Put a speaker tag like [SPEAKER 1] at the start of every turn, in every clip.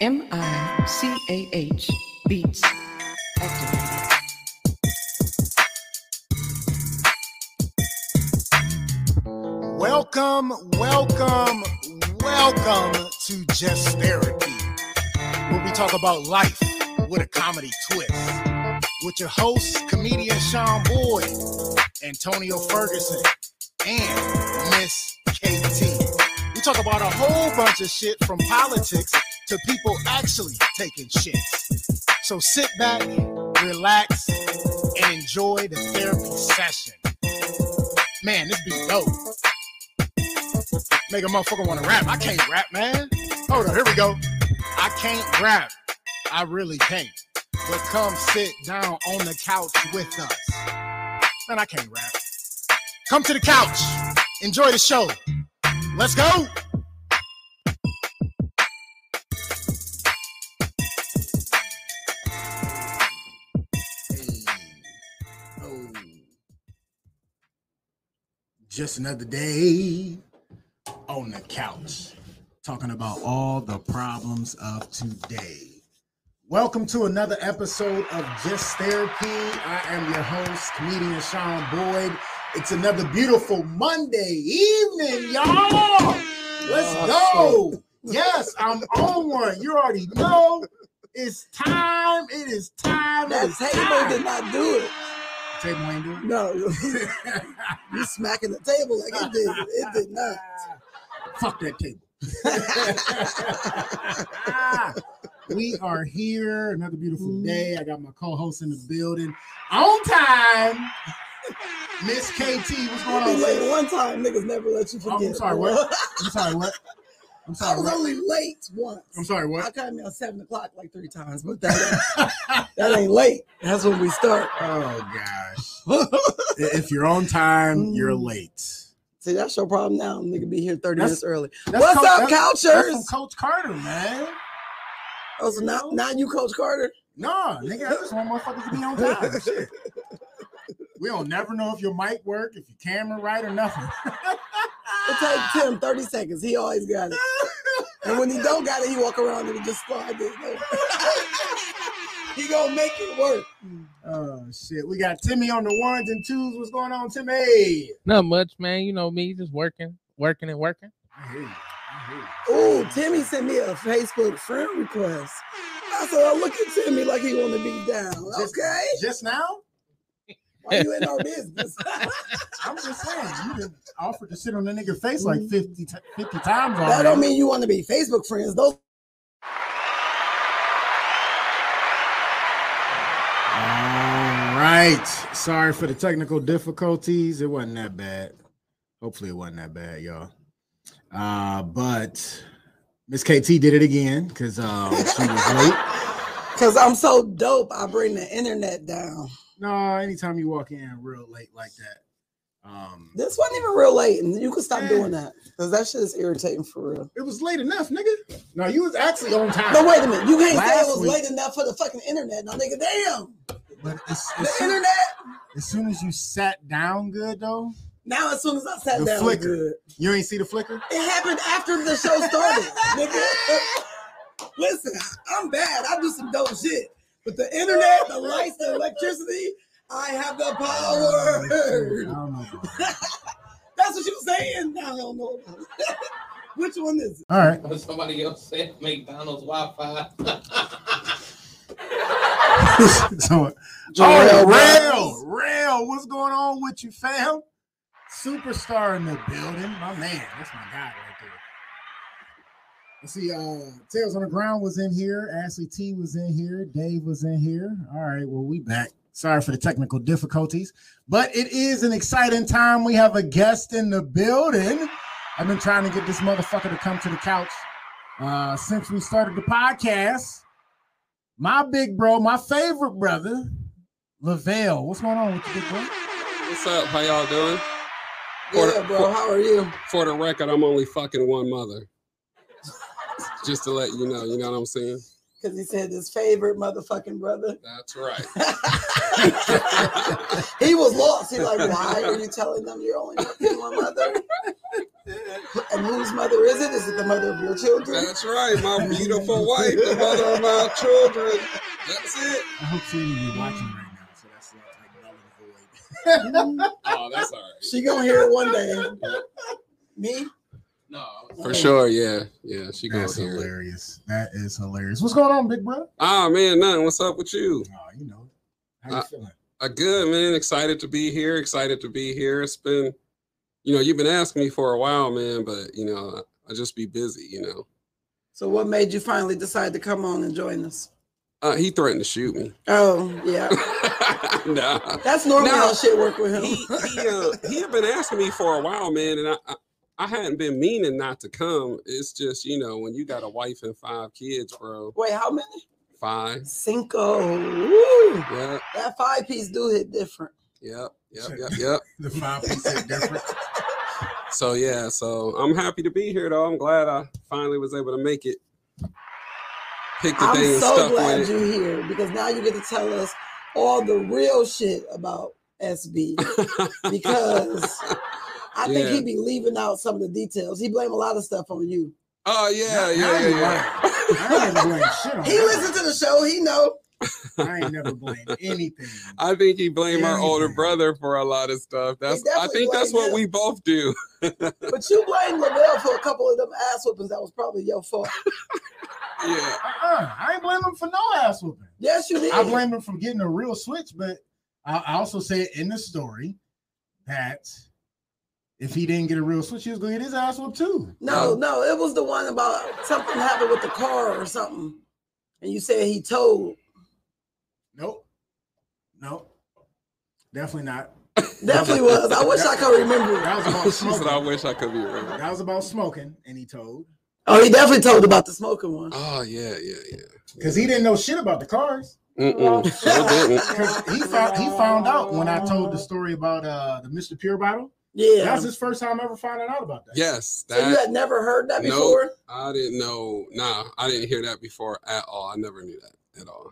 [SPEAKER 1] M I C A H Beats.
[SPEAKER 2] Welcome, welcome, welcome to Just Therapy, where we talk about life with a comedy twist. With your hosts, comedian Sean Boyd, Antonio Ferguson, and Miss KT. We talk about a whole bunch of shit from politics to people actually taking shits. So sit back, relax, and enjoy the therapy session. Man, this be dope. Make a motherfucker want to rap. I can't rap, man. Hold on, here we go. I can't rap. I really can't. But come sit down on the couch with us. Man, I can't rap. Come to the couch. Enjoy the show. Let's go. Just another day on the couch talking about all the problems of today. Welcome to another episode of Just Therapy. I am your host, comedian Sean Boyd. It's another beautiful Monday evening, y'all. Let's go. Yes, I'm on one. You already know it's time. It is time. It
[SPEAKER 3] That
[SPEAKER 2] is
[SPEAKER 3] table
[SPEAKER 2] time.
[SPEAKER 3] did not do it.
[SPEAKER 2] Table ain't doing
[SPEAKER 3] No,
[SPEAKER 2] it.
[SPEAKER 3] you smacking the table like it did. It did not.
[SPEAKER 2] Fuck that table. we are here. Another beautiful
[SPEAKER 3] Mm-hmm.
[SPEAKER 2] day. I got my co-host in the building on time. Miss KT, what's going on?
[SPEAKER 3] late one time. Niggas never let you
[SPEAKER 2] Oh,
[SPEAKER 3] forget.
[SPEAKER 2] I'm sorry, what? I'm sorry, what? I'm
[SPEAKER 3] I
[SPEAKER 2] sorry,
[SPEAKER 3] was
[SPEAKER 2] what?
[SPEAKER 3] only late once.
[SPEAKER 2] I'm sorry, What?
[SPEAKER 3] I came out seven o'clock like three times, but that ain't, that ain't late. That's when we start.
[SPEAKER 2] Oh gosh. If you're on time, you're
[SPEAKER 3] Mm.
[SPEAKER 2] late.
[SPEAKER 3] See, that's your problem now. Nigga be here 30
[SPEAKER 2] That's-
[SPEAKER 3] minutes early. What's
[SPEAKER 2] Coach-
[SPEAKER 3] up,
[SPEAKER 2] that's- That's
[SPEAKER 3] Couchers?
[SPEAKER 2] Coach Carter, man.
[SPEAKER 3] Oh, so now, now you Coach Carter?
[SPEAKER 2] No, nigga, I just want motherfuckers to be on time. Shit. We don't never know if your mic work, if your camera right or nothing.
[SPEAKER 3] It takes Tim 30 seconds. He always got it. And when he don't got it, he walk around and he just slide it. he gonna make it work.
[SPEAKER 2] Oh shit. We got Timmy on the ones and twos. What's going on, Timmy?
[SPEAKER 4] Not much, man. You know me, just working, working and working.
[SPEAKER 2] I hear you. I hear you.
[SPEAKER 3] Oh, Timmy sent me a Facebook friend request. I said, oh, look at Timmy like he want to be down.
[SPEAKER 2] Just-
[SPEAKER 3] Okay,
[SPEAKER 2] Just now?
[SPEAKER 3] Why you in our business?
[SPEAKER 2] I'm just saying, you been offered to sit on the nigga face like 50, ti- 50 times already.
[SPEAKER 3] that don't mean you want to be Facebook friends. Those
[SPEAKER 2] All right. Sorry for the technical difficulties. It wasn't that bad. Hopefully, it wasn't that bad, y'all. Uh, but Miss KT did it again because uh, she was late.
[SPEAKER 3] because I'm so dope. I bring the internet down.
[SPEAKER 2] No, anytime you walk in real late like that, um,
[SPEAKER 3] This wasn't even real late, and you could stop
[SPEAKER 2] Yeah.
[SPEAKER 3] doing that because that shit is irritating for real.
[SPEAKER 2] it was late enough, nigga. No, you was actually on time.
[SPEAKER 3] No, wait a minute. You can't say it was
[SPEAKER 2] week-
[SPEAKER 3] late enough for the fucking internet. Now, nigga, damn.
[SPEAKER 2] But as,
[SPEAKER 3] The
[SPEAKER 2] soon,
[SPEAKER 3] internet.
[SPEAKER 2] as soon as you sat down good though,
[SPEAKER 3] Now, as soon as I sat
[SPEAKER 2] The
[SPEAKER 3] down,
[SPEAKER 2] flicker.
[SPEAKER 3] good.
[SPEAKER 2] you ain't see the flicker.
[SPEAKER 3] It happened after the show started, nigga. Listen, I'm bad. I do some dope shit. But the internet, the lights, the electricity, I have the
[SPEAKER 2] I
[SPEAKER 3] power.
[SPEAKER 2] don't know. about that.
[SPEAKER 3] That's what you were saying. Now I don't know. Which one is it?
[SPEAKER 2] All right.
[SPEAKER 4] Somebody else said McDonald's Wi-Fi.
[SPEAKER 2] so, oh,
[SPEAKER 3] Jarrell
[SPEAKER 2] real, real. What's going on with you, fam? Superstar in the building, my man. That's my guy right there. Let's see. Uh, Tails on the Ground was in here. Ashley T was in here. Dave was in here. All right. Well, we back. Sorry for the technical difficulties, but it is an exciting time. We have a guest in the building. I've been trying to get this motherfucker to come to the couch uh, since we started the podcast. My big bro, my favorite brother, Lovell. What's going on with you, big bro?
[SPEAKER 5] What's up? How y'all doing? For
[SPEAKER 3] Yeah,
[SPEAKER 5] the-
[SPEAKER 3] bro. How are you?
[SPEAKER 5] For the record, I'm only fucking one mother. Just to let you know, you know what I'm saying?
[SPEAKER 3] Because he said his favorite motherfucking brother.
[SPEAKER 5] That's right.
[SPEAKER 3] he was lost. He's like, why are you telling them you're only fucking one mother? And whose mother is it? Is it the mother of your children?
[SPEAKER 5] That's right, my beautiful wife, the mother of my children. That's it.
[SPEAKER 2] I hope she be watching right now, so that's like null and void.
[SPEAKER 5] Oh, that's all right.
[SPEAKER 3] She gonna hear it one day. Me?
[SPEAKER 5] No, for sure. Yeah, yeah. She gonna
[SPEAKER 2] That's
[SPEAKER 5] hear
[SPEAKER 2] hilarious. That is hilarious. What's going on, big bro?
[SPEAKER 5] Ah, man, nothing. What's up with you?
[SPEAKER 2] Oh, you know. How you
[SPEAKER 5] Uh,
[SPEAKER 2] feeling?
[SPEAKER 5] Uh, good, man. Excited to be here. Excited to be here. It's been, you know, you've been asking me for a while, man, but you know, I, I just be busy. You know,
[SPEAKER 3] So what made you finally decide to come on and join us?
[SPEAKER 5] uh, he threatened to shoot me.
[SPEAKER 3] Oh, yeah.
[SPEAKER 5] nah.
[SPEAKER 3] That's normally
[SPEAKER 5] No.
[SPEAKER 3] how shit work with him.
[SPEAKER 5] he he, uh, he had been asking me for a while, man, and I, I I hadn't been meaning not to come. It's just you know when you got a wife and five kids, bro.
[SPEAKER 3] Wait, how many?
[SPEAKER 5] Five.
[SPEAKER 3] Cinco. Woo.
[SPEAKER 5] Yep.
[SPEAKER 3] That five piece do hit different.
[SPEAKER 5] Yep. Yep. Yep. Yep.
[SPEAKER 2] The five piece hit different.
[SPEAKER 5] So yeah. So I'm happy to be here, though. I'm glad I finally was able to make it. Pick the day
[SPEAKER 3] I'm
[SPEAKER 5] and
[SPEAKER 3] so
[SPEAKER 5] stuck
[SPEAKER 3] glad
[SPEAKER 5] with
[SPEAKER 3] you're here because now you get to tell us all the real shit about SB because I think he'd be leaving out some of the details. He blame a lot of stuff on you.
[SPEAKER 5] oh yeah,
[SPEAKER 2] Now-
[SPEAKER 5] yeah,
[SPEAKER 2] now
[SPEAKER 5] yeah,
[SPEAKER 2] you
[SPEAKER 5] yeah.
[SPEAKER 2] I ain't shit on
[SPEAKER 3] He
[SPEAKER 2] that.
[SPEAKER 3] listened to the show. He know.
[SPEAKER 2] I ain't never blamed anything.
[SPEAKER 5] I think he blamed our older brother for a lot of stuff. That's I think that's
[SPEAKER 3] blamed
[SPEAKER 5] what
[SPEAKER 3] him.
[SPEAKER 5] we both do.
[SPEAKER 3] But you blame Lovell for a couple of them ass whoopings. That was probably your fault.
[SPEAKER 5] Yeah.
[SPEAKER 2] Uh-uh. I ain't blame him for no ass whooping.
[SPEAKER 3] Yes, you did.
[SPEAKER 2] I blame him for getting a real switch, but I, I also said in the story that if he didn't get a real switch, he was gonna get his ass whooped too.
[SPEAKER 3] No, no, it was the one about something happened with the car or something. And you said he told.
[SPEAKER 2] Nope. Nope. Definitely not.
[SPEAKER 3] Definitely was. I wish I could remember.
[SPEAKER 2] That was about
[SPEAKER 5] she said, "I
[SPEAKER 2] smoking.
[SPEAKER 5] wish I could be right."
[SPEAKER 2] That was about smoking, and he told
[SPEAKER 3] Oh, he definitely told about the smoking one.
[SPEAKER 5] Oh yeah, yeah, yeah.
[SPEAKER 2] because he didn't know shit about the cars.
[SPEAKER 5] Mm-mm. Sure didn't.
[SPEAKER 2] 'Cause he found he found out when I told the story about uh the Mr. Pure bottle. That
[SPEAKER 3] Yeah.
[SPEAKER 2] that's his first time ever finding out about that.
[SPEAKER 5] Yes,
[SPEAKER 3] So you had never heard that
[SPEAKER 5] Nope.
[SPEAKER 3] before?
[SPEAKER 5] I didn't know. Nah, I didn't hear that before at all. I never knew that at all.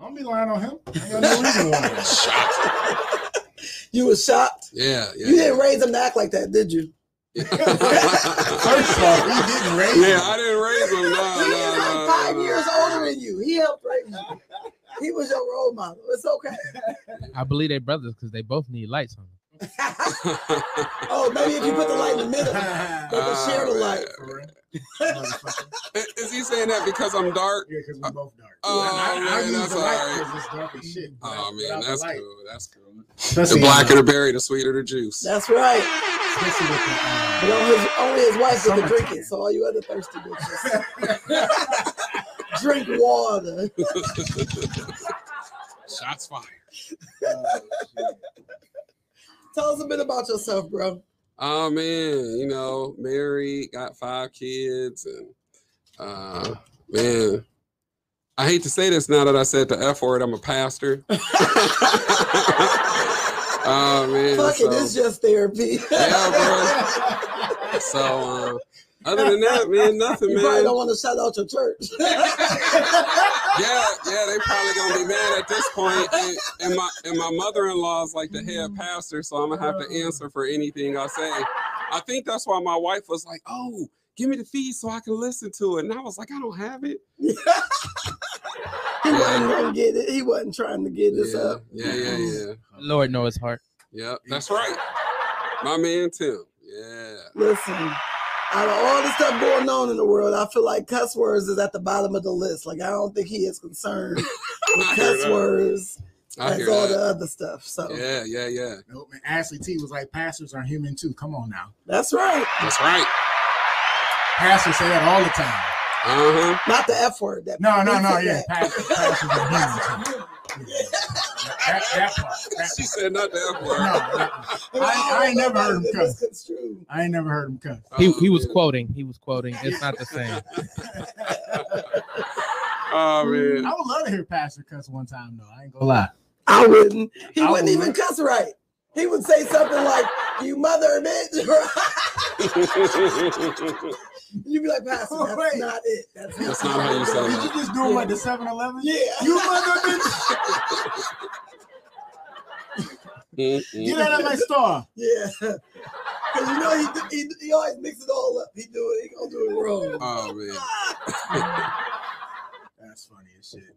[SPEAKER 2] I don't be lying on him. I got no reason to lie.
[SPEAKER 5] Shocked.
[SPEAKER 3] You was shocked.
[SPEAKER 5] Yeah, yeah.
[SPEAKER 3] You didn't raise him to act like that, did you?
[SPEAKER 2] First off, he didn't raise
[SPEAKER 5] yeah,
[SPEAKER 2] him.
[SPEAKER 5] I didn't raise him. No,
[SPEAKER 3] he
[SPEAKER 5] no,
[SPEAKER 3] is
[SPEAKER 5] no,
[SPEAKER 3] like
[SPEAKER 5] no,
[SPEAKER 3] five
[SPEAKER 5] no.
[SPEAKER 3] years older than you. He helped raise you. He was your role model. It's okay.
[SPEAKER 4] I believe they brothers because they both need lights on. them.
[SPEAKER 3] oh, maybe if you put the light in the middle, they can share the
[SPEAKER 5] Ah,
[SPEAKER 3] light.
[SPEAKER 2] For.
[SPEAKER 5] Is he saying that because I'm dark?
[SPEAKER 2] Yeah, because we're both dark.
[SPEAKER 5] Oh,
[SPEAKER 2] I, I, I
[SPEAKER 5] man,
[SPEAKER 2] use
[SPEAKER 5] that's
[SPEAKER 2] the light
[SPEAKER 5] all right.
[SPEAKER 2] because it's dark as shit.
[SPEAKER 5] Oh man, that's cool. That's cool. The blacker
[SPEAKER 2] uh,
[SPEAKER 5] the berry, the sweeter the juice.
[SPEAKER 3] That's right.
[SPEAKER 2] the,
[SPEAKER 3] But only his, only his wife get to drink it, so all you other thirsty bitches drink water.
[SPEAKER 5] Shots fired.
[SPEAKER 2] uh, shit.
[SPEAKER 3] Tell us a bit about yourself, bro.
[SPEAKER 5] Oh man, you know, married, got five kids, and uh man, I hate to say this now that I said the F word, I'm a pastor. oh man.
[SPEAKER 3] Fuck
[SPEAKER 5] so,
[SPEAKER 3] it, it's just therapy.
[SPEAKER 5] Yeah, bro. so uh, other than that, man, nothing,
[SPEAKER 3] you probably don't want to shout out your church.
[SPEAKER 5] Yeah, yeah, they probably gonna be mad at this point. And, and my and my mother-in-law is like the head mm-hmm. pastor, so I'm gonna have to answer for anything I say. I think that's why my wife was like, "Oh, give me the feed so I can listen to it," and I was like, "I don't have it."
[SPEAKER 3] he wasn't gonna get it. He wasn't trying to get this
[SPEAKER 5] Yeah,
[SPEAKER 3] up.
[SPEAKER 5] yeah, yeah, mm-hmm. yeah,
[SPEAKER 4] Lord knows his heart.
[SPEAKER 5] yeah. That's right, my man Tim. Yeah,
[SPEAKER 3] Listen, out of all the stuff going on in the world, I feel like cuss words is at the bottom of the list. Like I don't think he is concerned with cuss
[SPEAKER 5] that.
[SPEAKER 3] words
[SPEAKER 5] I
[SPEAKER 3] as
[SPEAKER 5] hear
[SPEAKER 3] all the other stuff. So
[SPEAKER 5] Yeah, yeah, yeah.
[SPEAKER 2] Nope, man. Ashley T was like, pastors are human too. Come on now.
[SPEAKER 3] that's right.
[SPEAKER 5] That's right.
[SPEAKER 2] Pastors say that all the time.
[SPEAKER 5] Uh huh.
[SPEAKER 3] Not the F word. That
[SPEAKER 2] No, no, no. Yeah, pastors, pastors are human too. Yeah. That, that part. That,
[SPEAKER 5] She said not the F
[SPEAKER 2] no,
[SPEAKER 5] word.
[SPEAKER 2] that-
[SPEAKER 3] And
[SPEAKER 2] I- I ain't never heard him
[SPEAKER 3] been
[SPEAKER 2] cuss.
[SPEAKER 3] misconstrued.
[SPEAKER 2] I ain't never heard him cuss.
[SPEAKER 4] He
[SPEAKER 5] Oh,
[SPEAKER 4] he was quoting. He was quoting. It's not the same.
[SPEAKER 5] Oh mm, man.
[SPEAKER 2] I would love to hear Pastor cuss one time though. I ain't gonna lie.
[SPEAKER 3] I wouldn't. He
[SPEAKER 2] I
[SPEAKER 3] wouldn't even cuss right. He would say something like, "You mother bitch." You'd be like, Pastor, that's
[SPEAKER 2] Wait.
[SPEAKER 3] not it. That's,
[SPEAKER 5] That's not how you say
[SPEAKER 2] it.
[SPEAKER 5] Did
[SPEAKER 2] you just do him like the 7 Eleven?
[SPEAKER 3] Yeah.
[SPEAKER 2] You mother bitch.
[SPEAKER 5] Mm-mm.
[SPEAKER 2] Get out of my store.
[SPEAKER 3] Yeah. Cause you know he, he he always mix it all up. He do it. He gonna do it wrong.
[SPEAKER 5] Oh man.
[SPEAKER 2] That's funny as shit.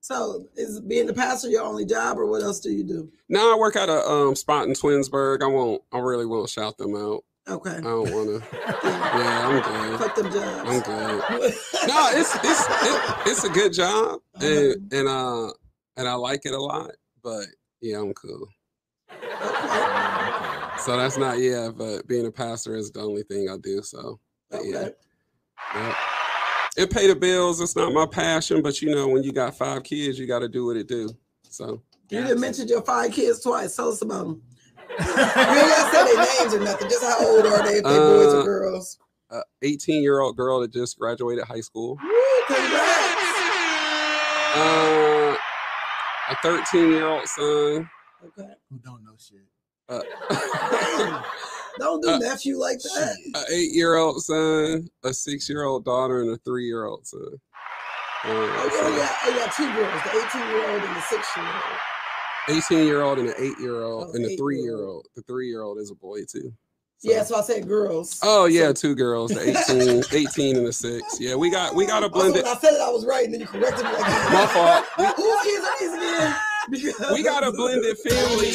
[SPEAKER 3] So is being the pastor your only job, or what else do you do?
[SPEAKER 5] Now I work at a um spot in Twinsburg. I won't. I really won't shout them out.
[SPEAKER 3] Okay.
[SPEAKER 5] I don't want to.
[SPEAKER 3] Yeah.
[SPEAKER 5] Yeah, I'm good.
[SPEAKER 3] Fuck them jobs.
[SPEAKER 5] I'm good. No, it's it's it, it's a good job, and and uh and I like it a lot. But yeah, I'm cool. So that's not yeah. But being a pastor is the only thing I do. So yeah.
[SPEAKER 3] Okay.
[SPEAKER 5] Yep. It pay the bills. It's not my passion, but you know, when you got five kids, you got to do what it do. So
[SPEAKER 3] You didn't mention your five kids twice. Tell us about them. You ain't gotta say their names or nothing. Just how old are they? If they boys or
[SPEAKER 5] Uh,
[SPEAKER 3] girls?
[SPEAKER 5] a 18 year old girl that just graduated high school.
[SPEAKER 3] Woo, congrats.
[SPEAKER 5] Uh, a 13 year old son.
[SPEAKER 3] Okay.
[SPEAKER 2] Who don't know shit.
[SPEAKER 5] Uh,
[SPEAKER 3] Don't do
[SPEAKER 5] Uh,
[SPEAKER 3] nephew like that.
[SPEAKER 5] a eight year old son, a six year old daughter, and a three year old son.
[SPEAKER 3] Oh,
[SPEAKER 5] so
[SPEAKER 3] yeah, yeah, oh, yeah, two girls, the 18 year old and the six year old.
[SPEAKER 5] 18 year old and an eight year old
[SPEAKER 3] Oh,
[SPEAKER 5] and a
[SPEAKER 3] eight-year-old.
[SPEAKER 5] three year old. The three year old is a boy too. So-
[SPEAKER 3] Yeah, so I said girls.
[SPEAKER 5] Oh yeah,
[SPEAKER 3] So-
[SPEAKER 5] two girls, the 18, 18 and the six. Yeah, we got we got a
[SPEAKER 3] Also,
[SPEAKER 5] blended.
[SPEAKER 3] when I said it, I was right, and then you corrected me. Like,
[SPEAKER 5] My fault. We,
[SPEAKER 3] Whose kids are these again?
[SPEAKER 5] We got a blended family.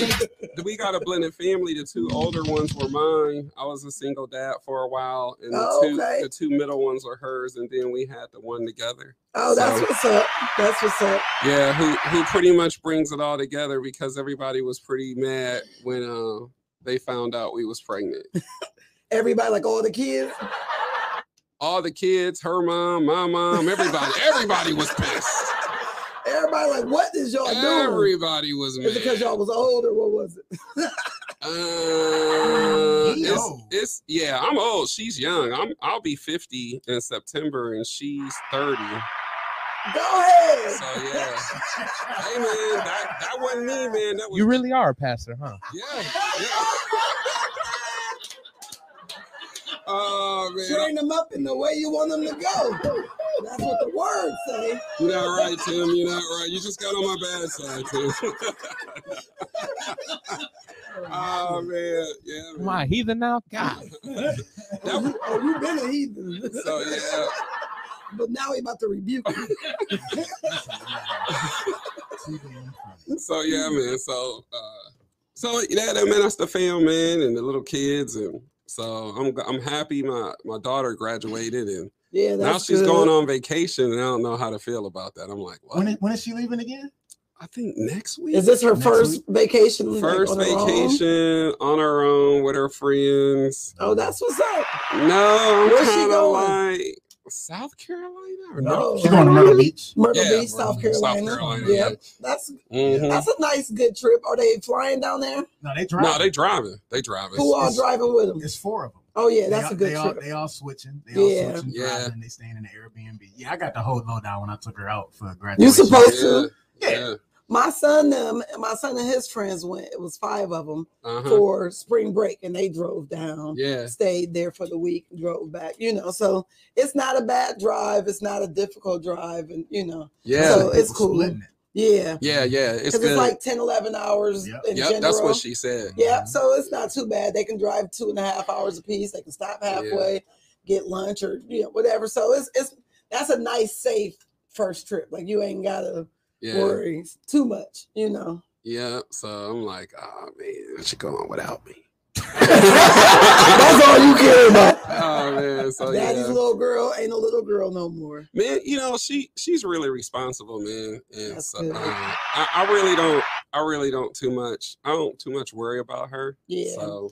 [SPEAKER 5] We got a blended family. The two older ones were mine. I was a single dad for a while, and the
[SPEAKER 3] Oh,
[SPEAKER 5] two
[SPEAKER 3] okay.
[SPEAKER 5] the two middle ones were hers, and then we had the one together.
[SPEAKER 3] Oh, that's
[SPEAKER 5] So-
[SPEAKER 3] what's up. That's what's up.
[SPEAKER 5] Yeah, who who pretty much brings it all together because everybody was pretty mad when uh they found out we was pregnant.
[SPEAKER 3] Everybody, like all the kids.
[SPEAKER 5] All the kids, her mom, my mom, everybody, everybody was pissed.
[SPEAKER 3] Everybody, like, what is y'all doing?
[SPEAKER 5] Everybody was mad.
[SPEAKER 3] Is it because y'all was old or what was it?
[SPEAKER 5] Uh,
[SPEAKER 2] He
[SPEAKER 5] it's, it's yeah, I'm old. She's young. I'm I'll be 50 in September and she's 30.
[SPEAKER 3] Go ahead.
[SPEAKER 5] So yeah. hey man, that that wasn't me, man. That was
[SPEAKER 4] You really are a pastor, huh?
[SPEAKER 5] yeah. yeah. Oh man.
[SPEAKER 3] Train them up in the way you want them to go. That's what the words say.
[SPEAKER 5] You're not right, Tim. You're not right. You just got on my bad side, Tim. oh man, yeah.
[SPEAKER 4] Am
[SPEAKER 5] Man.
[SPEAKER 4] I a heathen now? God.
[SPEAKER 5] That-
[SPEAKER 3] oh, you been a heathen.
[SPEAKER 5] so yeah.
[SPEAKER 3] But now he about to rebuke you.
[SPEAKER 2] Too damn funny.
[SPEAKER 5] So yeah, man. So uh so yeah, that man, that's the fam, man, and the little kids, and so I'm I'm happy my my daughter graduated, and
[SPEAKER 3] Yeah,
[SPEAKER 5] now she's
[SPEAKER 3] good.
[SPEAKER 5] going on vacation, and I don't know how to feel about that. I'm like, what?
[SPEAKER 2] When is, when is she leaving again?
[SPEAKER 5] I think next week.
[SPEAKER 3] Is this her
[SPEAKER 2] Next
[SPEAKER 3] first
[SPEAKER 2] week?
[SPEAKER 3] vacation? like,
[SPEAKER 5] First
[SPEAKER 3] on her
[SPEAKER 5] vacation on her own with her friends.
[SPEAKER 3] Oh, that's what's up.
[SPEAKER 5] No, I'm
[SPEAKER 3] Where's she
[SPEAKER 5] kind of
[SPEAKER 3] going?
[SPEAKER 5] like South Carolina or
[SPEAKER 3] No.
[SPEAKER 5] no?
[SPEAKER 2] She's going to Myrtle Beach.
[SPEAKER 3] Myrtle
[SPEAKER 5] Yeah,
[SPEAKER 3] Beach, South
[SPEAKER 5] South
[SPEAKER 3] Carolina.
[SPEAKER 5] Carolina,
[SPEAKER 3] Yeah,
[SPEAKER 5] yeah.
[SPEAKER 3] that's
[SPEAKER 5] Mhm.
[SPEAKER 3] that's a nice, good trip. Are they flying down there?
[SPEAKER 2] No, they drive.
[SPEAKER 5] No, they driving. They driving.
[SPEAKER 3] Who all driving with them?
[SPEAKER 2] It's four of them.
[SPEAKER 3] Oh yeah, that's
[SPEAKER 2] all-
[SPEAKER 3] a good
[SPEAKER 2] they All,
[SPEAKER 3] trip.
[SPEAKER 2] they all switching. They all switching.
[SPEAKER 5] Yeah.
[SPEAKER 2] Driving. They staying in the Airbnb. Yeah, I got the whole lowdown when I took her out for graduation.
[SPEAKER 3] You supposed
[SPEAKER 5] Yeah,
[SPEAKER 3] to.
[SPEAKER 5] yeah.
[SPEAKER 2] Yeah.
[SPEAKER 3] My son, them, my son and his friends went. It was five of them
[SPEAKER 5] Uh-huh.
[SPEAKER 3] for spring break, and they drove down.
[SPEAKER 5] Yeah.
[SPEAKER 3] stayed there for the week, drove back, you know. So it's not a bad drive. It's not a difficult drive. And, you know,
[SPEAKER 5] Yeah.
[SPEAKER 3] So it's cool.
[SPEAKER 2] splitting it.
[SPEAKER 3] yeah.
[SPEAKER 5] Yeah, yeah, it's
[SPEAKER 3] Because it's like 10, 11 hours
[SPEAKER 2] Yep.
[SPEAKER 3] in
[SPEAKER 5] yep,
[SPEAKER 3] general.
[SPEAKER 5] that's what she said.
[SPEAKER 3] Yeah. So it's not too bad. They can drive two and a half hours a piece. They can stop halfway, get lunch or, you know, whatever. So it's, it's, that's a nice, safe first trip. Like you ain't got to
[SPEAKER 5] Yeah,
[SPEAKER 3] worry too much, you know.
[SPEAKER 5] yeah. So I'm like, oh man, she going without me.
[SPEAKER 3] That's all you care about.
[SPEAKER 5] Oh man, so
[SPEAKER 3] Daddy's
[SPEAKER 5] yeah,
[SPEAKER 3] little girl ain't a little girl no more.
[SPEAKER 5] man. You know, she she's really responsible, man. And
[SPEAKER 3] That's
[SPEAKER 5] so,
[SPEAKER 3] good.
[SPEAKER 5] uh, I, I really don't, I really don't too much. I don't too much worry about her.
[SPEAKER 3] Yeah.
[SPEAKER 5] So,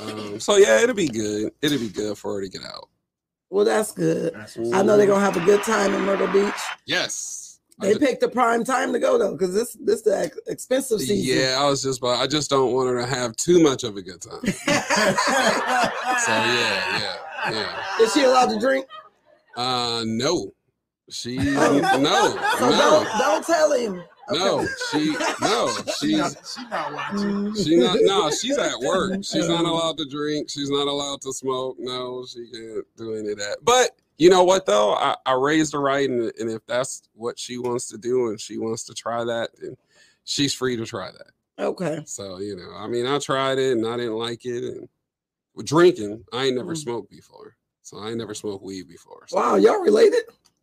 [SPEAKER 5] um, so yeah, it'll be good. It'll be good for her to get out.
[SPEAKER 3] Well, that's good.
[SPEAKER 2] That's
[SPEAKER 3] I know they're gonna have a good time in Myrtle Beach.
[SPEAKER 5] Yes. I
[SPEAKER 3] They
[SPEAKER 5] ju-
[SPEAKER 3] picked the prime time to go though, because this this the ex- expensive season.
[SPEAKER 5] yeah, I was just, but I just don't want her to have too much of a good time. So yeah, yeah, yeah.
[SPEAKER 3] Is she allowed to drink?
[SPEAKER 5] Uh, no, she
[SPEAKER 3] Oh.
[SPEAKER 5] no,
[SPEAKER 3] So
[SPEAKER 5] no,
[SPEAKER 3] don't don't tell him.
[SPEAKER 5] no, she no,
[SPEAKER 2] She
[SPEAKER 5] she's
[SPEAKER 2] not, she not watching.
[SPEAKER 5] she not no, she's at work. She's not allowed to drink. She's not allowed to smoke. No, she can't do any of that. But you know what though? I, I raised her right, and, and if that's what she wants to do, and she wants to try that, then she's free to try that.
[SPEAKER 3] Okay.
[SPEAKER 5] So you know, I mean, I tried it and I didn't like it, and Drinking, I ain't never
[SPEAKER 3] Mm.
[SPEAKER 5] smoked before, so I ain't never smoked weed before. So-
[SPEAKER 3] Wow, y'all related?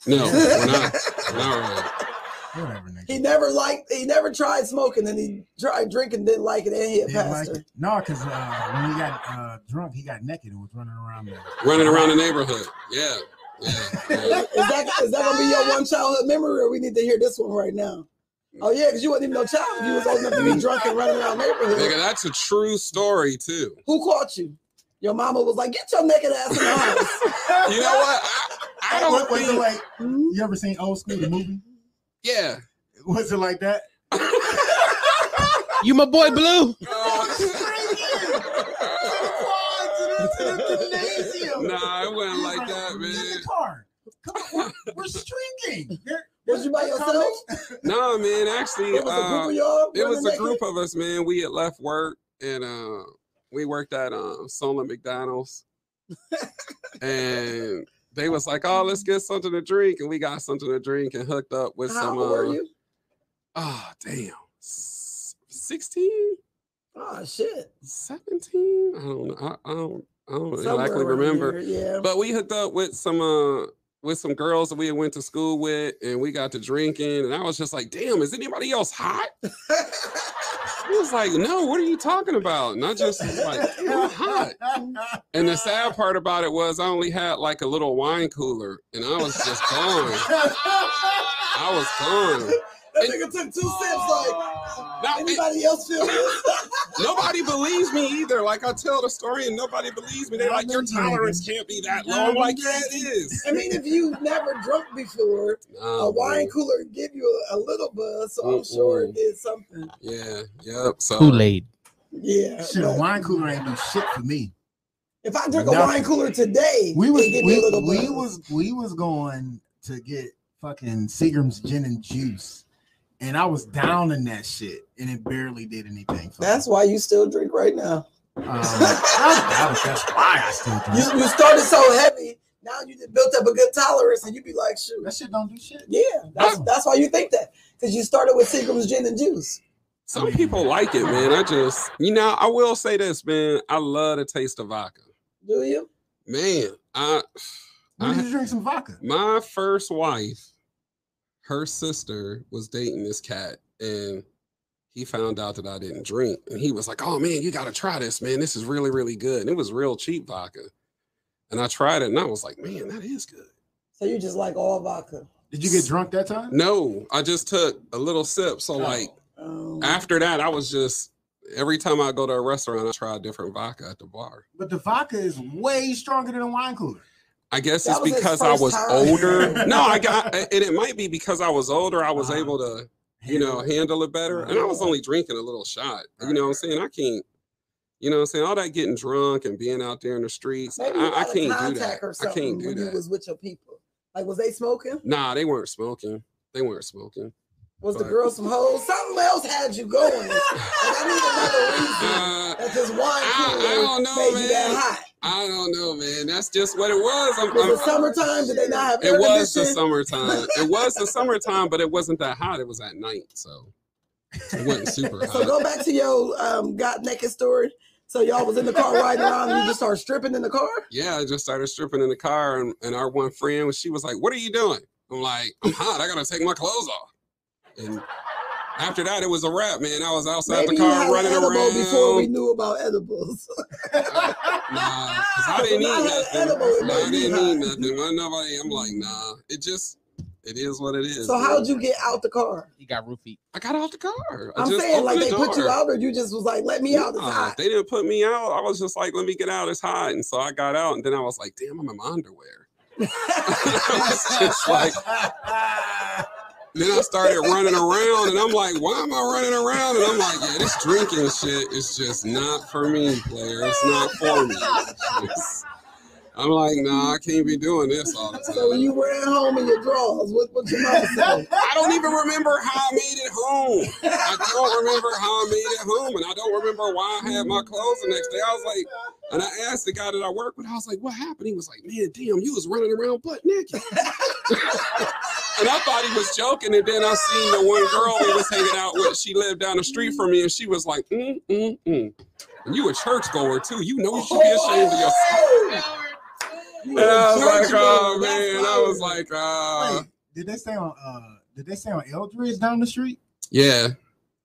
[SPEAKER 5] No, we're not. We're not really.
[SPEAKER 2] Whatever, nigga.
[SPEAKER 3] He never liked. He never tried smoking, and he tried drinking, didn't like it, and he a
[SPEAKER 2] Didn't like it. No, because uh, when he got uh, drunk, he got naked and was running around there.
[SPEAKER 5] Running around the neighborhood. Yeah, yeah. yeah.
[SPEAKER 3] Is that is that gonna be your one childhood memory, or we need to hear this one right now? Oh yeah, because you wasn't even no child. You was old enough to be drunk and running around the
[SPEAKER 5] Nigga,
[SPEAKER 3] neighborhood.
[SPEAKER 5] that's a true story too.
[SPEAKER 3] Who caught you? Your mama was like, "Get your naked ass in the house."
[SPEAKER 5] You know what? I, I don't
[SPEAKER 2] What- was it
[SPEAKER 5] think.
[SPEAKER 2] like?
[SPEAKER 3] Hmm?
[SPEAKER 2] You ever seen Old School the movie?
[SPEAKER 5] Yeah.
[SPEAKER 2] Was it like that?
[SPEAKER 4] You my boy Blue.
[SPEAKER 2] we're, we're streaking.
[SPEAKER 3] Was you by yourself?
[SPEAKER 2] combination-
[SPEAKER 5] Nah, man. Actually,
[SPEAKER 3] It was a group
[SPEAKER 5] uh,
[SPEAKER 3] of
[SPEAKER 5] it was a group of us, man. We had left work and uh we worked at um Solon McDonald's. and they was like, Oh, let's get something to drink. And we got something to drink and hooked up with
[SPEAKER 3] How
[SPEAKER 5] some
[SPEAKER 3] old were
[SPEAKER 5] uh,
[SPEAKER 3] you?
[SPEAKER 5] oh damn. 16,
[SPEAKER 3] Oh shit!
[SPEAKER 5] 17? I don't know. I, I don't I don't
[SPEAKER 3] Somewhere
[SPEAKER 5] exactly remember.
[SPEAKER 3] there, Yeah.
[SPEAKER 5] But we hooked up with some uh with some girls that we went to school with and we got to drinking and I was just like, damn, is anybody else hot? He was like, no, what are you talking about? And I just was like, I'm hot. And the sad part about it was I only had like a little wine cooler and I was just gone. I was gone.
[SPEAKER 3] that nigga took two sips. Like anybody else feel this?
[SPEAKER 5] Nobody believes me either. Like I tell the story and nobody believes me. They're like, your tolerance can't be that low. I'm like, yeah, it is.
[SPEAKER 3] I mean, if you've never drunk before,
[SPEAKER 5] Nah, oh,
[SPEAKER 3] a wine
[SPEAKER 5] man.
[SPEAKER 3] cooler give you a, a little buzz, so I'm sure it did something.
[SPEAKER 5] Yeah, yep. So
[SPEAKER 4] Kool Aid.
[SPEAKER 3] Yeah.
[SPEAKER 2] Shit, a wine cooler ain't do shit for me.
[SPEAKER 3] if I drink a wine cooler today,
[SPEAKER 2] We was
[SPEAKER 3] it give me a
[SPEAKER 2] we,
[SPEAKER 3] little
[SPEAKER 2] we was we was going to get fucking Seagram's gin and juice, and I was down in that shit, and it barely did anything. For
[SPEAKER 3] That's
[SPEAKER 2] me.
[SPEAKER 3] why you still drink right now.
[SPEAKER 2] Um, that was, that's why I still
[SPEAKER 3] You,
[SPEAKER 2] drink.
[SPEAKER 3] you started so heavy, now you just built up a good tolerance, and you be like, shoot.
[SPEAKER 2] That shit don't do shit.
[SPEAKER 3] Yeah, that's that's why you think that because you started with Seagram's gin and juice.
[SPEAKER 5] some people like it, man. I just, you know, I will say this, man. I love the taste of vodka.
[SPEAKER 3] Do you?
[SPEAKER 5] Man, I
[SPEAKER 2] When
[SPEAKER 5] I-
[SPEAKER 2] did you drink some vodka?
[SPEAKER 5] my first wife, her sister was dating this cat, and he found out that I didn't drink, and he was like, "Oh man, you got to try this, man. This is really, really good." And it was real cheap vodka, and I tried it, and I was like, "Man, that is good."
[SPEAKER 3] So you just like all vodka?
[SPEAKER 2] Did you get drunk that time?
[SPEAKER 5] No, I just took a little sip. So like
[SPEAKER 3] Um,
[SPEAKER 5] after that, I was just every time I go to a restaurant, I try a different vodka at the bar.
[SPEAKER 2] But the vodka is way stronger than a wine cooler.
[SPEAKER 5] I guess
[SPEAKER 3] That
[SPEAKER 5] it's
[SPEAKER 3] was
[SPEAKER 5] because I was
[SPEAKER 3] time.
[SPEAKER 5] older. no, I got, and it might be because I was older. I was
[SPEAKER 2] Uh-huh.
[SPEAKER 5] able to, you know, handle it better. And I was only drinking a little shot. You know what I'm saying? I can't, you know what I'm saying? All that getting drunk and being out there in the streets,
[SPEAKER 3] maybe
[SPEAKER 5] I, I
[SPEAKER 3] had a
[SPEAKER 5] can't do
[SPEAKER 3] contact
[SPEAKER 5] that. I can't do
[SPEAKER 3] when you
[SPEAKER 5] that.
[SPEAKER 3] was with your people. Like, was they smoking?
[SPEAKER 5] Nah, they weren't smoking. They weren't smoking.
[SPEAKER 3] Was the girl some hoes? Something else had you going. Like, I need another reason
[SPEAKER 5] Uh,
[SPEAKER 3] that this wine
[SPEAKER 5] I- I don't know,
[SPEAKER 3] made you that
[SPEAKER 5] man. I don't know, man. That's just what it was. I'm,
[SPEAKER 3] Was it summertime? Did they not have
[SPEAKER 5] it was the summertime. It was the summertime, but it wasn't that hot. It was at night, so it wasn't super hot.
[SPEAKER 3] So go back to your um, got naked story. So y'all was in the car riding around and you just started stripping in the car?
[SPEAKER 5] Yeah, I just started stripping in the car, and, and our one friend, she was like, "What are you doing?" I'm like, "I'm hot. I gotta take my clothes off." And after that, it was a wrap, man. I was outside
[SPEAKER 3] Maybe
[SPEAKER 5] the car running around.
[SPEAKER 3] before we knew about edibles.
[SPEAKER 5] Nah, 'cause I didn't
[SPEAKER 3] When I
[SPEAKER 5] eat
[SPEAKER 3] had
[SPEAKER 5] nothing.
[SPEAKER 3] edible, it
[SPEAKER 5] I didn't
[SPEAKER 3] hot.
[SPEAKER 5] eat nothing. Wasn't nobody. I'm like, nah. It just, it is what it is.
[SPEAKER 3] So
[SPEAKER 5] man.
[SPEAKER 3] how'd you get out the car?
[SPEAKER 4] You got roofied.
[SPEAKER 5] I got out the car. I
[SPEAKER 3] I'm
[SPEAKER 5] just
[SPEAKER 3] saying like
[SPEAKER 5] opened
[SPEAKER 3] they
[SPEAKER 5] the
[SPEAKER 3] put you out or you just was like, let me out, it's
[SPEAKER 5] Nah,
[SPEAKER 3] hot.
[SPEAKER 5] They didn't put me out. I was just like, let me get out. It's hot. And so I got out, and then I was like, damn, I'm in my underwear. I was just like, then I started running around, and I'm like, why am I running around? And I'm like, yeah, this drinking shit is just not for me, player. It's not for me. Just- I'm like, nah, I can't be doing this all the
[SPEAKER 3] So
[SPEAKER 5] time.
[SPEAKER 3] you ran home in your drawers, what what your say?
[SPEAKER 5] I don't even remember how I made it home. I don't remember how I made it home, and I don't remember why I had my clothes the next day. I was like, and I asked the guy that I work with, I was like, what happened? He was like, man, damn, you was running around butt naked. and I thought he was joking. And then I seen the one girl he was hanging out with. She lived down the street from me, and she was like, mm, mm, mm. And you a churchgoer too. You know you should be ashamed of yourself. And I was like, oh man. I was like, uh,
[SPEAKER 2] Wait, did they say on? uh Did they say on Eldridge down the street?
[SPEAKER 5] yeah,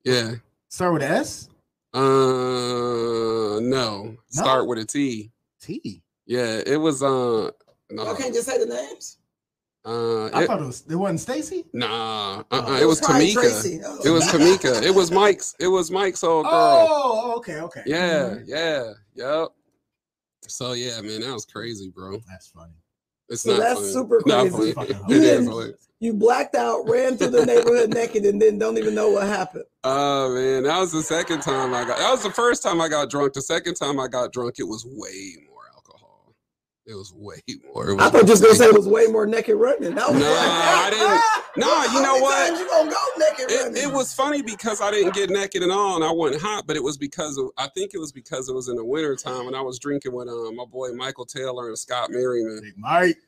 [SPEAKER 5] yeah.
[SPEAKER 2] Start with S
[SPEAKER 5] Uh, no. Start with a T.
[SPEAKER 2] T.
[SPEAKER 5] Yeah, it was. Uh, no.
[SPEAKER 3] Y'all can't just say the names.
[SPEAKER 5] Uh,
[SPEAKER 2] I
[SPEAKER 5] it,
[SPEAKER 2] thought it was. It wasn't Stacy.
[SPEAKER 5] nah.
[SPEAKER 2] Oh.
[SPEAKER 5] Uh-uh, it was
[SPEAKER 3] probably
[SPEAKER 5] Tamika.
[SPEAKER 3] Oh.
[SPEAKER 5] It was Tamika. It was Mike's. It was Mike's old girl.
[SPEAKER 2] Oh, okay, okay.
[SPEAKER 5] Yeah, yeah, yep. So yeah, man, that was crazy, bro.
[SPEAKER 2] That's funny.
[SPEAKER 5] It's
[SPEAKER 3] So
[SPEAKER 5] not
[SPEAKER 3] that's
[SPEAKER 5] funny.
[SPEAKER 3] super
[SPEAKER 5] Not
[SPEAKER 3] crazy.
[SPEAKER 5] funny.
[SPEAKER 2] You
[SPEAKER 3] didn't- You blacked out, ran through the neighborhood naked, and then don't even know what happened.
[SPEAKER 5] Oh man, that was the second time I got. That was the first time I got drunk. The second time I got drunk, it was way more alcohol. It was way more. It was
[SPEAKER 3] I thought you was gonna say it was way more naked running. I was
[SPEAKER 5] No,
[SPEAKER 3] like,
[SPEAKER 5] I didn't. No, you know what?
[SPEAKER 3] times You gonna go naked
[SPEAKER 5] It,
[SPEAKER 3] running?
[SPEAKER 5] it was funny because I didn't get naked at all and I wasn't hot, but it was because of I think it was because it was in the winter time and I was drinking with um, my boy Michael Taylor and Scott Merriman.
[SPEAKER 2] Big Mike.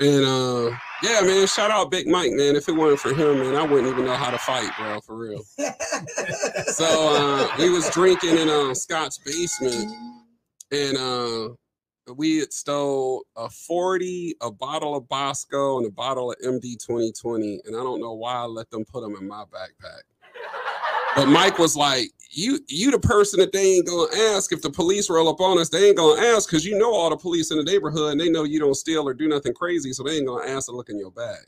[SPEAKER 5] And uh, yeah, man, shout out Big Mike, man. If it weren't for him, man, I wouldn't even know how to fight, bro, for real. So uh, we was drinking in uh, Scott's basement, and uh, we had stole a 40, a bottle of Bosco, and a bottle of MD 2020. And I don't know why I let them put them in my backpack. But Mike was like, "You, you the person that they ain't gonna ask if the police roll up on us. They ain't gonna ask because you know all the police in the neighborhood, and they know you don't steal or do nothing crazy, so they ain't gonna ask to look in your bag."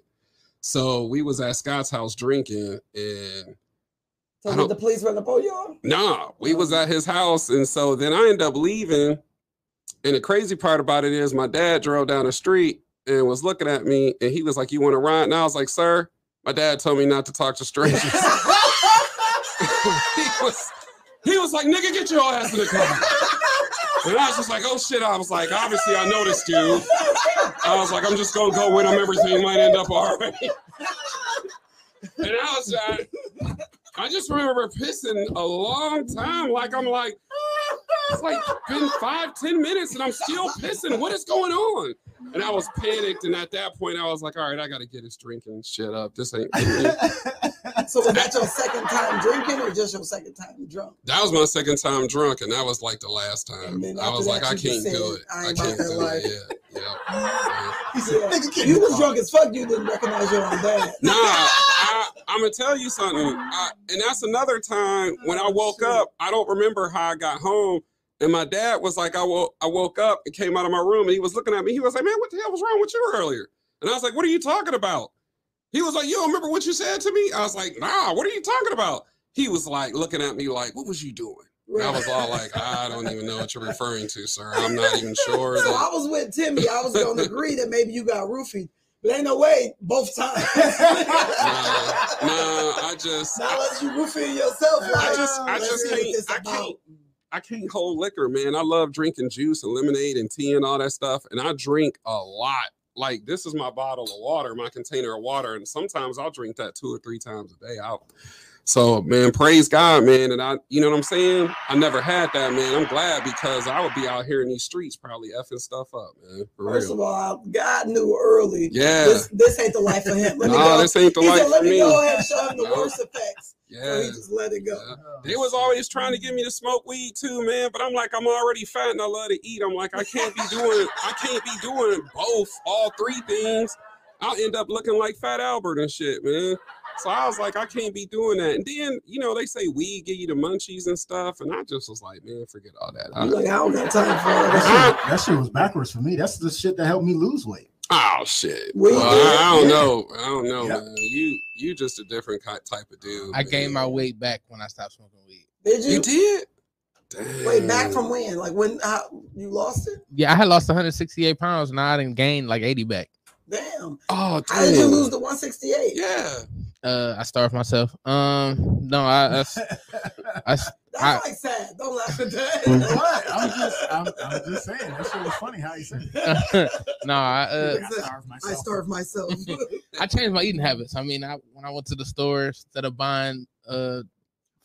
[SPEAKER 5] So we was at Scott's house drinking, and
[SPEAKER 3] so did the police run up on y'all?
[SPEAKER 5] Nah, we was oh. at his house, and so then I ended up leaving. And the crazy part about it is, my dad drove down the street and was looking at me, and he was like, "You want to ride?" And I was like, "Sir, my dad told me not to talk to strangers." he was, he was like, "Nigga, get your ass in the car." And I was just like, "Oh shit!" I was like, "Obviously, I noticed dude." I was like, "I'm just gonna go with him. Everything might end up all right." And I was, like, I just remember pissing a long time. Like I'm like, it's like been five, ten minutes, and I'm still pissing. What is going on? And I was panicked, and at that point, I was like, all right, I gotta get this drinking shit up. This ain't.
[SPEAKER 3] So was that your second time drinking or just your second time drunk?
[SPEAKER 5] That was my second time drunk, and that was like the last time. I was like, I can't do it.
[SPEAKER 3] "I
[SPEAKER 5] I can't do
[SPEAKER 3] life."
[SPEAKER 5] it. Yeah, yeah.
[SPEAKER 2] He said,
[SPEAKER 3] Yeah. You was drunk as fuck. You didn't recognize your own dad.
[SPEAKER 5] Nah, I, I'm gonna tell you something. I, and that's another time when I woke up. I don't remember how I got home. And my dad was like, I woke, I woke up and came out of my room and he was looking at me. He was like, Man, what the hell was wrong with you earlier? And I was like, What are you talking about? He was like, You don't remember what you said to me? I was like, Nah, what are you talking about? He was like looking at me like, What was you doing? And I was all like, I don't even know what you're referring to, sir. I'm not even sure.
[SPEAKER 3] So I was with Timmy. I was going to agree that maybe you got roofied, but ain't no way both times.
[SPEAKER 5] Nah, nah, I just
[SPEAKER 3] Not unless you roofing yourself. Like,
[SPEAKER 5] I just, I just can't,
[SPEAKER 3] this
[SPEAKER 5] I can't, I can't hold liquor, man. I love drinking juice and lemonade and tea and all that stuff, and I drink a lot. Like this is my bottle of water, my container of water, and sometimes I'll drink that two or three times a day. Out. So, man, praise God, man, and I, you know what I'm saying. I never had that, man. I'm glad because I would be out here in these streets probably effing stuff up, man. For
[SPEAKER 3] First
[SPEAKER 5] real.
[SPEAKER 3] of all, God knew early.
[SPEAKER 5] Yeah.
[SPEAKER 3] This, this ain't the life for him. Let me
[SPEAKER 5] No,
[SPEAKER 3] go.
[SPEAKER 5] this ain't the
[SPEAKER 3] he
[SPEAKER 5] life
[SPEAKER 3] said, let
[SPEAKER 5] for
[SPEAKER 3] me
[SPEAKER 5] me.
[SPEAKER 3] go ahead and show him the
[SPEAKER 5] No.
[SPEAKER 3] worst effects. So
[SPEAKER 5] Yeah.
[SPEAKER 3] he just let it go.
[SPEAKER 5] Yeah. Oh, they was always trying to get me to smoke weed too, man. But I'm like, I'm already fat and I love to eat. I'm like, I can't be doing, I can't be doing both, all three things. I'll end up looking like Fat Albert and shit, man. So I was like, I can't be doing that. And then, you know, they say weed give you the munchies and stuff, and I just was like, man, forget all that.
[SPEAKER 3] I'm like, I don't got time for all that
[SPEAKER 2] That shit, that shit was backwards for me. That's the shit that helped me lose weight.
[SPEAKER 5] oh shit.
[SPEAKER 3] Weed
[SPEAKER 5] Well, I, I don't
[SPEAKER 3] yeah.
[SPEAKER 5] know. I don't know,
[SPEAKER 2] Yeah.
[SPEAKER 5] man. You you just a different type of dude.
[SPEAKER 4] I gained my weight back when I stopped smoking weed.
[SPEAKER 3] Did you?
[SPEAKER 5] You did? Damn.
[SPEAKER 3] Wait, back from when? Like when how, you lost it?
[SPEAKER 4] Yeah, I had lost 168 pounds. and I didn't gain like 80 back.
[SPEAKER 3] Damn.
[SPEAKER 5] Oh,
[SPEAKER 3] How did you lose the 168?
[SPEAKER 5] Yeah.
[SPEAKER 4] Uh, I starved myself. Um, no, I, I, I
[SPEAKER 3] That's
[SPEAKER 4] I-
[SPEAKER 3] like sad. Don't laugh at that.
[SPEAKER 2] what? I'm just, I'm, I'm just saying. That shit was funny how he said it.
[SPEAKER 4] no, I, uh,
[SPEAKER 2] I starved myself.
[SPEAKER 3] I starved myself.
[SPEAKER 4] I changed my eating habits. I mean, I when I went to the store instead of buying uh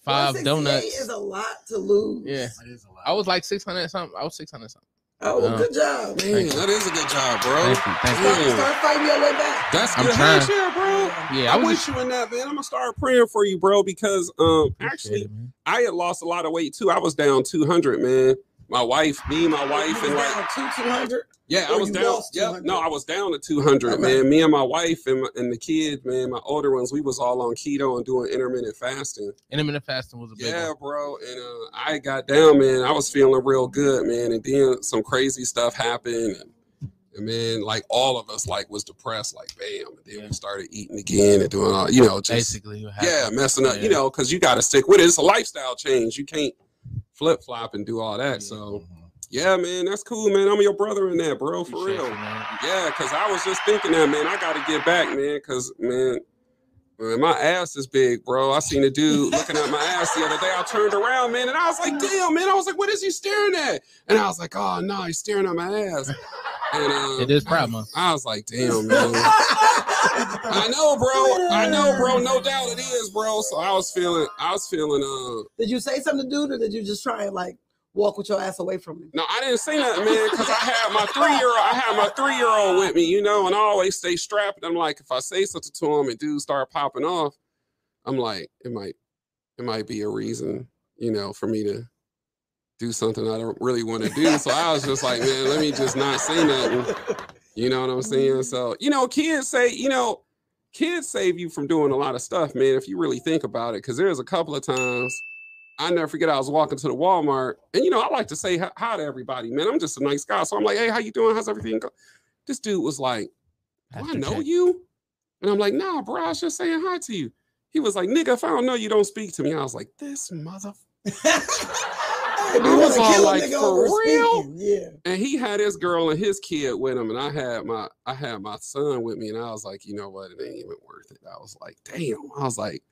[SPEAKER 4] five donuts,
[SPEAKER 3] is a lot to lose.
[SPEAKER 4] Yeah.
[SPEAKER 2] It is a lot.
[SPEAKER 4] I was like 600 something. I was 600 something.
[SPEAKER 3] Oh, well,
[SPEAKER 4] Uh,
[SPEAKER 3] good job.
[SPEAKER 5] Man, that is a good job, bro.
[SPEAKER 4] Thank you, thank you.
[SPEAKER 3] Start, start fighting your way back.
[SPEAKER 5] That's good. Heck bro.
[SPEAKER 4] Yeah, I was just
[SPEAKER 5] you in that, man. I'm gonna start praying for you, bro, because um
[SPEAKER 4] appreciate
[SPEAKER 5] actually
[SPEAKER 4] it.
[SPEAKER 5] I had lost a lot of weight too. I was down 200, man. My wife, me, my wife, and like
[SPEAKER 3] two two hundred.
[SPEAKER 5] yeah, I was down.
[SPEAKER 3] lost
[SPEAKER 5] Yep,
[SPEAKER 3] 200?
[SPEAKER 5] no, I was down to 200,
[SPEAKER 3] Okay.
[SPEAKER 5] man. Me and my wife and, my, and the kids, man, my older ones, we was all on keto and doing intermittent fasting.
[SPEAKER 4] Intermittent fasting was a big
[SPEAKER 5] Yeah,
[SPEAKER 4] one.
[SPEAKER 5] bro. And uh, I got down, man. I was feeling real good, man. And then some crazy stuff happened. And, and man, like all of us, like was depressed, like bam. And then
[SPEAKER 4] Yeah.
[SPEAKER 5] we started eating again and doing all, you know, just
[SPEAKER 4] Basically, what happened.
[SPEAKER 5] yeah, messing up, you know, because you got to stick with it. It's a lifestyle change. You can't flip flop and do all that. So yeah, man, that's cool, man. I'm your brother in that, bro, for
[SPEAKER 4] Appreciate
[SPEAKER 5] real.
[SPEAKER 4] you.
[SPEAKER 5] Yeah, because I was just thinking that, man. I got to get back, man. Because man, man, my ass is big, bro. I seen a dude looking at my ass the other day. I turned around, man, and I was like, damn, man. I was like, what is he staring at? And I was like, oh no, he's staring at my ass. And uh,
[SPEAKER 4] It is Pride Month.
[SPEAKER 5] I was like, damn, man. I know, bro. I know, bro. No doubt it is, bro. So I was feeling, I was feeling, uh,
[SPEAKER 3] Did you say something to dude, or did you just try and like walk with your ass away from me?
[SPEAKER 5] No, I didn't say nothing, man, because I had my three year old. I had my three year old with me, you know, and I always stay strapped. I'm like, if I say something to him and dudes start popping off, I'm like, it might, it might be a reason, you know, for me to do something I don't really want to do. So I was just like, man, let me just not say nothing. You know what I'm saying? So, you know, kids say, you know, kids save you from doing a lot of stuff, man, if you really think about it. Cause there's a couple of times I never forget I was walking to the Walmart, and you know, I like to say hi, to everybody, man. I'm just a nice guy. So I'm like, hey, how you doing? How's everything? This dude was like, Do I know
[SPEAKER 4] Jack.
[SPEAKER 5] you? And I'm like, nah, bro, I was just saying hi to you. He was like, nigga, if I don't know you, don't speak to me. I was like, this mother.
[SPEAKER 3] Hey, we
[SPEAKER 5] was all like, for real?
[SPEAKER 3] speaking. Yeah.
[SPEAKER 5] And he had his girl and his kid with him, and I had my I had my son with me, and I was like, you know what, it ain't even worth it. I was like, damn. I was like,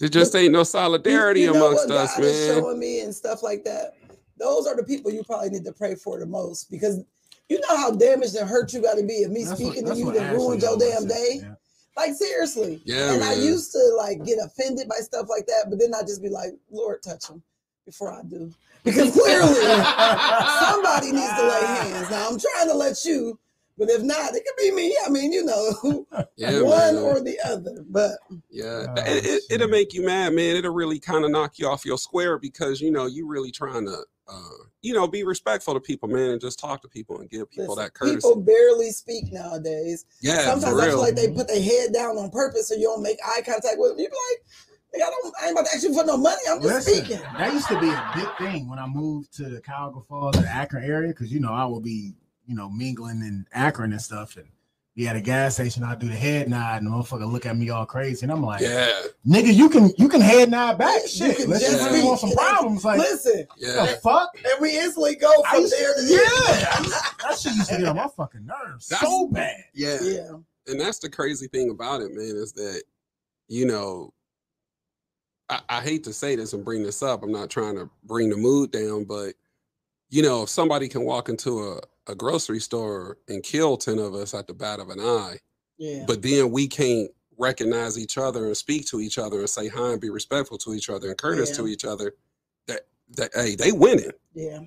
[SPEAKER 5] there just ain't no solidarity
[SPEAKER 3] you know
[SPEAKER 5] amongst
[SPEAKER 3] what
[SPEAKER 5] us,
[SPEAKER 3] God is
[SPEAKER 5] man.
[SPEAKER 3] showing me and stuff like that. Those are the people you probably need to pray for the most because you know how damaged and hurt you got to be if me
[SPEAKER 2] That's what-
[SPEAKER 3] speaking to you
[SPEAKER 2] what
[SPEAKER 3] that
[SPEAKER 2] Ashley
[SPEAKER 3] ruined your damn
[SPEAKER 2] says,
[SPEAKER 3] day.
[SPEAKER 2] yeah.
[SPEAKER 3] Like seriously.
[SPEAKER 5] Yeah,
[SPEAKER 3] and I used to like get offended by stuff like that, but then I just be like, Lord, touch him before I do. Because clearly somebody needs to lay hands. Now I'm trying to let you, but if not, it could be me. I mean, you know,
[SPEAKER 5] Yeah,
[SPEAKER 3] one
[SPEAKER 5] man.
[SPEAKER 3] or the other. But
[SPEAKER 5] Yeah,
[SPEAKER 2] Oh,
[SPEAKER 5] it, it, it'll make you mad, man. It'll really kind of knock you off your square because you know you really trying to, uh, you know, be respectful to people, man, and just talk to people and give people
[SPEAKER 3] listen,
[SPEAKER 5] that courtesy.
[SPEAKER 3] people barely speak nowadays.
[SPEAKER 5] yeah,
[SPEAKER 3] Sometimes
[SPEAKER 5] for
[SPEAKER 3] I feel like they put their head down on purpose so you don't make eye contact with them. You be like, "Nigga, I don't I ain't about to ask you for no money. I'm just
[SPEAKER 2] Listen,
[SPEAKER 3] speaking.
[SPEAKER 2] that used to be a big thing when I moved to the Cuyahoga Falls, the Akron area, because you know I would be, you know, mingling in Akron and stuff, and be at a gas station. I do the head nod, and the motherfucker look at me all crazy, and I'm like,
[SPEAKER 5] yeah,
[SPEAKER 2] "Nigga, you can you can head nod back.
[SPEAKER 3] You
[SPEAKER 2] Shit,
[SPEAKER 3] can
[SPEAKER 2] let's
[SPEAKER 5] just
[SPEAKER 2] just really want some problems. Like,
[SPEAKER 3] Listen,
[SPEAKER 5] yeah,
[SPEAKER 2] the fuck?
[SPEAKER 3] and we instantly go
[SPEAKER 2] I
[SPEAKER 3] from
[SPEAKER 2] used-
[SPEAKER 3] there to
[SPEAKER 2] yeah,
[SPEAKER 3] there.
[SPEAKER 2] I used- that shit used to get on my fucking nerves
[SPEAKER 5] That's-
[SPEAKER 2] so bad.
[SPEAKER 5] yeah.
[SPEAKER 3] Yeah.
[SPEAKER 5] And that's the crazy thing about it, man, is that you know, I, I hate to say this and bring this up. I'm not trying to bring the mood down, but you know, if somebody can walk into a, a grocery store and kill ten of us at the bat of an eye,
[SPEAKER 3] Yeah.
[SPEAKER 5] but then we can't recognize each other and speak to each other and say hi and be respectful to each other and courteous
[SPEAKER 3] Yeah.
[SPEAKER 5] to each other that that hey they winning
[SPEAKER 3] yeah.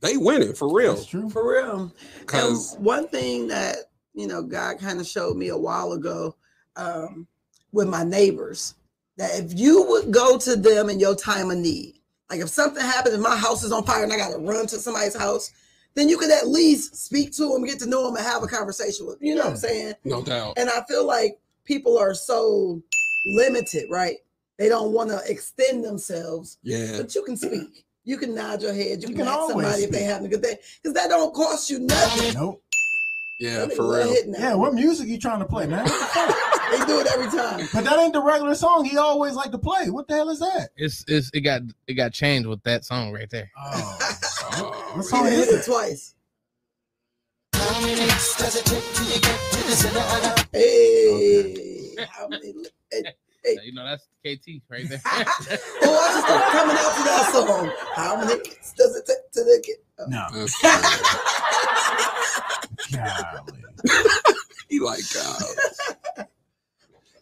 [SPEAKER 5] they winning for real
[SPEAKER 2] That's true.
[SPEAKER 3] For real.
[SPEAKER 5] because
[SPEAKER 3] one thing that you know God kind of showed me a while ago um, with my neighbors that if you would go to them in your time of need, like if something happens and my house is on fire and I got to run to somebody's house, then you could at least speak to them, get to know them, and have a conversation with. You know what I'm saying?
[SPEAKER 5] no doubt
[SPEAKER 3] And I feel like people are so limited, right? They don't want to extend themselves,
[SPEAKER 5] yeah
[SPEAKER 3] but you can speak. You can nod your head. You,
[SPEAKER 2] You
[SPEAKER 3] can,
[SPEAKER 2] can
[SPEAKER 3] ask
[SPEAKER 2] always
[SPEAKER 3] somebody if they
[SPEAKER 2] speak.
[SPEAKER 3] having a good day, because that don't cost you nothing.
[SPEAKER 2] Nope.
[SPEAKER 5] Yeah
[SPEAKER 3] That
[SPEAKER 5] for real.
[SPEAKER 2] Yeah, what music you trying to play, man? What the fuck?
[SPEAKER 3] They do it every time.
[SPEAKER 2] But that ain't the regular song he always like to play. What the hell is that?
[SPEAKER 4] It's it's it got it got changed with that song right there.
[SPEAKER 2] Oh,
[SPEAKER 5] Oh,
[SPEAKER 2] What
[SPEAKER 3] He
[SPEAKER 2] song
[SPEAKER 3] done
[SPEAKER 2] is
[SPEAKER 3] hit
[SPEAKER 2] it?
[SPEAKER 3] it twice. Hey, how many? Hey.
[SPEAKER 4] You know that's KT right there.
[SPEAKER 3] oh, I just started coming out to that song. How many hits does it take to the kid?
[SPEAKER 2] no.
[SPEAKER 5] that's
[SPEAKER 2] Golly.
[SPEAKER 5] he like god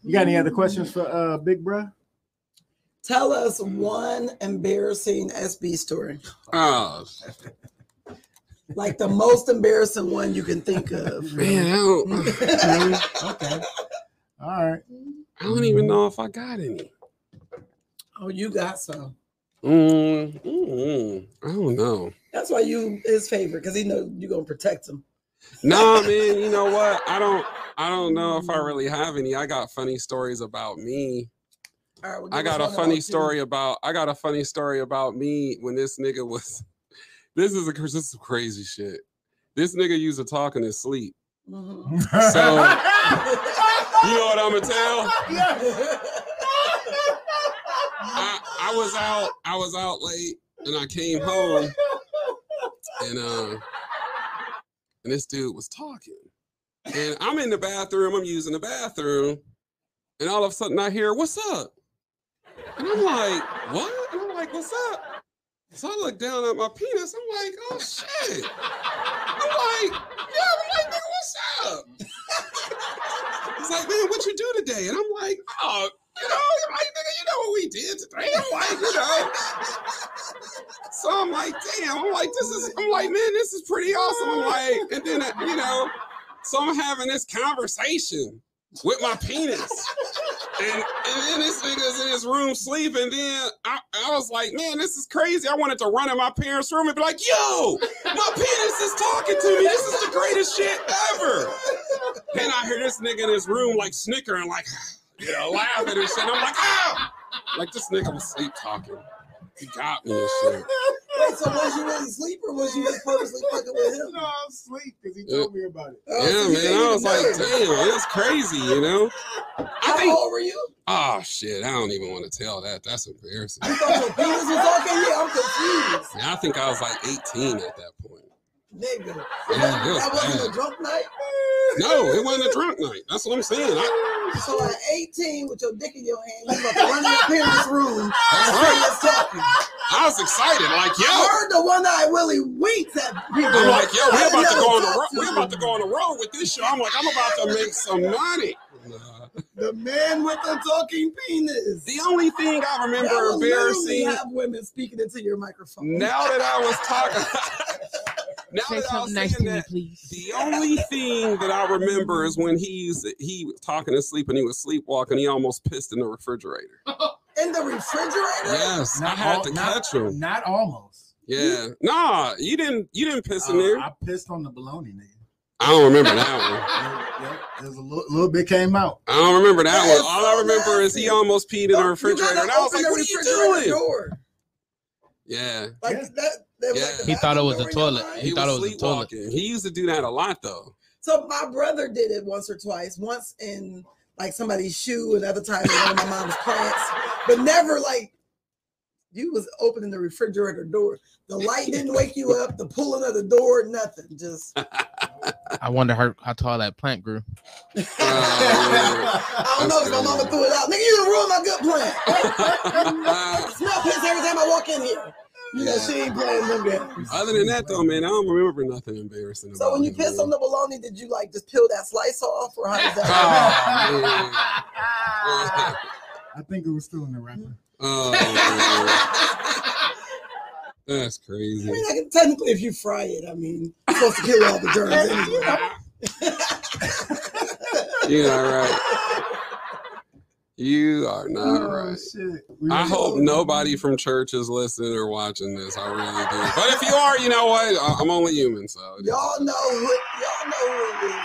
[SPEAKER 2] You got any other questions for uh Big Bruh?
[SPEAKER 3] Tell us one embarrassing SB story.
[SPEAKER 5] oh
[SPEAKER 3] Like the most embarrassing one you can think of.
[SPEAKER 5] Man, I don't,
[SPEAKER 2] Really? Okay. All right.
[SPEAKER 5] I don't even know if I got any.
[SPEAKER 3] Oh, you got some.
[SPEAKER 5] Mm, mm, I don't know.
[SPEAKER 3] That's why you his favorite because he know you're gonna protect him.
[SPEAKER 5] Nah, man. You know what? I don't. I don't know if I really have any. I got funny stories about me.
[SPEAKER 3] Right, well,
[SPEAKER 5] I got a funny story about. I got a funny story about me when this nigga was. This is a this is some crazy shit. This nigga used to talk in his sleep.
[SPEAKER 3] Mhm.
[SPEAKER 5] So- You know what I'm gonna tell? I, I was out. I was out late, and I came home, and uh, and this dude was talking, and I'm in the bathroom. I'm using the bathroom, and all of a sudden I hear, "What's up?" And I'm like, "What?" And I'm like, "What's up?" So I look down at my penis. I'm like, "Oh shit!" I'm like, "Yeah." I'm like, "Nigga, what's up?" He's like, "Man, what you do today?" And I'm like, "Oh." You know, like, nigga, you know what we did today? I'm like, you know. So I'm like, damn, I'm like, this is, I'm like, man, this is pretty awesome. I'm like, and then, uh, you know, so I'm having this conversation with my penis. And, and then this nigga's in his room sleeping. Then I, I was like, man, this is crazy. I wanted to run in my parents' room and be like, yo, my penis is talking to me. This is the greatest shit ever. Then I hear this nigga in his room like snickering, like, you know, laughing and shit. I'm like, ah! Like this nigga was sleep talking. He got me and shit.
[SPEAKER 3] Wait, so was you really asleep or was you just purposely fucking with him?
[SPEAKER 2] No, I'm asleep because he told me about it.
[SPEAKER 3] Oh,
[SPEAKER 5] Yeah,
[SPEAKER 3] so
[SPEAKER 5] man. I was like,
[SPEAKER 3] know.
[SPEAKER 5] damn, it's crazy, you know?
[SPEAKER 3] How
[SPEAKER 5] think,
[SPEAKER 3] old were you?
[SPEAKER 5] oh shit, I don't even want to tell that. That's embarrassing.
[SPEAKER 3] You thought your penis was talking? Yeah, I'm confused.
[SPEAKER 5] Yeah, I think I was like 18 at that point.
[SPEAKER 3] Nigga. That wasn't a drunk night?
[SPEAKER 5] No, it wasn't a drunk night. That's what I'm saying. I,
[SPEAKER 3] So at 18 with your dick in your hand, you about to run in your parents' room
[SPEAKER 5] That's right.
[SPEAKER 3] talking.
[SPEAKER 5] I was excited. Like, yo.
[SPEAKER 3] I heard the one eye Willie winks at people.
[SPEAKER 5] I'm like, yo, we're about to go on the road. We're about to go on the road with this show. I'm like, I'm about to make some money. Nah.
[SPEAKER 3] The man with the talking penis.
[SPEAKER 5] The only thing I remember
[SPEAKER 3] That will literally
[SPEAKER 5] embarrassing
[SPEAKER 3] have women speaking into your microphone.
[SPEAKER 5] now that I was talking, now
[SPEAKER 4] Say
[SPEAKER 5] that
[SPEAKER 4] something nice to
[SPEAKER 5] saying
[SPEAKER 4] me, please.
[SPEAKER 5] the only thing that I remember is when he's he was talking to sleep and he was sleepwalking. He almost pissed in the refrigerator.
[SPEAKER 3] in the refrigerator?
[SPEAKER 5] Yes, I had
[SPEAKER 2] al-
[SPEAKER 5] to
[SPEAKER 2] not-
[SPEAKER 5] catch him.
[SPEAKER 2] Not almost.
[SPEAKER 5] Yeah, nah, you didn't you didn't piss in
[SPEAKER 2] Uh,
[SPEAKER 5] there.
[SPEAKER 2] I pissed on the bologna, nigga.
[SPEAKER 5] I don't remember that one.
[SPEAKER 2] Yeah, yeah, There's a little, little bit came out.
[SPEAKER 5] I don't remember that
[SPEAKER 3] That
[SPEAKER 5] one.
[SPEAKER 3] is
[SPEAKER 5] All I
[SPEAKER 3] so
[SPEAKER 5] remember is he almost peed in the refrigerator,
[SPEAKER 3] gotta
[SPEAKER 5] and I was
[SPEAKER 3] open
[SPEAKER 5] like, "What are you doing?"
[SPEAKER 3] Door.
[SPEAKER 5] Yeah,
[SPEAKER 3] Like
[SPEAKER 2] Yeah.
[SPEAKER 3] that. that
[SPEAKER 5] Yeah.
[SPEAKER 3] like
[SPEAKER 4] He thought it was
[SPEAKER 3] bathroom
[SPEAKER 4] a
[SPEAKER 3] door in your
[SPEAKER 4] toilet.
[SPEAKER 3] mind.
[SPEAKER 4] He thought it was a toilet.
[SPEAKER 5] He used to do that a lot though.
[SPEAKER 3] So my brother did it once or twice. Once in like somebody's shoe, and other time in one of my mom's plants, but never like you was opening the refrigerator door. The light didn't wake you up. The pulling of the door, nothing. Just
[SPEAKER 4] I wonder how, how tall that plant grew.
[SPEAKER 5] Uh,
[SPEAKER 3] I don't know if my mama threw it out. Nigga, you ruined my good plant. I smell piss every time I walk in here. You know, she ain't playing them games.
[SPEAKER 5] Other than that, though, man, I don't remember nothing embarrassing.
[SPEAKER 3] So when you
[SPEAKER 5] him,
[SPEAKER 3] pissed on the bologna, did you like just peel that slice off, or how does that?
[SPEAKER 5] Oh, man.
[SPEAKER 2] I think it was still in the wrapper.
[SPEAKER 5] Oh, man. That's
[SPEAKER 3] I
[SPEAKER 5] crazy.
[SPEAKER 3] mean, I can, technically, if you fry it, I mean, it's supposed to kill all the germs anyway.
[SPEAKER 5] You're not right. You are not
[SPEAKER 2] Oh,
[SPEAKER 5] right.
[SPEAKER 2] shit. We
[SPEAKER 5] I hope nobody from church is listening or watching this. I really do. But if you are, you know what? I- I'm only human, so.
[SPEAKER 3] Y'all know what y'all know who it is.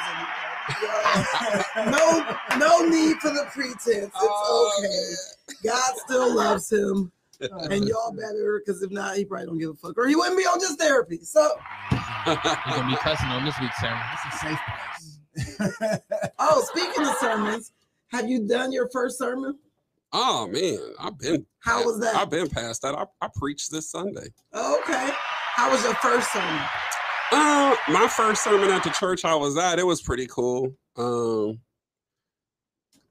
[SPEAKER 3] no, no need for the pretense. It's
[SPEAKER 5] Oh,
[SPEAKER 3] okay. God still loves him, oh, and y'all better, because if not, he probably don't give a fuck, or he wouldn't be on just therapy. So,
[SPEAKER 4] You're gonna be cussing on this week's sermon.
[SPEAKER 2] It's a safe place.
[SPEAKER 3] oh, speaking of sermons, have you done your first sermon?
[SPEAKER 5] oh man, I've been.
[SPEAKER 3] How was that?
[SPEAKER 5] I've been past that. I, I preached this Sunday.
[SPEAKER 3] Okay. How was your first sermon?
[SPEAKER 5] Uh, my first sermon at the church I was at, it was pretty cool. Um,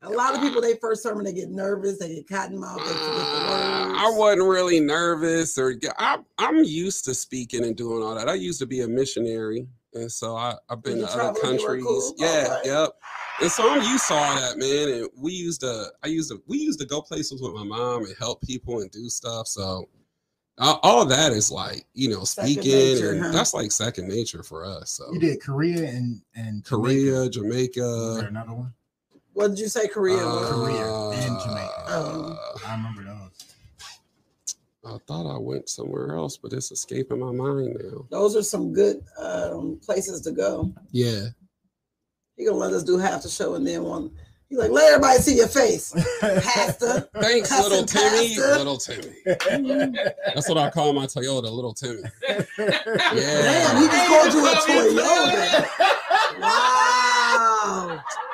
[SPEAKER 3] A lot of people, they first sermon, they get nervous, they get cotton mouth, they forget the
[SPEAKER 5] Uh. I wasn't really nervous or I, I'm used to speaking and doing all that. I used to be a missionary, and so I, I've been to other
[SPEAKER 3] traveled, you were
[SPEAKER 5] countries.
[SPEAKER 3] cool?
[SPEAKER 5] Yeah,
[SPEAKER 3] Alright.
[SPEAKER 5] yep. And so I'm used to that, man. And we used to, I used to, we used to go places with my mom and help people and do stuff. So all, all that is like you know speaking
[SPEAKER 3] nature,
[SPEAKER 5] and
[SPEAKER 3] huh?
[SPEAKER 5] that's like second nature for us so
[SPEAKER 2] You did Korea and and
[SPEAKER 5] korea
[SPEAKER 2] Jamaica.
[SPEAKER 5] Jamaica
[SPEAKER 2] another one?
[SPEAKER 3] What did you say? Korea. was?
[SPEAKER 2] Korea and Jamaica.
[SPEAKER 3] Oh.
[SPEAKER 2] I remember those.
[SPEAKER 5] I thought I went somewhere else, but it's escaping my mind now.
[SPEAKER 3] Those are some good um, places to go.
[SPEAKER 5] Yeah.
[SPEAKER 3] He gonna let us do half the show and then one. He like let everybody see your face, Pastor.
[SPEAKER 5] Thanks,
[SPEAKER 3] Cousin
[SPEAKER 5] little Timmy.
[SPEAKER 3] Pastor.
[SPEAKER 5] Little Timmy. That's what I call my Toyota, little Timmy.
[SPEAKER 3] Damn, he
[SPEAKER 5] Yeah.
[SPEAKER 3] just called you a Toyota. Wow,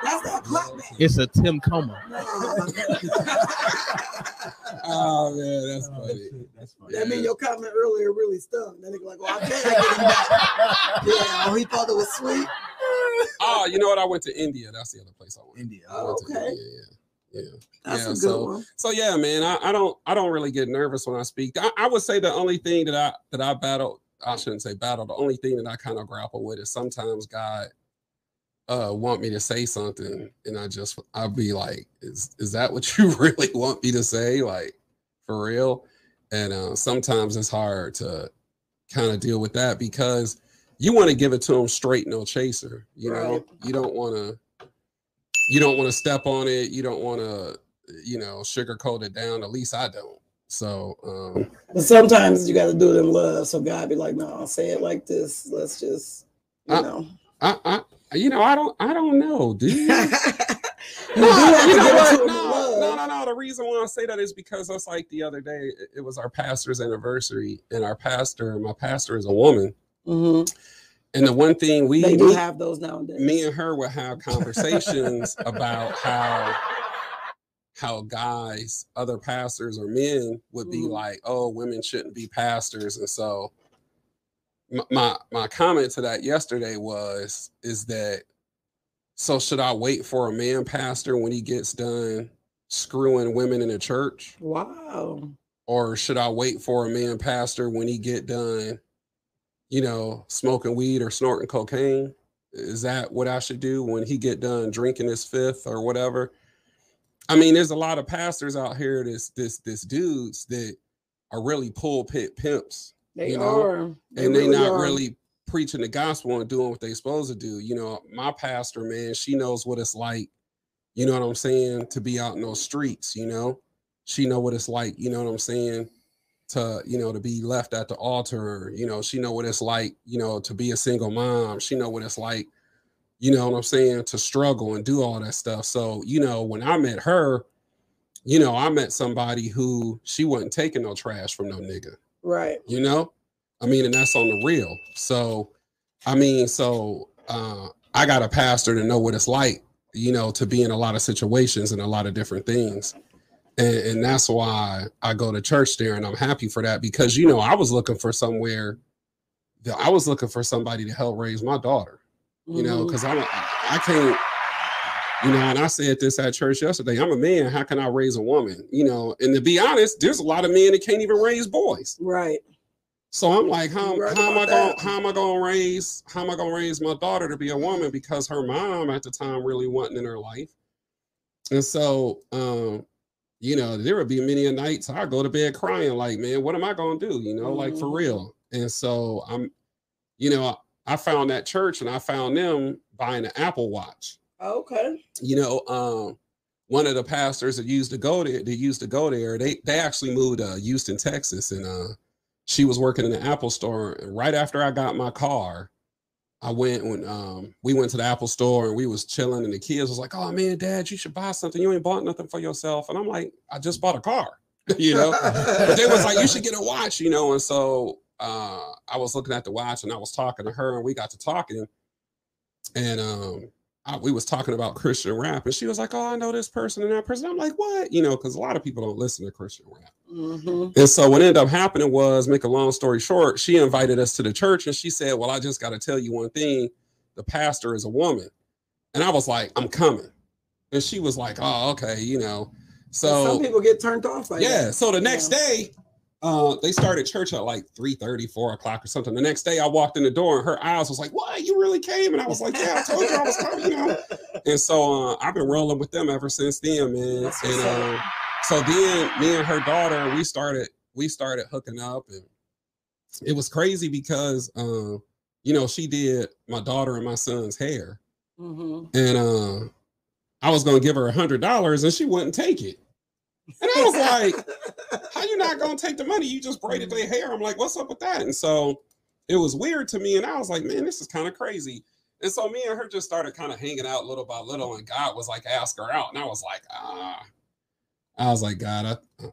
[SPEAKER 3] that's that clap back.
[SPEAKER 4] It's a Tim Coma.
[SPEAKER 5] Oh man, that's
[SPEAKER 2] Oh,
[SPEAKER 5] funny.
[SPEAKER 2] shit, That's funny.
[SPEAKER 3] That mean your comment earlier really stung. Then they go like, well, I can't get him back." Yeah, oh, he thought it was sweet.
[SPEAKER 5] Oh, you know what? I went to India. That's the other place I went.
[SPEAKER 2] India.
[SPEAKER 5] I went to
[SPEAKER 3] Okay.
[SPEAKER 5] India, yeah. Yeah.
[SPEAKER 3] That's
[SPEAKER 5] Yeah,
[SPEAKER 3] a good
[SPEAKER 5] so-
[SPEAKER 3] one.
[SPEAKER 5] So yeah, man, I, I don't I don't really get nervous when I speak. I, I would say the only thing that I that I battle, I shouldn't say battle, the only thing that I kind of grapple with is sometimes God uh want me to say something and I just I'll be like, is is that what you really want me to say? Like for real? And uh sometimes it's hard to kind of deal with that because you want to give it to them straight, no chaser. You know, you don't want to you don't want to step on it. You don't want to, you know, sugarcoat it down. At least I don't. So, um,
[SPEAKER 3] But sometimes you got to do it in love. So God be like, "No, I'll say it like this. Let's just, you
[SPEAKER 5] Uh,
[SPEAKER 3] know."
[SPEAKER 5] I, I, you know, I don't, I don't know, dude. No, you know what?
[SPEAKER 3] to him in
[SPEAKER 5] No, no, no, no. The reason why I say that is because that's like the other day. it- was our pastor's anniversary, and our pastor, my pastor, is a woman.
[SPEAKER 3] Mhm.
[SPEAKER 5] And the one thing we,
[SPEAKER 3] They do
[SPEAKER 5] me,
[SPEAKER 3] have those nowadays.
[SPEAKER 5] me and her would have conversations about how how guys other pastors or men would be
[SPEAKER 3] Mhm.
[SPEAKER 5] like oh women shouldn't be pastors and so my, my comment to that yesterday was is that so should i wait for a man pastor when he gets done screwing women in the church
[SPEAKER 3] wow.
[SPEAKER 5] or should I wait for a man pastor when he get done, you know, smoking weed or snorting cocaine? Is that what I should do when he get done drinking his fifth or whatever? I mean, there's a lot of pastors out here, this this this dudes that are really pulpit pimps,
[SPEAKER 3] They
[SPEAKER 5] You know,
[SPEAKER 3] are.
[SPEAKER 5] and they
[SPEAKER 3] really
[SPEAKER 5] not
[SPEAKER 3] are.
[SPEAKER 5] really preaching the gospel and doing what they supposed to do. You know, my pastor, man, she knows what it's like. You know what I'm saying? To be out in those streets, you know, she know what it's like. You know what I'm saying? To you know, to be left at the altar. You know, she know what it's like. You know, to be a single mom. She know what it's like. You know what I'm saying? To struggle and do all that stuff. So you know, when I met her, you know, I met somebody who she wasn't taking no trash from no nigga
[SPEAKER 3] right.
[SPEAKER 5] you know? I mean and that's on the real. So i mean so uh i got a pastor to know what it's like you know to be in a lot of situations and a lot of different things. And, and that's why i go to church there and i'm happy for that because you know i was looking for somewhere that i was looking for somebody to help raise my daughter you know because i'm a, i can't you know and i said this at church yesterday i'm a man how can i raise a woman you know and to be honest there's a lot of men that can't even raise boys
[SPEAKER 3] right.
[SPEAKER 5] so I'm like, how,
[SPEAKER 3] right
[SPEAKER 5] how am I going? How am I going to raise? How am I going to raise my daughter to be a woman because her mom at the time really wasn't in her life, and so um, you know there would be many a nights I go to bed crying like, man, what am I going to do? You know, like for
[SPEAKER 3] Mhm.
[SPEAKER 5] real. And so I'm, you know, I found that church and I found them buying an Apple Watch
[SPEAKER 3] Okay.
[SPEAKER 5] you know, um, one of the pastors that used to go there, they used to go there. They they actually moved to Houston, Texas, and uh, she was working in the Apple store. And right after I got my car, I went when um we went to the Apple store and we was chilling, and the kids was like, "Oh man, Dad, you should buy something. You ain't bought nothing for yourself." And I'm like, "I just bought a car," you know. but they was like, "You should get a watch," you know. And so uh, I was looking at the watch and I was talking to her, and we got to talking, and um, I, we was talking about Christian rap, and she was like, "Oh, I know this person and that person." I'm like, "What?" You know, because a lot of people don't listen to Christian rap.
[SPEAKER 3] hmm
[SPEAKER 5] And so what ended up happening was, make a long story short, she invited us to the church, and she said, "Well, I just got to tell you one thing: the pastor is a woman." And I was like, "I'm coming," and she was like, "Oh, okay," you know. So
[SPEAKER 3] some people get turned off like
[SPEAKER 5] yeah.
[SPEAKER 3] that.
[SPEAKER 5] So the next
[SPEAKER 3] Yeah.
[SPEAKER 5] day, uh, they started church at like 3 4 o'clock or something. The next day I walked in the door and her eyes was like, What? You really came? And I was like, Yeah, I told you I was coming, you know. And so uh, I've been rolling with them ever since then, man.
[SPEAKER 3] That's
[SPEAKER 5] And um, so then me and her daughter, we started we started hooking up, and it was crazy because, uh, you know, she did my daughter and my son's hair,
[SPEAKER 3] Mhm.
[SPEAKER 5] and uh, I was gonna give her a hundred dollars, and she wouldn't take it. And I was like, how you not gonna take the money? You just braided their hair. I'm like, what's up with that? And so it was weird to me, and I was like, man, this is kind of crazy. And so me and her just started kind of hanging out little by little, and God was like, ask her out, and I was like, ah, I was like, God, I,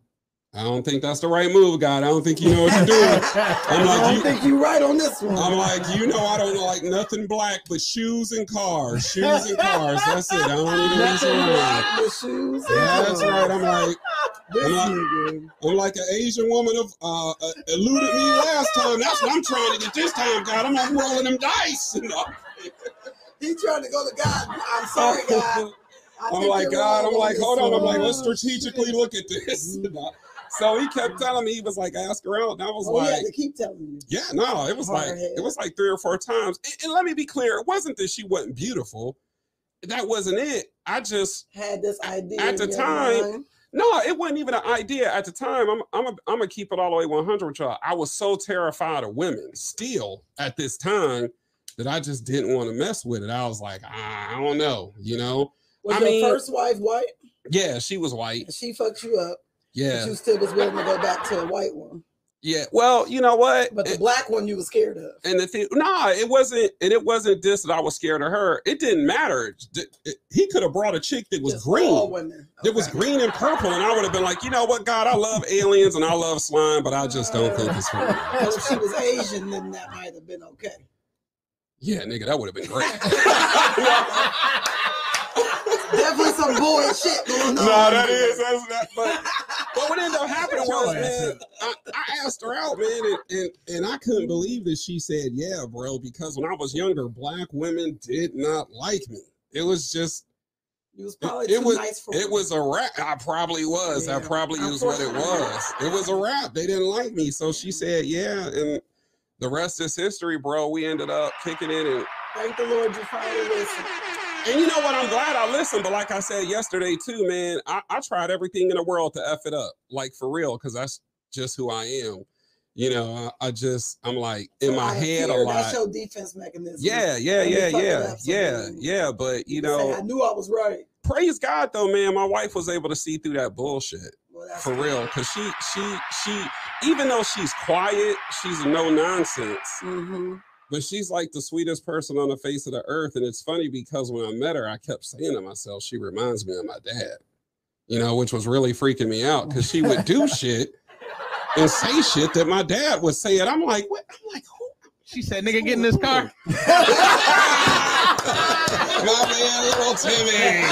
[SPEAKER 5] I don't think that's the right move, God. I don't think you know what you're doing. I'm
[SPEAKER 3] I
[SPEAKER 5] like,
[SPEAKER 3] don't
[SPEAKER 5] you-
[SPEAKER 3] think you're right on this one.
[SPEAKER 5] I'm like, you know, I don't like nothing black but shoes and cars, shoes and cars. That's it. I don't need a reason
[SPEAKER 3] Nothing
[SPEAKER 5] why.
[SPEAKER 3] black with shoes.
[SPEAKER 5] Yeah, that's right. I'm like, I'm like-. I'm like an Asian woman of uh, uh, eluded me last time. That's what I'm trying to get this time, God. I'm not rolling them dice. You know?
[SPEAKER 3] He trying to go to God. I'm sorry, God. I
[SPEAKER 5] I'm like, God, I'm like, hold on. I'm like, let's strategically look at this. So he kept telling me, he was like, ask her out. And I was
[SPEAKER 3] Oh,
[SPEAKER 5] like,
[SPEAKER 3] to keep telling you.
[SPEAKER 5] yeah, no, it was like,
[SPEAKER 3] Hard-headed.
[SPEAKER 5] it was like three or four times. And, and let me be clear, it wasn't that she wasn't beautiful. That wasn't it. I just,
[SPEAKER 3] Had this idea
[SPEAKER 5] At the time,
[SPEAKER 3] mind.
[SPEAKER 5] no, it wasn't even an idea at the time. I'm, I'm, a, I'm gonna keep it all the way 100 with y'all. I was so terrified of women still at this time that I just didn't want to mess with it. I was like, "Ah, I don't know, you know?
[SPEAKER 3] was
[SPEAKER 5] I
[SPEAKER 3] your
[SPEAKER 5] mean-
[SPEAKER 3] first wife white?
[SPEAKER 5] Yeah, she was white.
[SPEAKER 3] She fucked you up,
[SPEAKER 5] Yeah,
[SPEAKER 3] but you still was willing to go back to a white one.
[SPEAKER 5] yeah. Well, you know what?
[SPEAKER 3] But the
[SPEAKER 5] And-
[SPEAKER 3] black one you were scared of.
[SPEAKER 5] and the thing, nah, it wasn't, and it wasn't this that I was scared of her. It didn't matter. It- it- he could have brought a chick that was
[SPEAKER 3] Just
[SPEAKER 5] green.
[SPEAKER 3] all women.
[SPEAKER 5] It was green and purple, and I would have been like, you know what, God, I love aliens and I love slime, but I just don't think it's for me.
[SPEAKER 3] If she was Asian, then that might have been okay.
[SPEAKER 5] Yeah, nigga, that would have been great.
[SPEAKER 3] Definitely some boy shit going on.
[SPEAKER 5] no, that is that's that. But but what ended up happening was, man. I, I asked her out, man, and, and and I couldn't believe that she said yeah, bro. Because when I was younger, black women did not like me. It was just
[SPEAKER 3] You was
[SPEAKER 5] it,
[SPEAKER 3] probably
[SPEAKER 5] it
[SPEAKER 3] too
[SPEAKER 5] was
[SPEAKER 3] nice for
[SPEAKER 5] it
[SPEAKER 3] her.
[SPEAKER 5] was a rap. I probably was. That
[SPEAKER 3] Yeah,
[SPEAKER 5] probably was what it was. It was a rap. They didn't like me, so she mm-hmm. said yeah, and the rest is history, bro. We ended up kicking it and
[SPEAKER 3] Thank the Lord you finally listened.
[SPEAKER 5] And you know what? I'm glad I listened, but like I said yesterday too, man, I, I tried everything in the world to F it up, like for real, because that's just who I am. You know, I, I just I'm like in my head a lot.
[SPEAKER 3] That's your defense mechanism.
[SPEAKER 5] Yeah, yeah, yeah, yeah, yeah, yeah. But you
[SPEAKER 3] say,
[SPEAKER 5] know,
[SPEAKER 3] I knew I was right.
[SPEAKER 5] praise God though, man. My wife was able to see through that bullshit
[SPEAKER 3] Well,
[SPEAKER 5] for real, because she she she even though she's quiet, she's no nonsense.
[SPEAKER 3] Mhm.
[SPEAKER 5] But she's like the sweetest person on the face of the earth. And it's funny because when I met her, I kept saying to myself, she reminds me of my dad, you know, which was really freaking me out because she would do shit and say shit that my dad would say. And I'm like, what? I'm like, who?
[SPEAKER 4] She said, "Nigga, get in this car."
[SPEAKER 5] my man, little Timmy.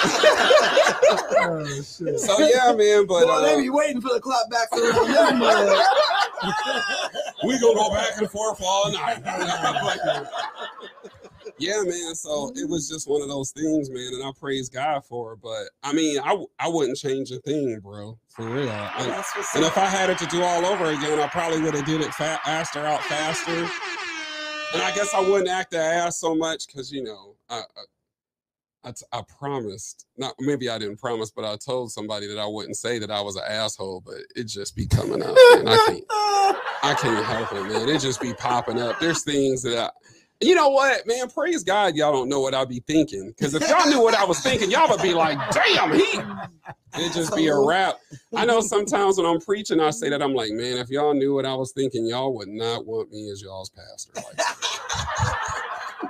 [SPEAKER 2] Oh, shit.
[SPEAKER 5] So yeah, man, but
[SPEAKER 3] Boy, they
[SPEAKER 5] uh,
[SPEAKER 3] be waiting for the clock back around them mud.
[SPEAKER 5] We gonna go back and forth all night. yeah, man. So it was just one of those things, man, and I praise God for it. But I mean, I I wouldn't change a thing, bro, for real. And, and if I had it to do all over again, I probably would have did it fa- asked out faster. And I guess I wouldn't act the ass so much because you know I. I I, t- I promised, not maybe I didn't promise, but I told somebody that I wouldn't say that I was an asshole, but it just be coming up, Man. I can't, I can't help it, man. It just be popping up. There's things that I, you know what, man? Praise God, y'all don't know what I be thinking. Because if y'all knew what I was thinking, y'all would be like, damn, he. It just be a rap. I know sometimes when I'm preaching, I say that I'm like, man, if y'all knew what I was thinking, y'all would not want me as y'all's pastor. Like,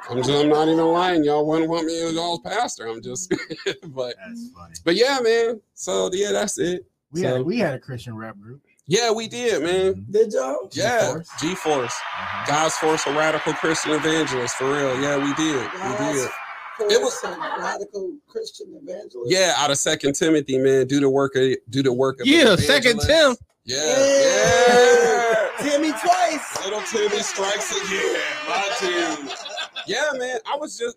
[SPEAKER 5] I'm, just, I'm not even lying. Y'all wouldn't want me as y'all's pastor. I'm just, but,
[SPEAKER 2] That's funny.
[SPEAKER 5] but yeah, man. So yeah, that's it.
[SPEAKER 2] We
[SPEAKER 5] So-
[SPEAKER 2] had we had a Christian rap group.
[SPEAKER 5] Yeah, we did, man.
[SPEAKER 3] Did y'all?
[SPEAKER 5] Yeah,
[SPEAKER 2] G-Force. Uh-huh.
[SPEAKER 5] God's Force, a radical Christian evangelist, for real. Yeah, we did. We did.
[SPEAKER 3] force
[SPEAKER 5] It was-
[SPEAKER 3] a radical Christian evangelist.
[SPEAKER 5] Yeah, out of Second Timothy, man. Do the work of do the work of
[SPEAKER 4] Yeah, second
[SPEAKER 5] evangelist.
[SPEAKER 4] Tim.
[SPEAKER 5] Yeah, yeah.
[SPEAKER 3] Timmy twice.
[SPEAKER 5] Little Timmy strikes again. My team. Yeah, man. I was just.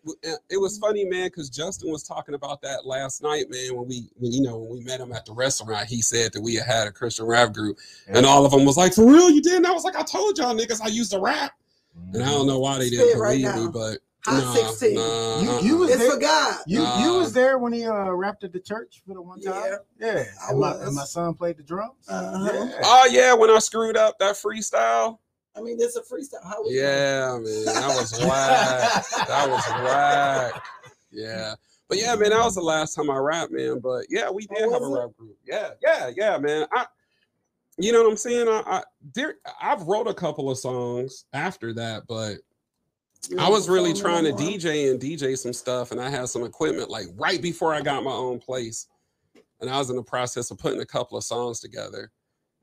[SPEAKER 5] It was funny, man, because Justin was talking about that last night, man. When we, when, you know, when we met him at the restaurant, he said that we had had a Christian rap group, and all of them was like, "For real, you did?" And I was like, "I told y'all niggas I used to rap." And I don't know why they didn't
[SPEAKER 3] it right
[SPEAKER 5] believe me, but
[SPEAKER 3] Hot
[SPEAKER 5] Nah,
[SPEAKER 3] 16.
[SPEAKER 5] nah,
[SPEAKER 2] You-
[SPEAKER 5] uh-uh.
[SPEAKER 2] you was
[SPEAKER 3] It's
[SPEAKER 2] there-
[SPEAKER 3] for God.
[SPEAKER 2] You you was there when he uh rapped at the church for the one time. Yeah,
[SPEAKER 3] I
[SPEAKER 2] and, my,
[SPEAKER 3] was.
[SPEAKER 2] and my son played the drums.
[SPEAKER 3] Uh-huh.
[SPEAKER 2] Yeah.
[SPEAKER 5] Oh yeah, when I screwed up that freestyle.
[SPEAKER 3] I mean, it's a freestyle. How
[SPEAKER 5] Yeah, man, that was whack. that was whack. Yeah, but yeah, man, that was the last time I rapped, man. But yeah, we did have a
[SPEAKER 3] it?
[SPEAKER 5] rap group. Yeah, yeah, yeah, man. I, you know what I'm saying? I, I there, I've wrote a couple of songs after that, but I was really trying to? DJ and DJ some stuff, and I had some equipment like right before I got my own place, and I was in the process of putting a couple of songs together,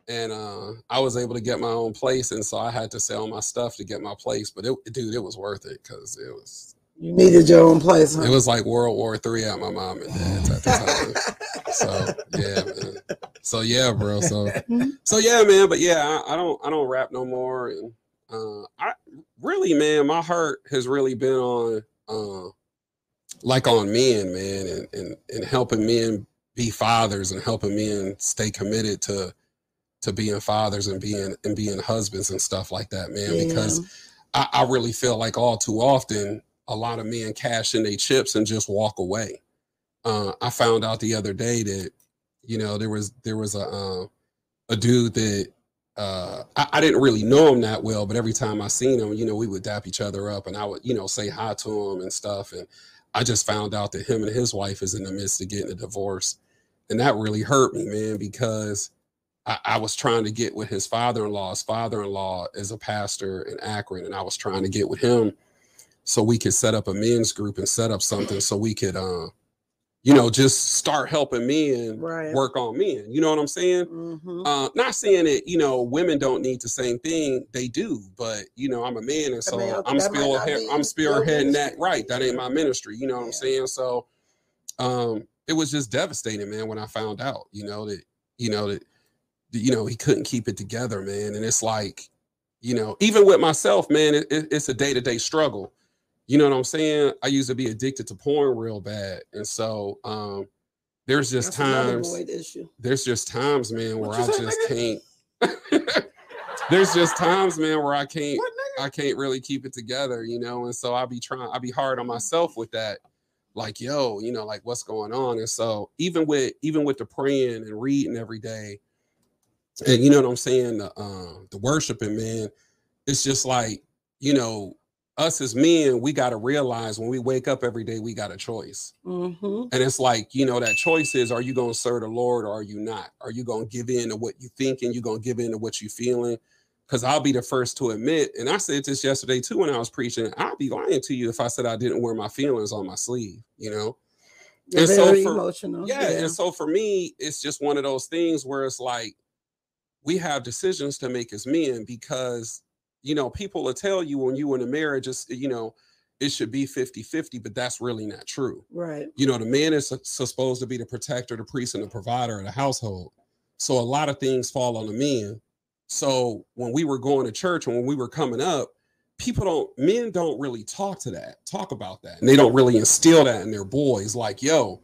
[SPEAKER 5] and uh, I was able to get my own place, and so I had to sell my stuff to get my place. But it, dude, it was worth it because it was
[SPEAKER 3] You needed your own place. Huh?
[SPEAKER 5] it was like World War Three at my mom and dad's at the time. so yeah, man. So yeah, bro. So so yeah, man. But yeah, I, I don't I don't rap no more, and uh, I really, man, my heart has really been on uh, like on men, man, and and and helping men be fathers and helping men stay committed to to being fathers and being and being husbands and stuff like that, man.
[SPEAKER 3] Yeah.
[SPEAKER 5] Because I, I really feel like all too often a lot of men cash in their chips and just walk away. Uh, I found out the other day that you know there was there was a uh, a dude that uh, I, I didn't really know him that well, but every time I seen him, you know, we would dap each other up, and I would you know say hi to him and stuff. And I just found out that him and his wife is in the midst of getting a divorce, and that really hurt me, man, because I, I was trying to get with his father-in-law. His father-in-law is a pastor in Akron, and I was trying to get with him so we could set up a men's group and set up something so we could, uh, you know, just start helping men
[SPEAKER 3] Right.
[SPEAKER 5] work on men. You know what I'm saying?
[SPEAKER 3] Mhm.
[SPEAKER 5] Uh, not saying that you know women don't need the same thing; they do. But you know, I'm a man, and so
[SPEAKER 3] mean,
[SPEAKER 5] I'm
[SPEAKER 3] might not
[SPEAKER 5] I'm spearheading that. Right, that ain't my ministry. You know what I'm saying? So, um, it was just devastating, man, when I found out. You know that you know that, you know he couldn't keep it together, man. And it's like, you know, even with myself, man, it, it- it's a day to day struggle. You know what I'm saying? I used to be addicted to porn real bad, and so um, there's just
[SPEAKER 3] That's
[SPEAKER 5] times
[SPEAKER 3] issue.
[SPEAKER 5] there's just times, man, where I
[SPEAKER 2] say,
[SPEAKER 5] just
[SPEAKER 2] nigga?
[SPEAKER 5] can't. there's just times, man, where I can't.
[SPEAKER 2] What?
[SPEAKER 5] I can't really keep it together, you know, and so I'll be trying. I'll be hard on myself with that. Like, yo, you know, like what's going on? And so even with even with the praying and reading every day, and you know what I'm saying, the um the worshiping, man, it's just like you know, us as men, we got to realize when we wake up every day, we got a choice.
[SPEAKER 3] Mm-hmm.
[SPEAKER 5] And it's like, you know, that choice is are you going to serve the Lord or are you not? Are you going to give in to what you thinking? You going to give in to what you feeling? Because I'll be the first to admit, and I said this yesterday too when I was preaching, I'd be lying to you if I said I didn't wear my feelings on my sleeve, you know?
[SPEAKER 3] You're
[SPEAKER 5] And so
[SPEAKER 3] very
[SPEAKER 5] for-
[SPEAKER 3] emotional.
[SPEAKER 5] Yeah, and so for me, it's just one of those things where it's like we have decisions to make as men because you know people will tell you when you in a marriage, it's you know, it should be 50-50, but that's really not true
[SPEAKER 3] right.
[SPEAKER 5] you know, the man is supposed to be the protector, the priest, and the provider of the household. So a lot of things fall on the men. So when we were going to church and when we were coming up, people don't, men don't really talk to that, talk about that. And they don't really instill that in their boys. Like, yo,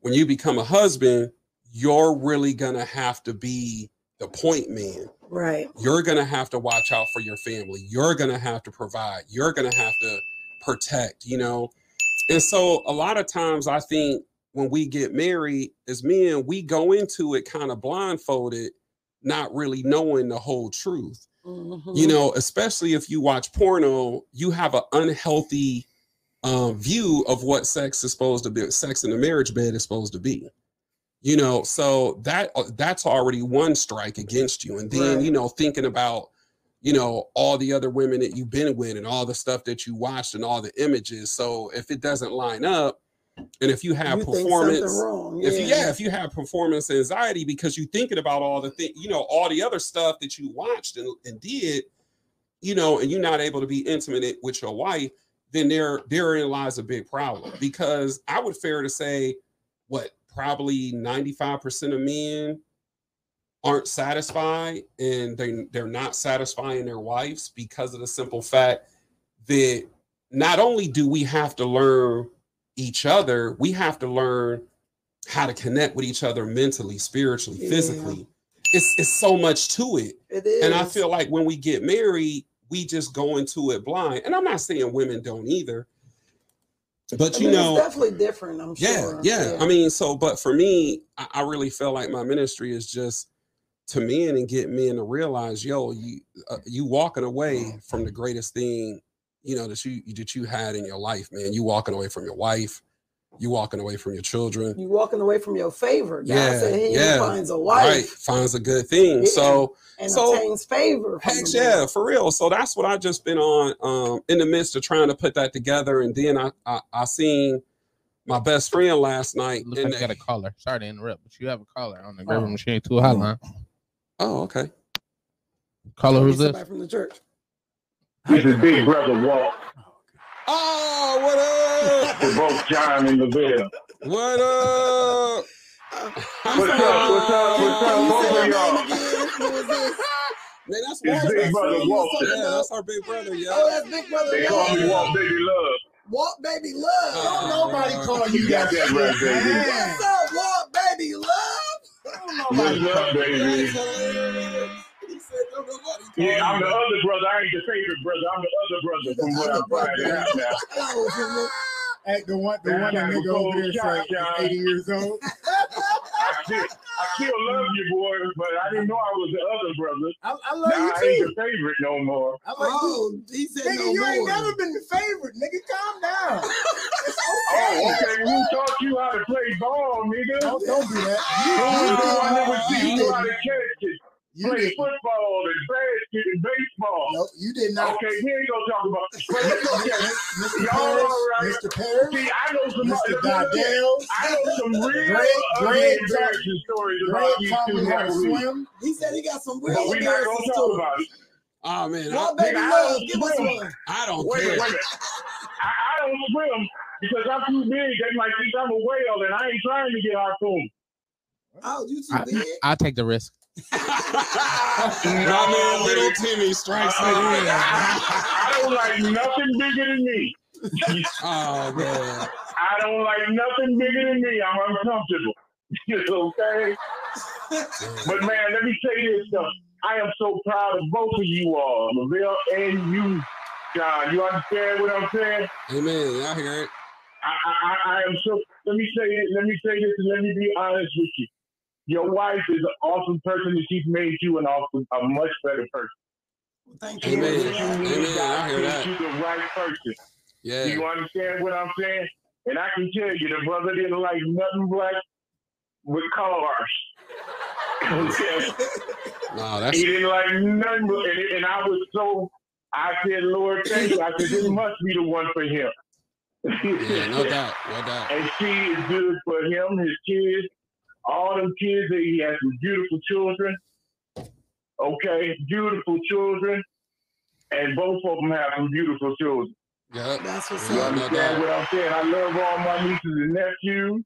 [SPEAKER 5] when you become a husband, you're really gonna have to be the point man.
[SPEAKER 3] Right.
[SPEAKER 5] you're going to have to watch out for your family. You're going to have to provide. You're going to have to protect you know? And so a lot of times i think when we get married as men we go into it kind of blindfolded not really knowing the whole truth.
[SPEAKER 3] Mhm.
[SPEAKER 5] you know especially if you watch porno you have an unhealthy um, view of what sex is supposed to be sex in the marriage bed is supposed to be you know so that uh, that's already one strike against you and then
[SPEAKER 3] Right.
[SPEAKER 5] you know thinking about you know all the other women that you've been with and all the stuff that you watched and all the images so if it doesn't line up and if you have
[SPEAKER 3] you
[SPEAKER 5] performance
[SPEAKER 3] wrong.
[SPEAKER 5] if you yeah if you have performance anxiety because you're thinking about all the thing you know all the other stuff that you watched and, and did you know and you're not able to be intimate with your wife then there therein lies a big problem because i would fair to say what probably 95% of men aren't satisfied and they, they're not satisfying their wives because of the simple fact that not only do we have to learn each other, we have to learn how to connect with each other mentally, spiritually,
[SPEAKER 3] Yeah.
[SPEAKER 5] physically. It's it's so much to it.
[SPEAKER 3] It is.
[SPEAKER 5] And I feel like when we get married, we just go into it blind. And I'm not saying women don't either, But
[SPEAKER 3] I
[SPEAKER 5] you
[SPEAKER 3] mean,
[SPEAKER 5] know,
[SPEAKER 3] it's definitely different. I'm
[SPEAKER 5] yeah,
[SPEAKER 3] sure.
[SPEAKER 5] yeah. yeah I mean, so but for me, I, I really feel like my ministry is just to men and get men to realize, yo, you uh, you walking away from the greatest thing, you know, that you that you had in your life, man. You walking away from your wife, you walking away from your children.
[SPEAKER 3] you walking away from your favor. God
[SPEAKER 5] Yeah,
[SPEAKER 3] said he
[SPEAKER 5] yeah,
[SPEAKER 3] finds a wife
[SPEAKER 5] Right, finds a good thing.
[SPEAKER 3] Yeah.
[SPEAKER 5] So
[SPEAKER 3] and
[SPEAKER 5] so-
[SPEAKER 3] obtains favor.
[SPEAKER 5] Heck yeah, for real. So that's what I just been on um in the midst of trying to put that together. And then I I, I seen my best friend last night.
[SPEAKER 4] Looks
[SPEAKER 5] and
[SPEAKER 4] like you got a caller. Sorry to interrupt, but you have a caller on the
[SPEAKER 2] Oh.
[SPEAKER 4] government machine two hotline.
[SPEAKER 5] oh, okay.
[SPEAKER 4] Caller, who's this?
[SPEAKER 3] from the church?
[SPEAKER 6] This is Big Brother Walt
[SPEAKER 5] Oh, what up?
[SPEAKER 6] for both John and Lovell.
[SPEAKER 5] What up? I'm
[SPEAKER 6] What's up? What's up? What's up?
[SPEAKER 3] Can you
[SPEAKER 6] Both
[SPEAKER 3] say
[SPEAKER 6] of
[SPEAKER 3] your name
[SPEAKER 6] y'all.
[SPEAKER 3] Who is this?
[SPEAKER 5] Man, that's
[SPEAKER 6] It's Big Brother Walter.
[SPEAKER 5] Yeah, that's our big brother.
[SPEAKER 3] Oh, that's Big Brother
[SPEAKER 6] They call me
[SPEAKER 3] Walt.
[SPEAKER 6] Walt Baby Love.
[SPEAKER 3] Walt Baby Love.
[SPEAKER 5] Oh,
[SPEAKER 2] Don't nobody call you
[SPEAKER 6] You
[SPEAKER 2] that.
[SPEAKER 6] got that right, baby.
[SPEAKER 2] man.
[SPEAKER 3] What's up, Walt Baby Love?
[SPEAKER 2] Don't nobody
[SPEAKER 6] What's up,
[SPEAKER 2] you
[SPEAKER 6] baby? Yeah, I'm the other brother. I ain't the favorite brother. I'm the other brother from what I'm finding out now.
[SPEAKER 2] Hey, the one, the one that nigga over there say is 80 years old.
[SPEAKER 6] I still, I still love you, boy, but I didn't know I was the other brother.
[SPEAKER 2] I, I love
[SPEAKER 6] Now I
[SPEAKER 2] you
[SPEAKER 6] ain't
[SPEAKER 2] too.
[SPEAKER 6] the favorite no more.
[SPEAKER 2] I like
[SPEAKER 3] oh, he said
[SPEAKER 2] Nigga,
[SPEAKER 3] no
[SPEAKER 2] you ain't never been the favorite. Nigga, calm down. It's
[SPEAKER 6] Oh,
[SPEAKER 2] okay.
[SPEAKER 6] okay. Who taught you how to play ball, nigga?
[SPEAKER 2] Don't, don't do that.
[SPEAKER 6] Oh, I never
[SPEAKER 2] You,
[SPEAKER 6] seen
[SPEAKER 2] you,
[SPEAKER 6] you how to catch it.
[SPEAKER 2] You,
[SPEAKER 6] Play
[SPEAKER 2] did,
[SPEAKER 6] football and basket and baseball.
[SPEAKER 2] no, you did not.
[SPEAKER 6] Okay, we ain't gonna talk about. But okay,
[SPEAKER 2] Mr.
[SPEAKER 6] Y'all
[SPEAKER 2] Parrish,
[SPEAKER 6] all right.
[SPEAKER 2] Mr. Parrish,
[SPEAKER 6] see, I know some.
[SPEAKER 2] Mr. Goddell,
[SPEAKER 6] I know some real
[SPEAKER 2] Greg-
[SPEAKER 6] ugly,
[SPEAKER 2] Greg
[SPEAKER 6] embarrassing stories
[SPEAKER 2] Greg
[SPEAKER 6] about these
[SPEAKER 2] taught
[SPEAKER 6] two
[SPEAKER 2] me to swim.
[SPEAKER 3] He said he got some
[SPEAKER 6] But
[SPEAKER 3] real
[SPEAKER 6] we not gonna talk
[SPEAKER 3] stories.
[SPEAKER 6] about it.
[SPEAKER 5] Oh man, I,
[SPEAKER 3] Baby
[SPEAKER 6] Nigga, I
[SPEAKER 3] Love,
[SPEAKER 6] don't
[SPEAKER 3] give us
[SPEAKER 6] swim.
[SPEAKER 3] one.
[SPEAKER 5] I don't
[SPEAKER 6] Wait
[SPEAKER 5] care.
[SPEAKER 6] minute, wait. I, I don't swim because I'm too big. They might think I'm a whale, and I ain't trying to get harpooned.
[SPEAKER 3] Oh, you too
[SPEAKER 4] I,
[SPEAKER 3] big?
[SPEAKER 4] I'll take the risk.
[SPEAKER 5] My man, little Timmy strikes
[SPEAKER 6] I,
[SPEAKER 5] again.
[SPEAKER 6] I, don't like nothing bigger than me.
[SPEAKER 5] Oh man.
[SPEAKER 6] I don't like nothing bigger than me. I'm uncomfortable. okay? But man, let me say this though. I am so proud of both of you all, Lovell and you, John. You understand what I'm saying?
[SPEAKER 5] Amen. I hear it.
[SPEAKER 6] I, I, I- I am so. Let me say it. Let me say this, and let me be honest with you. Your wife is an awesome person, and she's made you an awesome, a much better person.
[SPEAKER 3] Thank you.
[SPEAKER 5] Amen.
[SPEAKER 6] What you
[SPEAKER 5] Amen. I
[SPEAKER 6] God
[SPEAKER 5] hear that.
[SPEAKER 6] You the right person. Do
[SPEAKER 5] Yeah.
[SPEAKER 6] you understand what I'm saying? And I can tell you, the brother didn't like nothing black with cars. okay.
[SPEAKER 5] No, that's
[SPEAKER 6] He didn't like nothing, but, and, and I was so. I said, Lord, thank you. I said, this must be the one for him.
[SPEAKER 5] yeah, no doubt, no doubt.
[SPEAKER 6] and she is good for him, his kids, all them kids. That he has some beautiful children. Okay, beautiful children, and both of them have some beautiful children.
[SPEAKER 5] Yep.
[SPEAKER 3] That's what's
[SPEAKER 6] You
[SPEAKER 5] Yeah,
[SPEAKER 3] up.
[SPEAKER 6] understand what I'm saying? I love all my nieces and nephews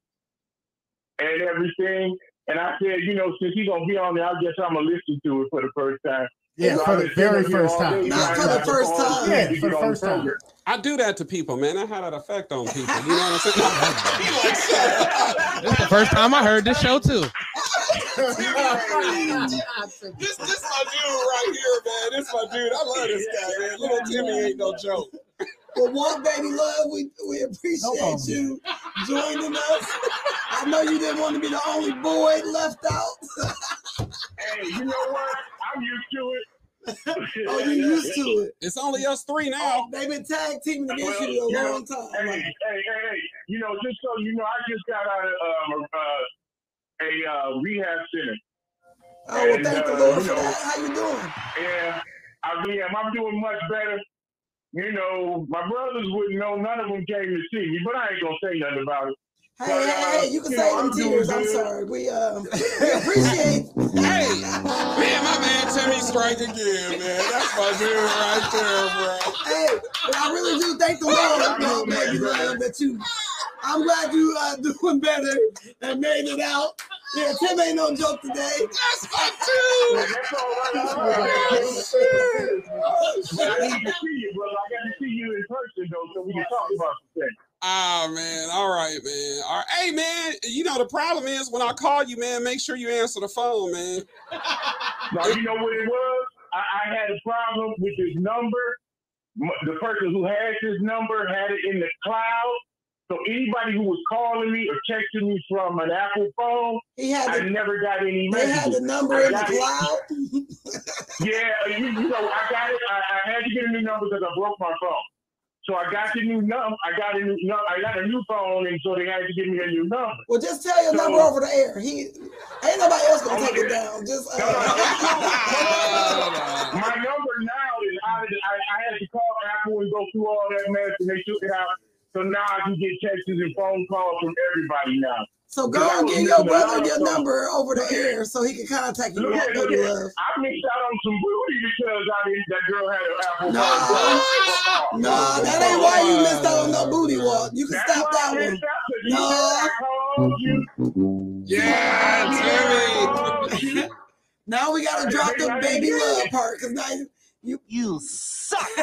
[SPEAKER 6] and everything. And I said, you know, since he's gonna be on there, I guess I'm gonna listen to it for the first time.
[SPEAKER 2] Yeah, for the very first time.
[SPEAKER 3] Not for the first time.
[SPEAKER 2] Yeah, for the first time.
[SPEAKER 5] I do that to people, man. I had that effect on people. You know what I'm saying? He like, shut up.
[SPEAKER 4] This is the first time I heard this show too.
[SPEAKER 5] This this my dude right here, man. This my dude. I love this guy, man. Little Timmy ain't no joke.
[SPEAKER 3] Well, Walt Baby Love, we, we appreciate
[SPEAKER 2] problem.
[SPEAKER 3] you joining us. I know you didn't want to be the only boy left out.
[SPEAKER 6] Hey, you know what? I'm used to it.
[SPEAKER 3] Oh, you used to it.
[SPEAKER 5] It's only us three now.
[SPEAKER 3] They've been tag teaming against
[SPEAKER 6] Well,
[SPEAKER 3] you a
[SPEAKER 6] you know,
[SPEAKER 3] long time.
[SPEAKER 6] Hey, hey, hey, hey! You know, just so you know, I just got out of um, uh, a uh, rehab center.
[SPEAKER 3] Oh, well,
[SPEAKER 6] and,
[SPEAKER 3] thank the
[SPEAKER 6] uh,
[SPEAKER 3] Lord
[SPEAKER 6] you know-
[SPEAKER 3] How you doing?
[SPEAKER 6] Yeah, I am. I'm doing much better. You know, my brothers wouldn't know. None of them came to see me, but I ain't gonna say nothing about it.
[SPEAKER 3] Hey,
[SPEAKER 6] But,
[SPEAKER 3] hey,
[SPEAKER 6] uh,
[SPEAKER 3] hey, you can
[SPEAKER 6] you
[SPEAKER 3] say them
[SPEAKER 6] I'm
[SPEAKER 3] tears. I'm sorry. We uh, we appreciate.
[SPEAKER 5] Hey, man, my man Timmy strike again, man. That's my dude right there, bro.
[SPEAKER 3] Hey, but I really do thank the Lord, Walt Baby Love, that you. I'm glad you uh doing better and made it out. Yeah, Tim ain't no joke today.
[SPEAKER 5] That's my dude.
[SPEAKER 6] That's all right. All right. But I need to see you, brother. I got to see you in person, though, so we can talk about some things.
[SPEAKER 5] Ah man, all right, man. All right, hey man. You know the problem is when I call you, man. Make sure you answer the phone, man.
[SPEAKER 6] Now, you know what it was? I, I had a problem with his number. The person who has his number had it in the cloud, So anybody who was calling me or texting me from an Apple phone,
[SPEAKER 3] He had
[SPEAKER 6] I
[SPEAKER 3] the,
[SPEAKER 6] never got any
[SPEAKER 3] they had the number
[SPEAKER 6] I
[SPEAKER 3] in the
[SPEAKER 6] it.
[SPEAKER 3] cloud.
[SPEAKER 6] Yeah, you, you know, I got it. I, I had to get a new number because I broke my phone. So I got the new number. I got a new no, I got a new phone, and so they had to give me a new number.
[SPEAKER 3] Well, just tell your
[SPEAKER 6] So-
[SPEAKER 3] number over the air. He ain't nobody else gonna take it down. Just
[SPEAKER 6] No, no,
[SPEAKER 3] uh,
[SPEAKER 6] My number now is out of the, I, I had to call Apple and go through all that mess, and they took it out. So now I can get texts and phone calls from everybody now.
[SPEAKER 3] So go and get your brother your number over the air so he can contact you.
[SPEAKER 6] Look
[SPEAKER 3] Walk
[SPEAKER 6] at, look
[SPEAKER 3] baby
[SPEAKER 6] at,
[SPEAKER 3] love.
[SPEAKER 6] I missed out on some booty because I didn't. That girl had an Apple
[SPEAKER 3] No.
[SPEAKER 6] phone.
[SPEAKER 3] No, that ain't why you missed out on no booty walk. You can
[SPEAKER 6] That's
[SPEAKER 3] stop that one.
[SPEAKER 6] missed out, 'cause you
[SPEAKER 3] No.
[SPEAKER 6] said I called you.
[SPEAKER 5] Yeah,
[SPEAKER 6] I
[SPEAKER 5] Timmy.
[SPEAKER 6] called you.
[SPEAKER 3] Now we gotta drop the baby love part because now you. you
[SPEAKER 1] You suck.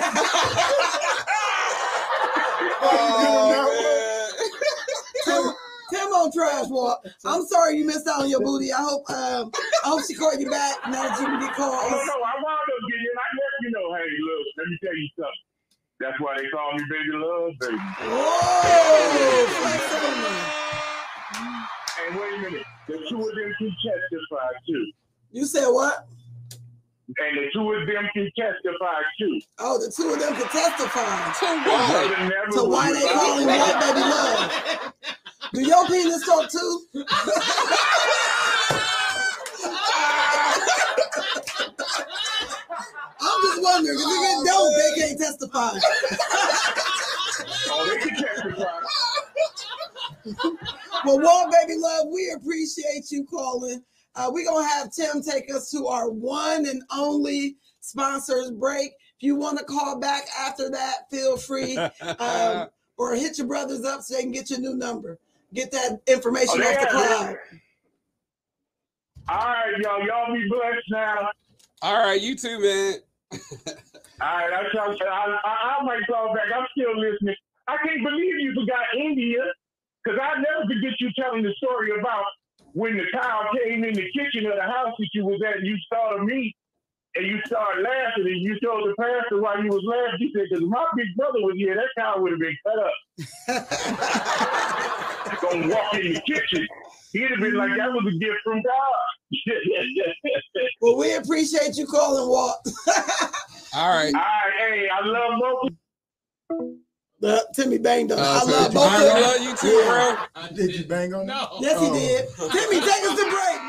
[SPEAKER 5] Oh,
[SPEAKER 3] Tim, Tim on trash walk. I'm sorry you missed out on your booty. I hope um I hope she called you back now that you can get
[SPEAKER 6] Oh, no,
[SPEAKER 3] calls.
[SPEAKER 6] no, I wound up getting it. I let you know, hey, look, let me tell you something. That's why they call me Baby Love, baby.
[SPEAKER 3] Whoa! flex on me.
[SPEAKER 6] And wait a minute, the two of them can testify too.
[SPEAKER 3] You said what?
[SPEAKER 6] And the two of them can testify too.
[SPEAKER 3] Oh, the two of them can testify To
[SPEAKER 5] what?
[SPEAKER 6] Brother
[SPEAKER 3] to why they call him
[SPEAKER 6] without-
[SPEAKER 3] what baby love. Do your penis talk too? I'm just wondering if it don't, they can't testify.
[SPEAKER 6] Oh, they can testify.
[SPEAKER 3] Well, Walt Baby Love, we appreciate you calling. Uh, we're gonna have Tim take us to our one and only sponsors break. If you want to call back after that, feel free. Um, or hit your brothers up so they can get your new number. Get that information
[SPEAKER 6] Oh,
[SPEAKER 3] off the
[SPEAKER 6] yeah,
[SPEAKER 3] cloud.
[SPEAKER 6] All right, y'all. Y'all be blessed now.
[SPEAKER 5] All right, you too, man.
[SPEAKER 6] All right, I, tell you, I, I, I might call back. I'm still listening. I can't believe you forgot India, because I never forget you telling the story about when the cow came in the kitchen of the house that you was at, and you saw the meat, and you start laughing, and you told the pastor why you was laughing. He said, "Because my big brother was here, that cow would have been cut up." Gonna walk in the kitchen. He'd have been like, "That was a gift from God."
[SPEAKER 3] Well, we appreciate you calling, Walt.
[SPEAKER 5] All right.
[SPEAKER 6] All right, hey, I love both.
[SPEAKER 3] Uh, Timmy banged us.
[SPEAKER 5] Uh,
[SPEAKER 3] I
[SPEAKER 5] so
[SPEAKER 3] love
[SPEAKER 5] you-
[SPEAKER 3] both
[SPEAKER 5] I
[SPEAKER 3] of them.
[SPEAKER 5] love you too, bro.
[SPEAKER 2] I did you bang on
[SPEAKER 4] No.
[SPEAKER 3] Yes, he
[SPEAKER 2] Oh.
[SPEAKER 3] did. Timmy, take us to break.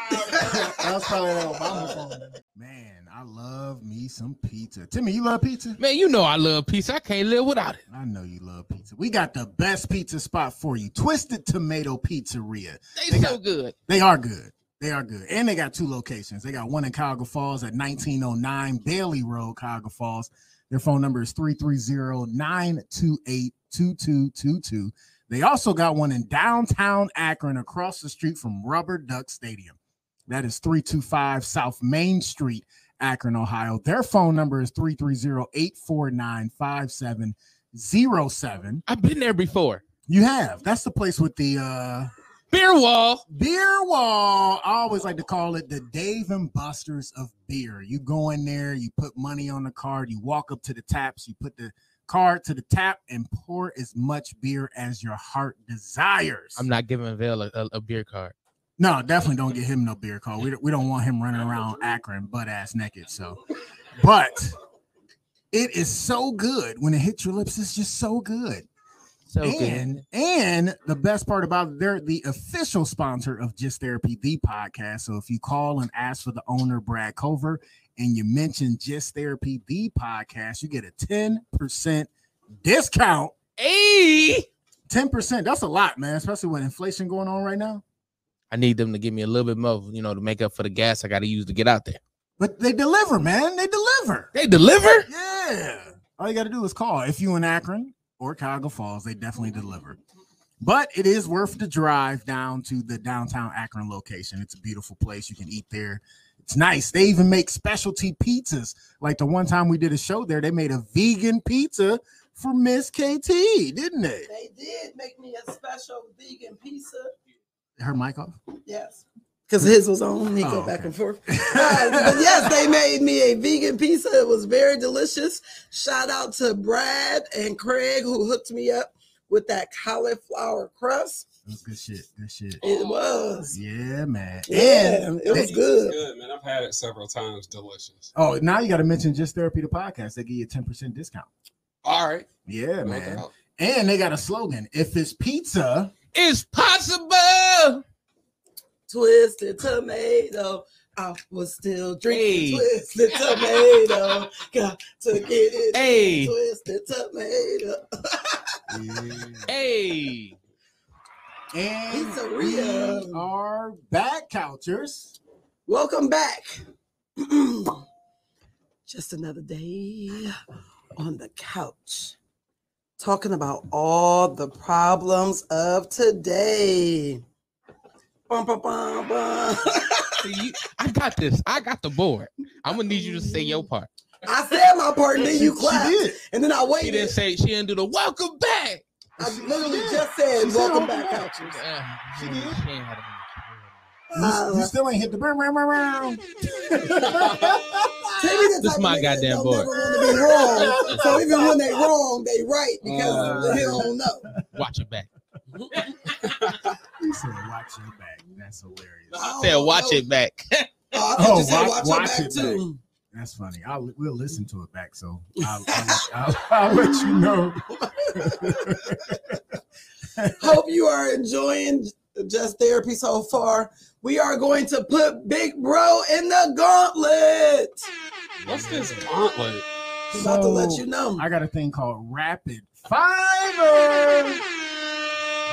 [SPEAKER 2] That was probably that my phone. Man, I love me some pizza. Timmy, you love pizza?
[SPEAKER 4] Man, you know I love pizza. I can't live without it.
[SPEAKER 2] I know you love pizza. We got the best pizza spot for you. Twisted Tomato Pizzeria.
[SPEAKER 4] They,
[SPEAKER 2] They
[SPEAKER 4] so
[SPEAKER 2] got-
[SPEAKER 4] good.
[SPEAKER 2] They are good. They are good. And they got two locations. They got one in Cuyahoga Falls at 1909 Bailey Road, Cuyahoga Falls. Their phone number is 330-928-2222. They also got one in downtown Akron across the street from Rubber Duck Stadium. That is 325 South Main Street, Akron, Ohio. Their phone number is 330-849-5707.
[SPEAKER 4] I've been there before.
[SPEAKER 2] You have. That's the place with the uh
[SPEAKER 4] Beer wall.
[SPEAKER 2] Beer wall. I always like to call it the Dave and Buster's of beer. You go in there, you put money on the card, you walk up to the taps, you put the card to the tap, and pour as much beer as your heart desires.
[SPEAKER 4] I'm not giving Vail a, a, a beer card.
[SPEAKER 2] No, definitely don't get him no beer call. We, we don't want him running around Akron butt ass naked. So, but it is so good when it hits your lips. It's just so good.
[SPEAKER 4] So
[SPEAKER 2] and
[SPEAKER 4] good.
[SPEAKER 2] and the best part about it, they're the official sponsor of Just Therapy, the podcast. So if you call and ask for the owner, Brad Cover, and you mention Just Therapy, the podcast, you get a 10% discount.
[SPEAKER 4] Hey,
[SPEAKER 2] 10%. That's a lot, man, especially with inflation going on right now.
[SPEAKER 4] I need them to give me a little bit more, you know, to make up for the gas I got to use to get out there.
[SPEAKER 2] But they deliver, man. They deliver.
[SPEAKER 4] They deliver.
[SPEAKER 2] Yeah. All you got to do is call. If you in Akron or Cuyahoga Falls, they definitely deliver. But it is worth the drive down to the downtown Akron location. It's a beautiful place. You can eat there. It's nice. They even make specialty pizzas. Like the one time we did a show there, they made a vegan pizza for Miss KT, didn't they?
[SPEAKER 3] They did make me a special vegan pizza.
[SPEAKER 2] Her mic off.
[SPEAKER 3] Yes. Because his was on. He
[SPEAKER 2] Oh,
[SPEAKER 3] go back
[SPEAKER 2] okay.
[SPEAKER 3] and forth. Uh, but yes, they made me a vegan pizza. It was very delicious. Shout out to Brad and Craig who hooked me up with that cauliflower crust.
[SPEAKER 2] It was good shit. Good shit.
[SPEAKER 3] It was.
[SPEAKER 2] Yeah, man.
[SPEAKER 3] Yeah,
[SPEAKER 2] And
[SPEAKER 3] it was
[SPEAKER 5] It's
[SPEAKER 3] good.
[SPEAKER 5] good, man. I've had it several times. Delicious.
[SPEAKER 2] oh, now you got to mention Just Therapy the podcast. They give you a ten percent discount.
[SPEAKER 5] All right.
[SPEAKER 2] Yeah,
[SPEAKER 5] No
[SPEAKER 2] man.
[SPEAKER 5] doubt.
[SPEAKER 2] And they got a slogan: If it's pizza,
[SPEAKER 4] It's possible.
[SPEAKER 3] Twisted tomato. I was still drinking
[SPEAKER 4] Hey.
[SPEAKER 3] twisted tomato. Got to get it.
[SPEAKER 4] Hey.
[SPEAKER 3] Twisted tomato.
[SPEAKER 4] Hey.
[SPEAKER 2] and
[SPEAKER 3] Pizzeria.
[SPEAKER 2] we are back, couchers.
[SPEAKER 3] Welcome back. Just another day on the couch, talking about all the problems of today. Bum, bum, bum, bum.
[SPEAKER 4] You, I got this. I got the board. I'm gonna need you to say your part.
[SPEAKER 3] I said my part, and then you
[SPEAKER 2] She
[SPEAKER 3] clapped,
[SPEAKER 2] did.
[SPEAKER 3] and then I waited.
[SPEAKER 4] She didn't say she didn't do the welcome back.
[SPEAKER 3] I literally just said,
[SPEAKER 2] She said
[SPEAKER 3] "Welcome
[SPEAKER 2] welcome
[SPEAKER 3] back,
[SPEAKER 2] back.
[SPEAKER 3] couches."
[SPEAKER 4] Uh,
[SPEAKER 2] She
[SPEAKER 4] she
[SPEAKER 2] did.
[SPEAKER 4] ain't had it
[SPEAKER 2] You,
[SPEAKER 3] Uh,
[SPEAKER 2] you still ain't hit the burn, burn, burn, burn.
[SPEAKER 4] This
[SPEAKER 3] type of
[SPEAKER 4] my goddamn
[SPEAKER 3] don't
[SPEAKER 4] boy.
[SPEAKER 3] never want to be wrong. so even when they wrong, they right because
[SPEAKER 2] Uh,
[SPEAKER 3] he don't know.
[SPEAKER 4] Watch your back.
[SPEAKER 2] He said, "Watch your back." That's hilarious.
[SPEAKER 3] Oh, oh, oh,
[SPEAKER 4] Said watch
[SPEAKER 3] no.
[SPEAKER 4] it back.
[SPEAKER 3] Oh,
[SPEAKER 2] Oh,
[SPEAKER 3] said
[SPEAKER 2] watch-
[SPEAKER 3] watch, your
[SPEAKER 2] watch
[SPEAKER 3] back
[SPEAKER 2] it
[SPEAKER 3] too.
[SPEAKER 2] That's funny. I'll we'll listen to it back. So I'll, I'll, I'll, I'll let you know.
[SPEAKER 3] Hope you are enjoying just therapy so far. We are going to put Big Bro in the gauntlet.
[SPEAKER 5] What's this gauntlet?
[SPEAKER 3] I'm about to let you know.
[SPEAKER 2] I got a thing called Rapid Fiver.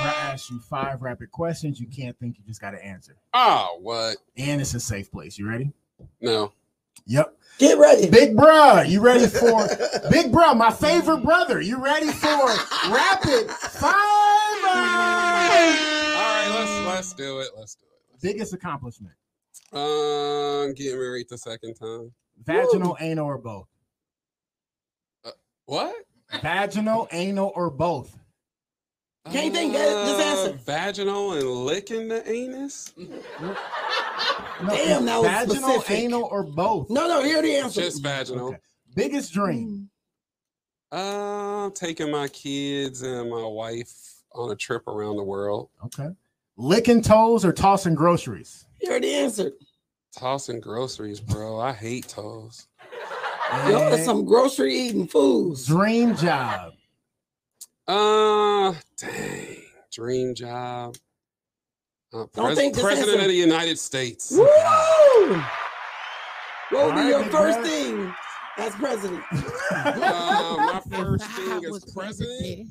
[SPEAKER 2] Where I ask you five rapid questions you can't think, you just got to answer.
[SPEAKER 5] Oh, what?
[SPEAKER 2] And it's a safe place. You ready?
[SPEAKER 5] No.
[SPEAKER 2] Yep.
[SPEAKER 3] Get ready.
[SPEAKER 2] Big bruh, you ready for Big bruh, my favorite brother? You ready for Rapid Fiver?
[SPEAKER 5] All right, let's let's do it. Let's do it.
[SPEAKER 2] Biggest accomplishment:
[SPEAKER 5] Um, getting married the second time.
[SPEAKER 2] vaginal, anal, or both?
[SPEAKER 5] What?
[SPEAKER 2] Vaginal, anal, or both?
[SPEAKER 3] Can't you think, just answer.
[SPEAKER 5] Uh, Vaginal and licking the anus.
[SPEAKER 2] No,
[SPEAKER 3] Damn, that was
[SPEAKER 2] vaginal,
[SPEAKER 3] specific.
[SPEAKER 2] anal, or both?
[SPEAKER 3] No, no, hear the answer.
[SPEAKER 5] Just vaginal.
[SPEAKER 2] Okay. Biggest dream.
[SPEAKER 5] Uh, taking my kids and my wife on a trip around the world.
[SPEAKER 2] Okay. Licking toes or tossing groceries?
[SPEAKER 3] Hear the answer.
[SPEAKER 5] Tossing groceries, bro. I hate toes.
[SPEAKER 3] Y'all are some grocery eating fools.
[SPEAKER 2] dream job.
[SPEAKER 5] Uh, dang. Dream job. Uh,
[SPEAKER 3] Don't
[SPEAKER 5] pres-
[SPEAKER 3] think this
[SPEAKER 5] President
[SPEAKER 3] answer-
[SPEAKER 5] of the United States.
[SPEAKER 3] Woo! What would be
[SPEAKER 2] right,
[SPEAKER 3] your first
[SPEAKER 2] bro.
[SPEAKER 3] thing as president?
[SPEAKER 5] Uh, my first thing as president,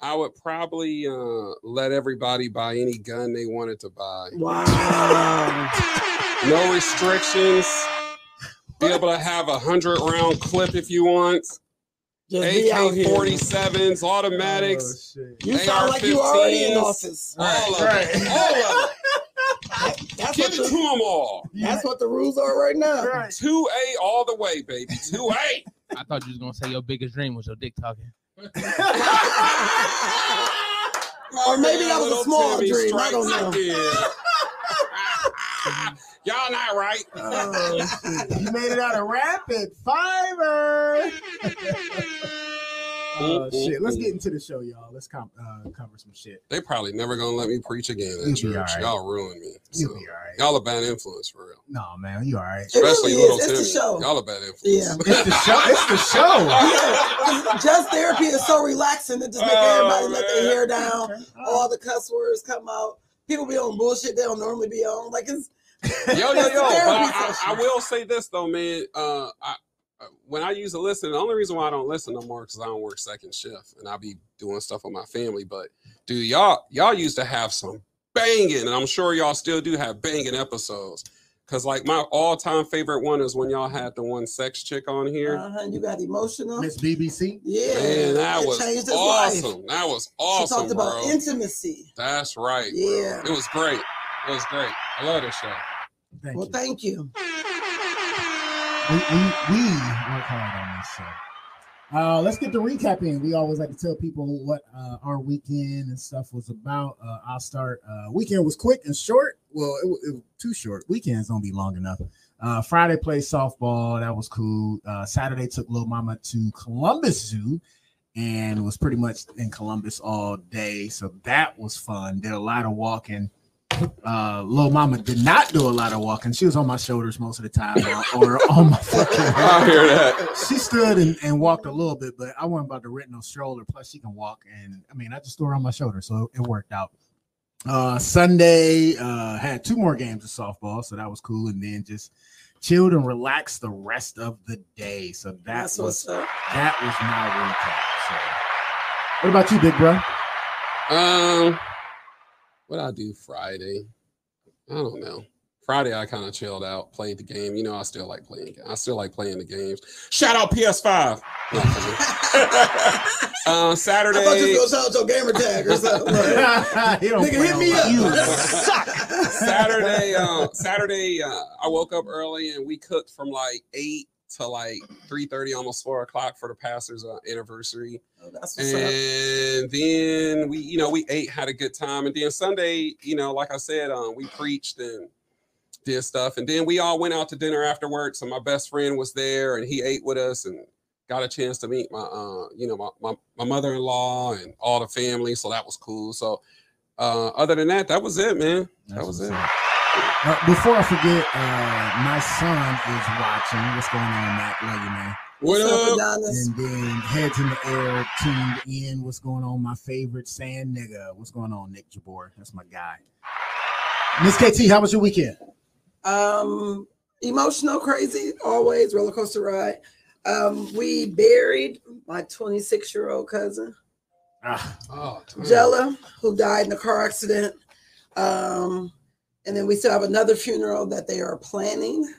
[SPEAKER 5] I would probably uh, let everybody buy any gun they wanted to buy.
[SPEAKER 3] Wow.
[SPEAKER 5] No restrictions. Be able to have a hundred round clip if you want.
[SPEAKER 3] Just be out
[SPEAKER 5] AK
[SPEAKER 3] here.
[SPEAKER 5] 47s, automatics,
[SPEAKER 2] Oh,
[SPEAKER 3] You sound like you already in
[SPEAKER 5] AR-15s.
[SPEAKER 3] office.
[SPEAKER 5] all of
[SPEAKER 2] Right.
[SPEAKER 5] All of
[SPEAKER 3] That- that's,
[SPEAKER 5] Give
[SPEAKER 3] what
[SPEAKER 5] it to
[SPEAKER 3] the,
[SPEAKER 5] them all.
[SPEAKER 3] that's what the rules are right now.
[SPEAKER 2] Right.
[SPEAKER 5] 2A all the way, baby. 2A.
[SPEAKER 4] I thought you was gonna say your biggest dream was your dick talking.
[SPEAKER 3] Or maybe that was a small
[SPEAKER 5] Timmy
[SPEAKER 3] dream, I don't know.
[SPEAKER 5] Y'all not right.
[SPEAKER 2] Oh, you made it out of rapid fiver. Oh shit! Let's get into the show, y'all. Let's com- uh, cover some shit.
[SPEAKER 5] They probably never gonna let me preach again
[SPEAKER 2] You'll
[SPEAKER 5] at
[SPEAKER 2] be
[SPEAKER 5] church.
[SPEAKER 2] all right.
[SPEAKER 5] Y'all ruined me.
[SPEAKER 2] You'll be all right.
[SPEAKER 5] Y'all a bad influence for real.
[SPEAKER 2] No, man, you all right.
[SPEAKER 3] It really
[SPEAKER 5] Especially
[SPEAKER 3] is.
[SPEAKER 5] little
[SPEAKER 3] It's the
[SPEAKER 5] Timmy.
[SPEAKER 3] show.
[SPEAKER 5] Y'all a bad influence.
[SPEAKER 3] Yeah.
[SPEAKER 2] It's the show. It's the show.
[SPEAKER 3] Yeah, just therapy is so relaxing. It just make
[SPEAKER 5] Oh,
[SPEAKER 3] everybody let their hair down.
[SPEAKER 2] Okay.
[SPEAKER 3] All the cuss words come out. People be on bullshit they don't normally be on. Like it's
[SPEAKER 5] yo, yo, yo. But I, I. I will say this though, man. Uh, I, uh, when I used to listen, the only reason why I don't listen no more because I don't work second shift and I be doing stuff with my family. But dude, y'all, y'all used to have some banging, and I'm sure y'all still do have banging episodes. Cause like my all-time favorite one is when y'all had the one sex chick on here.
[SPEAKER 3] uh-huh, you got emotional.
[SPEAKER 2] Miss BBC.
[SPEAKER 3] Yeah,
[SPEAKER 5] Man, that
[SPEAKER 3] it
[SPEAKER 5] was
[SPEAKER 3] changed his life.
[SPEAKER 5] awesome. That was awesome.
[SPEAKER 3] She
[SPEAKER 5] awesome,
[SPEAKER 3] talked about
[SPEAKER 5] bro.
[SPEAKER 3] intimacy.
[SPEAKER 5] That's right. bro.
[SPEAKER 3] Yeah.
[SPEAKER 5] It was great. It was great. I love this show.
[SPEAKER 2] Thank
[SPEAKER 3] Well,
[SPEAKER 2] you.
[SPEAKER 3] thank you.
[SPEAKER 2] we, we, we Uh, let's get the recap in. We always like to tell people what uh, our weekend and stuff was about. Uh, I'll start. Uh, weekend was quick and short. Well, it, it was too short. Weekends don't be long enough. Uh, Friday played softball. That was cool. Uh, Saturday took little mama to Columbus Zoo and was pretty much in Columbus all day. So that was fun. Did a lot of walking. Uh, little mama did not do a lot of walking. She was on my shoulders most of the time, or, or on my fucking.
[SPEAKER 5] I hear that.
[SPEAKER 2] She stood and, and walked a little bit, but I wasn't about to rent no stroller. Plus, she can walk, and I mean, I just threw her on my shoulder, so it worked out. Uh, Sunday uh, had two more games of softball, so that was cool, and then just chilled and relaxed the rest of the day. So that
[SPEAKER 3] That's
[SPEAKER 2] was that was my recap. So, what about you, big bro?
[SPEAKER 5] Um, what I do Friday? I don't know. Friday, I kind of chilled out, played the game. You know, I still like playing. I still like playing the games. Shout out PS5. No, I'm kidding. uh, Saturday.
[SPEAKER 3] I thought you was gonna shout your gamer tag or something. Like,
[SPEAKER 2] don't
[SPEAKER 3] Nigga, hit me
[SPEAKER 2] on
[SPEAKER 3] up.
[SPEAKER 2] my-
[SPEAKER 3] You
[SPEAKER 5] Saturday, uh, Saturday, uh, I woke up early and we cooked from like eight to like three thirty, almost four o'clock for the pastor's uh, anniversary.
[SPEAKER 3] Oh, that's what's up.
[SPEAKER 5] and then we you know we ate had a good time and then sunday you know like i said um we preached and did stuff and then we all went out to dinner afterwards so my best friend was there and he ate with us and got a chance to meet my uh you know my, my, my mother-in-law and all the family so that was cool so uh other than that that was it man that
[SPEAKER 2] That's
[SPEAKER 5] was
[SPEAKER 2] what's
[SPEAKER 5] it
[SPEAKER 2] up. Uh, before I forget, uh, my son is watching. What's going on, Matt? Love you, man.
[SPEAKER 5] what
[SPEAKER 3] up,
[SPEAKER 5] up
[SPEAKER 3] Adonis?
[SPEAKER 2] And then heads in the air, tuned in. What's going on? My favorite sand nigga. What's going on, Nick Jabor? That's my guy. Miss KT, how was your weekend?
[SPEAKER 3] Um, emotional, crazy, always roller coaster ride. Um, we buried my 26 year old cousin
[SPEAKER 2] Ah,
[SPEAKER 5] oh.
[SPEAKER 3] Jella, who died in a car accident. Um, and then we still have another funeral that they are planning.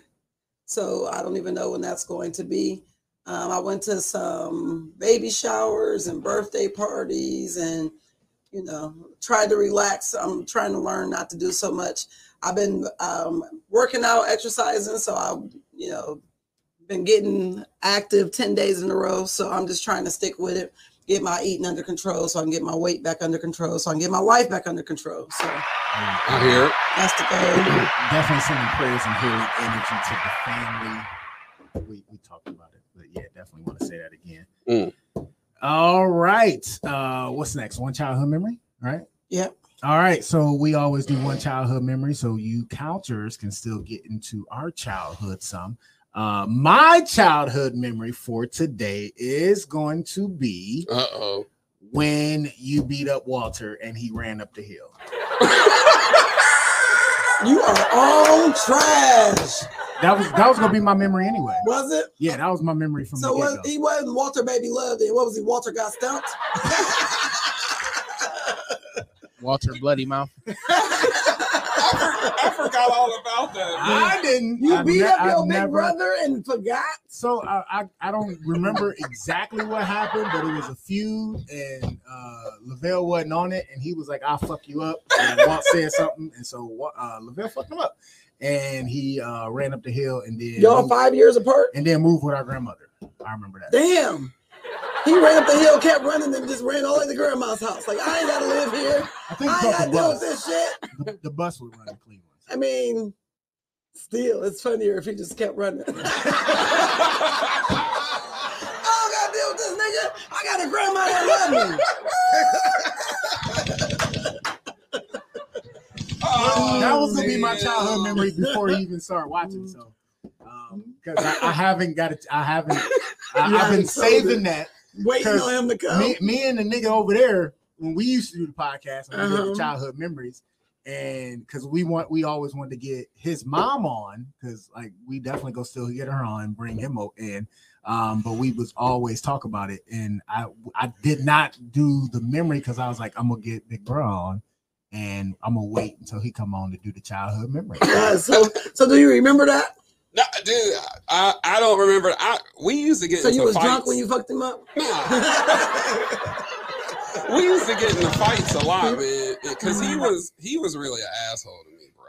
[SPEAKER 3] So I don't even know when that's going to be. Um, I went to some baby showers and birthday parties and, you know, tried to relax. I'm trying to learn not to do so much. I've been um, working out, exercising. So I've you know, been getting active 10 days in a row. So I'm just trying to stick with it get my eating under control so I can get my weight back under control so I can get my life back under control. So
[SPEAKER 5] i hear it
[SPEAKER 3] that's the goal.
[SPEAKER 2] definitely sending prayers and healing energy to the family. We, we talked about it, but yeah, definitely want to say that again.
[SPEAKER 5] Mm.
[SPEAKER 2] All right. Uh, what's next? One childhood memory, right?
[SPEAKER 3] Yep.
[SPEAKER 2] All right. So we always do one childhood memory, so you counters can still get into our childhood some. Uh, my childhood memory for today is going to be
[SPEAKER 5] uh-oh
[SPEAKER 2] when you beat up Walter and he ran up the hill.
[SPEAKER 3] You are all trash.
[SPEAKER 2] That was that was gonna be my memory anyway.
[SPEAKER 3] Was it?
[SPEAKER 2] Yeah, that was my memory from
[SPEAKER 3] So
[SPEAKER 2] the
[SPEAKER 3] was,
[SPEAKER 2] get-go.
[SPEAKER 3] he wasn't Walter Baby Love then. What was he? Walter got stumped?
[SPEAKER 4] Walter Bloody Mouth.
[SPEAKER 5] I forgot all about that
[SPEAKER 2] I didn't.
[SPEAKER 3] you
[SPEAKER 2] I
[SPEAKER 3] beat
[SPEAKER 2] ne-
[SPEAKER 3] up
[SPEAKER 2] I
[SPEAKER 3] your big
[SPEAKER 2] never-
[SPEAKER 3] brother and forgot?
[SPEAKER 2] So I, I I don't remember exactly what happened, but it was a feud, and uh Lovell wasn't on it, and he was like, "I'll fuck you up." And Walt said something, and so uh, Lovell fucked him up, and he uh ran up the hill, and then
[SPEAKER 3] Y'all
[SPEAKER 2] moved-
[SPEAKER 3] five years apart?
[SPEAKER 2] and then moved with our grandmother. I remember that.
[SPEAKER 3] Damn. He ran up the hill, kept running, and just ran all the way to grandma's house. Like, I ain't gotta live here.
[SPEAKER 2] I think
[SPEAKER 3] I
[SPEAKER 2] he
[SPEAKER 3] ain't gotta deal with this shit.
[SPEAKER 2] The, the bus would run to Cleveland.
[SPEAKER 3] I mean, still, it's funnier if he just kept running. I don't gotta deal with this nigga. I got a grandma that love me.
[SPEAKER 5] Oh,
[SPEAKER 2] that was gonna be my childhood memory before he even started watching. Mm. So, um, because I, I haven't got it, I haven't. I,
[SPEAKER 3] You
[SPEAKER 2] I've been saving
[SPEAKER 3] it.
[SPEAKER 2] that.
[SPEAKER 3] Waiting on him to come.
[SPEAKER 2] Me, me and the nigga over there when we used to do the podcast and we did
[SPEAKER 3] Uh-huh.
[SPEAKER 2] the childhood memories, and because we want, we always wanted to get his mom on because like we definitely go still get her on, bring him in. Um, but we was always talk about it, and I I did not do the memory because I was like I'm gonna get Big Bro on, and I'm gonna wait until he come on to do the childhood memory.
[SPEAKER 3] So, so do you remember that?
[SPEAKER 5] No, dude, I, I don't remember. I we used to get
[SPEAKER 3] So
[SPEAKER 5] into
[SPEAKER 3] you was
[SPEAKER 5] fights.
[SPEAKER 3] drunk when you fucked him up?
[SPEAKER 5] Nah, we used to get into fights a lot, man, because he was he was really an asshole to me, bro.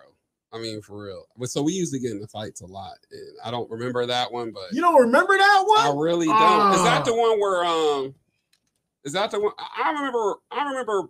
[SPEAKER 5] I mean, for real. So we used to get into fights a lot. And I don't remember that one, but
[SPEAKER 2] You don't remember that one?
[SPEAKER 5] I really don't. Is that
[SPEAKER 2] Ah.
[SPEAKER 5] the one where um? Is that the one? I I remember. I remember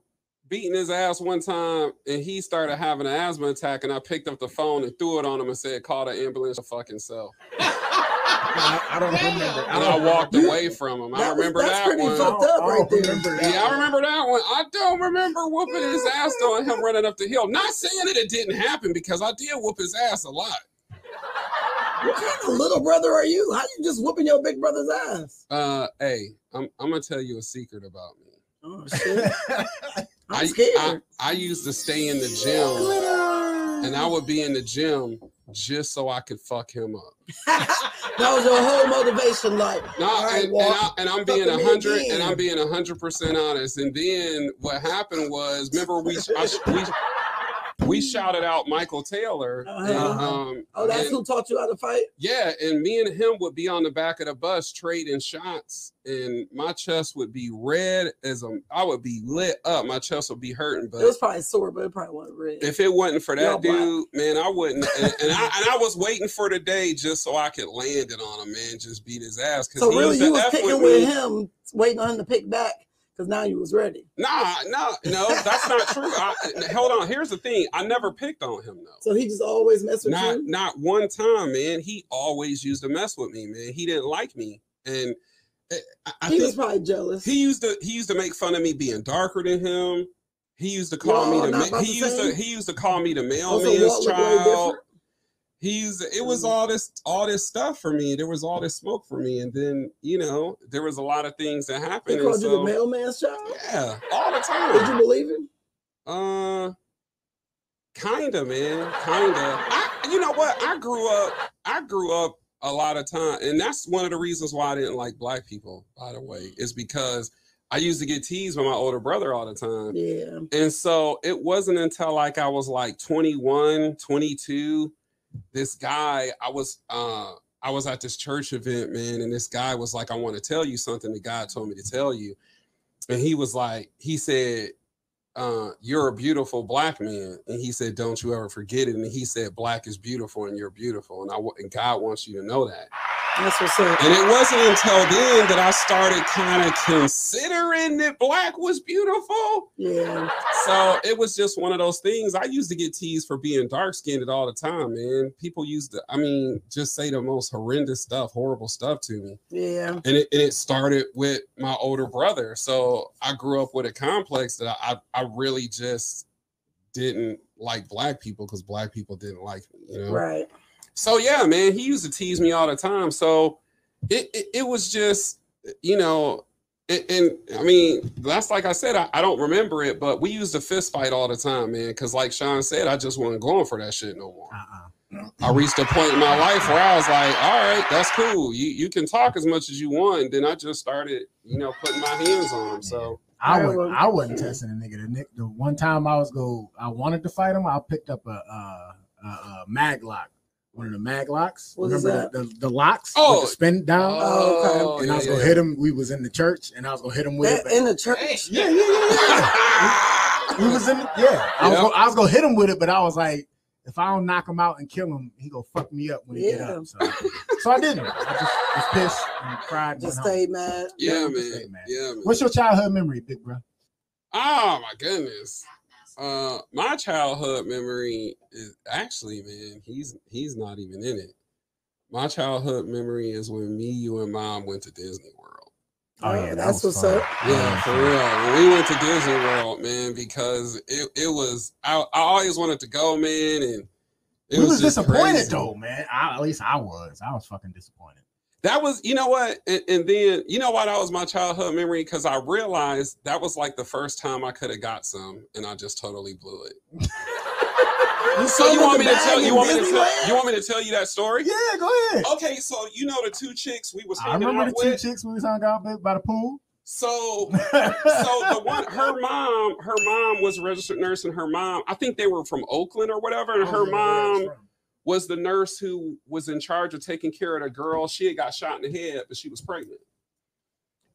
[SPEAKER 5] beating his ass one time, and he started having an asthma attack, and I picked up the phone and threw it on him and said, "Call the ambulance your fucking self."
[SPEAKER 2] I, I don't remember.
[SPEAKER 5] and I walked away from him. I
[SPEAKER 3] That was-
[SPEAKER 5] remember
[SPEAKER 3] that's
[SPEAKER 5] that one.
[SPEAKER 2] I
[SPEAKER 3] right
[SPEAKER 2] remember that
[SPEAKER 5] Yeah, I
[SPEAKER 2] one.
[SPEAKER 5] remember that one. I don't remember whooping his ass though, and him running up the hill. Not saying that it didn't happen because I did whoop his ass a lot.
[SPEAKER 3] What kind of little brother are you? How you just whooping your big brother's ass?
[SPEAKER 5] Uh, hey, I'm I'm gonna tell you a secret about me.
[SPEAKER 3] Oh shit! I'm
[SPEAKER 5] I,
[SPEAKER 3] scared.
[SPEAKER 5] I I used to stay in the gym, and I would be in the gym just so I could fuck him up.
[SPEAKER 3] that was your whole motivation, like.
[SPEAKER 5] No,
[SPEAKER 3] all right,
[SPEAKER 5] and,
[SPEAKER 3] Walt,
[SPEAKER 5] and, I, and I'm being a hundred, and I'm being a hundred percent honest. And then what happened was, remember we I, we we shouted out Michael Taylor.
[SPEAKER 3] Uh-huh.
[SPEAKER 5] um,
[SPEAKER 3] oh, that's
[SPEAKER 5] and-
[SPEAKER 3] who taught you how to fight.
[SPEAKER 5] Yeah, and me and him would be on the back of the bus trading shots, and my chest would be red as a. I would be lit up. My chest would be hurting, but
[SPEAKER 3] It was probably sore, but it probably wasn't red.
[SPEAKER 5] if it wasn't for
[SPEAKER 3] Y'all
[SPEAKER 5] that
[SPEAKER 3] black.
[SPEAKER 5] dude, man, I wouldn't. And, and I and I was waiting for the day just so I could land it on him, man, just beat his ass.
[SPEAKER 3] so
[SPEAKER 5] he
[SPEAKER 3] really,
[SPEAKER 5] used
[SPEAKER 3] you was picking
[SPEAKER 5] me.
[SPEAKER 3] with him, waiting on him to pick back, because now you was ready.
[SPEAKER 5] Nah, no, no, that's not true. I, hold on. Here's the thing. I never picked on him though.
[SPEAKER 3] So he just always messed with
[SPEAKER 5] Not
[SPEAKER 3] you.
[SPEAKER 5] not one time, man. He always used to mess with me, man. He didn't like me, and eh, I, I
[SPEAKER 3] he was probably jealous.
[SPEAKER 5] he used to he used to make fun of me being darker than him. He used to call
[SPEAKER 3] Y'all
[SPEAKER 5] me the he used to he used to call me the mailman's
[SPEAKER 3] looked way
[SPEAKER 5] child. He's it was
[SPEAKER 3] Mhm.
[SPEAKER 5] all this all this stuff for me. There was all this smoke for me, and then you know there was a lot of things that happened. and
[SPEAKER 3] called you the mailman's child.
[SPEAKER 5] yeah, all the time.
[SPEAKER 3] Did you believe him?
[SPEAKER 5] Uh, kinda, man, kinda. I, you know what? I grew up. I grew up a lot of time, and that's one of the reasons why I didn't like black people. By the way, is because I used to get teased by my older brother all the time.
[SPEAKER 3] Yeah.
[SPEAKER 5] And so it wasn't until like I was like 21, 22, this guy, I was uh I was at this church event, man, and this guy was like, I want to tell you something that God told me to tell you. And he was like, he said, uh, you're a beautiful black man. And he said, Don't you ever forget it. And he said, Black is beautiful and you're beautiful. And I and God wants you to know that.
[SPEAKER 3] That's what's up.
[SPEAKER 5] And it wasn't until then that I started kind of considering that black was beautiful.
[SPEAKER 3] Yeah.
[SPEAKER 5] So it was just one of those things. I used to get teased for being dark skinned all the time, man. People used to, I mean, just say the most horrendous stuff, horrible stuff to me.
[SPEAKER 3] Yeah.
[SPEAKER 5] And it, and it started with my older brother. So I grew up with a complex that I, I, I really just didn't like black people because black people didn't like me, you know?
[SPEAKER 3] Right.
[SPEAKER 5] So yeah, man, he used to tease me all the time. So it it, it was just, you know, and, and I mean, that's like I said, I, I don't remember it, but we used to fist fight all the time, man. Cause like Sean said, I just wasn't going for that shit no more.
[SPEAKER 2] Uh-uh.
[SPEAKER 5] I reached a point in my life where I was like, all right, that's cool. You you can talk as much as you want. Then I just started, you know, putting my hands on him. So
[SPEAKER 2] I
[SPEAKER 3] I
[SPEAKER 2] wasn't.
[SPEAKER 3] would-
[SPEAKER 2] I wasn't testing a nigga. The, nick, the one time I was go, I wanted to fight him. I picked up a, uh, a, a mag lock, one of the mag locks.
[SPEAKER 3] What is
[SPEAKER 2] Remember the, the, the locks?
[SPEAKER 5] Oh.
[SPEAKER 2] with the spin down.
[SPEAKER 3] Oh, okay.
[SPEAKER 2] and I was gonna
[SPEAKER 5] yeah.
[SPEAKER 2] hit him. We was in the church, and I was gonna hit him with
[SPEAKER 3] That
[SPEAKER 2] it. but-
[SPEAKER 3] in the church.
[SPEAKER 2] yeah, yeah, yeah, yeah. we was in. The, yeah, I was. Gonna, I was gonna hit him with it, but I was like, if I don't knock him out and kill him, he gonna fuck me up when he get up. So, so I didn't. I just was pissed and cried.
[SPEAKER 3] Just
[SPEAKER 2] went home.
[SPEAKER 3] stay mad.
[SPEAKER 5] yeah,
[SPEAKER 2] Yeah,
[SPEAKER 5] man.
[SPEAKER 2] say, man.
[SPEAKER 5] Yeah, man.
[SPEAKER 2] What's your childhood memory, big bro?
[SPEAKER 5] Oh my goodness. Uh my childhood memory is actually, man, he's he's not even in it. My childhood memory is when me, you, and mom went to Disney World.
[SPEAKER 3] Oh,
[SPEAKER 2] that
[SPEAKER 3] that's
[SPEAKER 2] was
[SPEAKER 3] what's
[SPEAKER 2] fun.
[SPEAKER 3] up.
[SPEAKER 5] Yeah, for real. When we went to Disney World, man, because it, it was I, I always wanted to go, man, and it
[SPEAKER 2] we was,
[SPEAKER 5] just
[SPEAKER 2] disappointed
[SPEAKER 5] crazy.
[SPEAKER 2] though, man. I, at least I was. I was fucking disappointed.
[SPEAKER 5] That was, you know what? And, and then, you know why that was my childhood memory? Because I realized that was like the first time I could have got some, and I just totally blew it.
[SPEAKER 3] You
[SPEAKER 5] So you want me to tell you want me to tell you want me to tell you that story?
[SPEAKER 2] Yeah, go ahead.
[SPEAKER 5] Okay, so you know the two chicks we was
[SPEAKER 2] I remember
[SPEAKER 5] out
[SPEAKER 2] the two
[SPEAKER 5] with.
[SPEAKER 2] chicks we was hung out with by the pool.
[SPEAKER 5] So, so the one, her mom, her mom was a registered nurse, and her mom, I think they were from Oakland or whatever, and her mom was the nurse who was in charge of taking care of the girl. She had got shot in the head, but she was pregnant.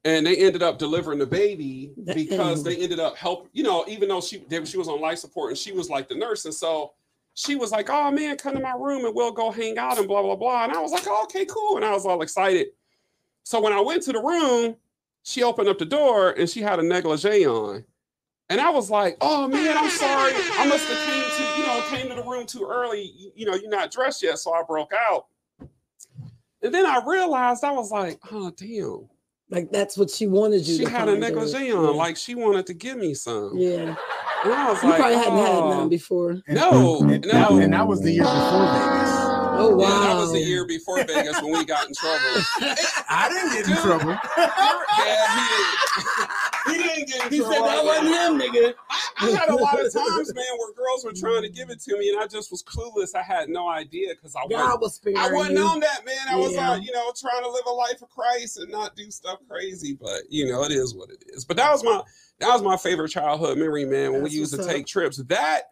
[SPEAKER 5] And they ended up delivering the baby because they ended up help. You know, even though she they, she was on life support and she was like the nurse, and so she was like, "Oh man, come to my room and we'll go hang out and blah blah blah." And I was like, oh, "Okay, cool." And I was all excited. So when I went to the room, she opened up the door and she had a negligee on. And I was like, oh man, I'm sorry. I must have came to, you know, came to the room too early. You, you know, you're not dressed yet. So I broke out. And then I realized I was like, oh damn.
[SPEAKER 3] Like that's what she wanted you.
[SPEAKER 5] She
[SPEAKER 3] to
[SPEAKER 5] had a
[SPEAKER 3] kinda do.
[SPEAKER 5] negligee on,
[SPEAKER 3] Yeah.
[SPEAKER 5] like she wanted to give me some.
[SPEAKER 3] yeah.
[SPEAKER 5] And I was
[SPEAKER 3] You
[SPEAKER 5] like,
[SPEAKER 3] probably hadn't had
[SPEAKER 5] oh.
[SPEAKER 3] none before.
[SPEAKER 2] And-
[SPEAKER 5] No,
[SPEAKER 2] and, that,
[SPEAKER 5] no.
[SPEAKER 2] and that was the year before Vegas.
[SPEAKER 3] Oh wow.
[SPEAKER 5] Yeah, that was the year before Vegas when we got in trouble.
[SPEAKER 2] I didn't get in
[SPEAKER 5] Dude.
[SPEAKER 2] trouble.
[SPEAKER 5] Yeah, he, he didn't get in
[SPEAKER 3] He said that wasn't him, nigga.
[SPEAKER 5] I, I had a lot of times, man, where girls were trying to give it to me, and I just was clueless. I had no idea because I wasn't,
[SPEAKER 3] was
[SPEAKER 5] I wasn't
[SPEAKER 3] you.
[SPEAKER 5] on that, man. I was,
[SPEAKER 3] Yeah.
[SPEAKER 5] uh, you know, trying to live a life of Christ and not do stuff crazy. But you know, it is what it is. But that was my that was my favorite childhood memory, man. When
[SPEAKER 3] That's
[SPEAKER 5] we used to
[SPEAKER 3] up.
[SPEAKER 5] take trips, that,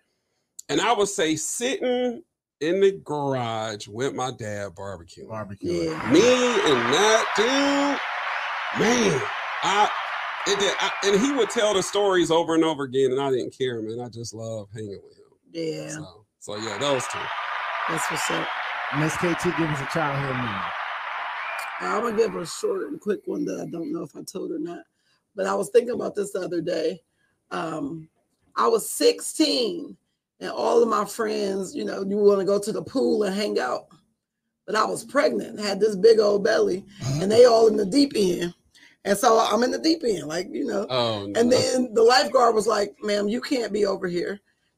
[SPEAKER 5] and I would say sitting in the garage with my dad barbecuing.
[SPEAKER 2] Barbecue.
[SPEAKER 3] Yeah.
[SPEAKER 5] Me and that dude, man, I it did, I, and he would tell the stories over and over again, and I didn't care, man. I just love hanging with him.
[SPEAKER 3] Yeah.
[SPEAKER 5] So, so yeah, those two.
[SPEAKER 3] That's what's up.
[SPEAKER 2] Miss KT, give us a childhood memory.
[SPEAKER 3] I'm gonna give her a short and quick one that I don't know if I told or not. But I was thinking about this the other day. Um, I was 16 and all of my friends, you know, you want to go to the pool and hang out. But I was pregnant, had this big old belly, and they all in the deep end. And so I'm in the deep end, like, you know.
[SPEAKER 5] Oh, no.
[SPEAKER 3] And then the lifeguard was like, ma'am, you can't be over here.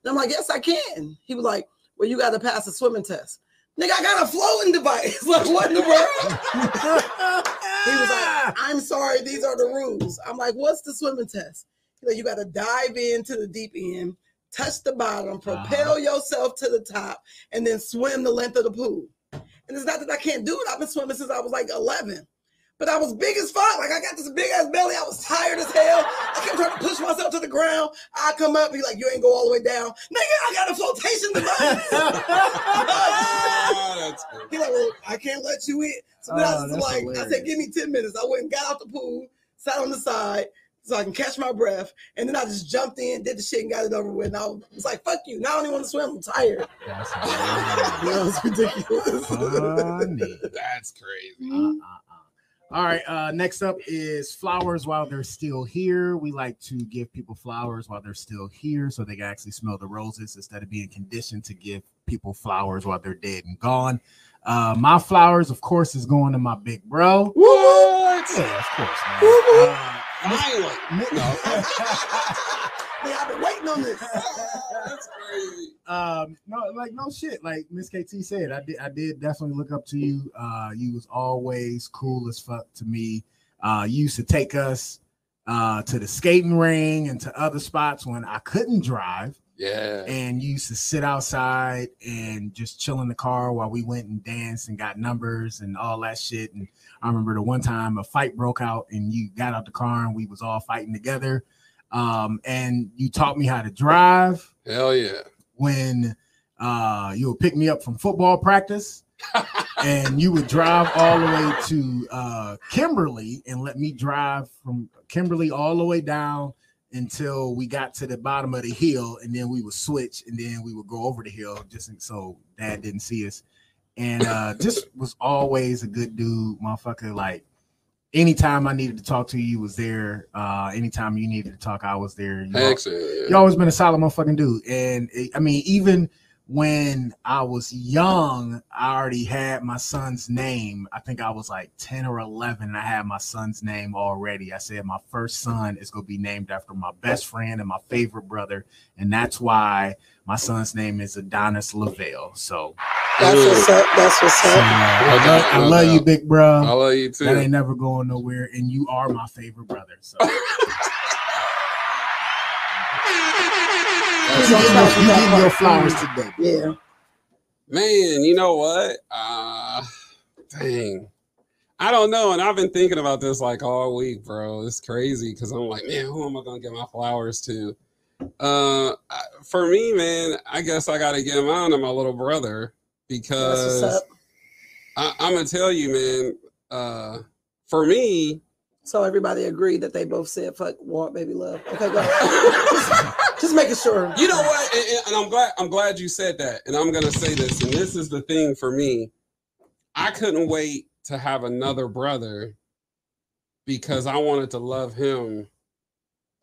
[SPEAKER 3] And I'm like, yes, I can. He was like, well, you got to pass a swimming test. Nigga, I got a floating device. like, what in the world? He was like, I'm sorry, these are the rules. I'm like, what's the swimming test? He's like, you got to dive into the deep end, touch the bottom, uh-huh. propel yourself to the top, and then swim the length of the pool. And it's not that I can't do it. I've been swimming since I was like 11. But I was big as fuck. Like I got this big ass belly. I was tired as hell. I kept trying to push myself to the ground. I come up. He like, you ain't go all the way down. Nigga, I got a flotation device.
[SPEAKER 5] Ah, that's.
[SPEAKER 3] He like, well, I can't let you in. So then I
[SPEAKER 2] Oh,
[SPEAKER 3] was
[SPEAKER 2] that's
[SPEAKER 3] like, I said, give me 10 minutes. I went and got out the pool, sat on the side so I can catch my breath. And then I just jumped in, did the shit, and got it over with. And I was like, fuck you. Now I don't even want to swim. I'm tired.
[SPEAKER 2] That's
[SPEAKER 3] You know, it's ridiculous.
[SPEAKER 2] funny.
[SPEAKER 5] That's crazy.
[SPEAKER 2] Uh, uh, uh. All right. Uh, next up is flowers while they're still here. We like to give people flowers while they're still here so they can actually smell the roses instead of being conditioned to give people flowers while they're dead and gone. Uh, my flowers, of course, is going to my big bro.
[SPEAKER 5] What?
[SPEAKER 2] Yeah, of course, man. Uh.
[SPEAKER 5] No.
[SPEAKER 3] Man, I've been waiting on this.
[SPEAKER 5] That's crazy.
[SPEAKER 2] um no like no shit like miss kt said i did i did definitely look up to you uh you was always cool as fuck to me uh you used to take us uh to the skating ring and to other spots when i couldn't drive
[SPEAKER 5] Yeah.
[SPEAKER 2] and you used to sit outside and just chill in the car while we went and danced and got numbers and all that shit and i remember the one time a fight broke out and you got out the car and we was all fighting together um and you taught me how to drive
[SPEAKER 5] Hell yeah.
[SPEAKER 2] when uh, you would pick me up from football practice and you would drive all the way to uh, Kimberly and let me drive from Kimberly all the way down until we got to the bottom of the hill and then we would switch and then we would go over the hill just so dad didn't see us and uh just was always a good dude motherfucker like anytime i needed to talk to you you was there uh anytime you needed to talk i was there you, al-
[SPEAKER 5] Excellent.
[SPEAKER 2] you always been a solid motherfucking dude. And it- I mean, even when I was young, I already had my son's name. I think I was like 10 or 11. And I had my son's name already. I said my first son is going to be named after my best friend and my favorite brother. And that's why my son's name is Adonis Lovell. So,
[SPEAKER 3] That's what's up. That's what's
[SPEAKER 2] so, uh,
[SPEAKER 3] up.
[SPEAKER 2] I, love, I love you, big bro.
[SPEAKER 5] I love you too.
[SPEAKER 2] That ain't never going nowhere. And you are my favorite brother. So, you
[SPEAKER 3] gonna
[SPEAKER 2] getting your,
[SPEAKER 3] start
[SPEAKER 2] you
[SPEAKER 3] with that
[SPEAKER 2] getting your
[SPEAKER 3] part.
[SPEAKER 2] flowers today.
[SPEAKER 3] Yeah.
[SPEAKER 5] Man, you know what? Uh dang. I don't know. And I've been thinking about this like all week, bro. It's crazy because I'm like, man, who am I gonna get my flowers to? Uh for me, man, I guess I gotta give mine to my little brother because. I, I'm gonna tell you, man, uh for me,
[SPEAKER 3] So everybody agreed that they both said fuck Walt baby love. Okay, go just, just making sure.
[SPEAKER 5] You know what? And, and- and I'm glad I'm glad you said that. And I'm gonna say this, and this is the thing for me. I couldn't wait to have another brother because I wanted to love him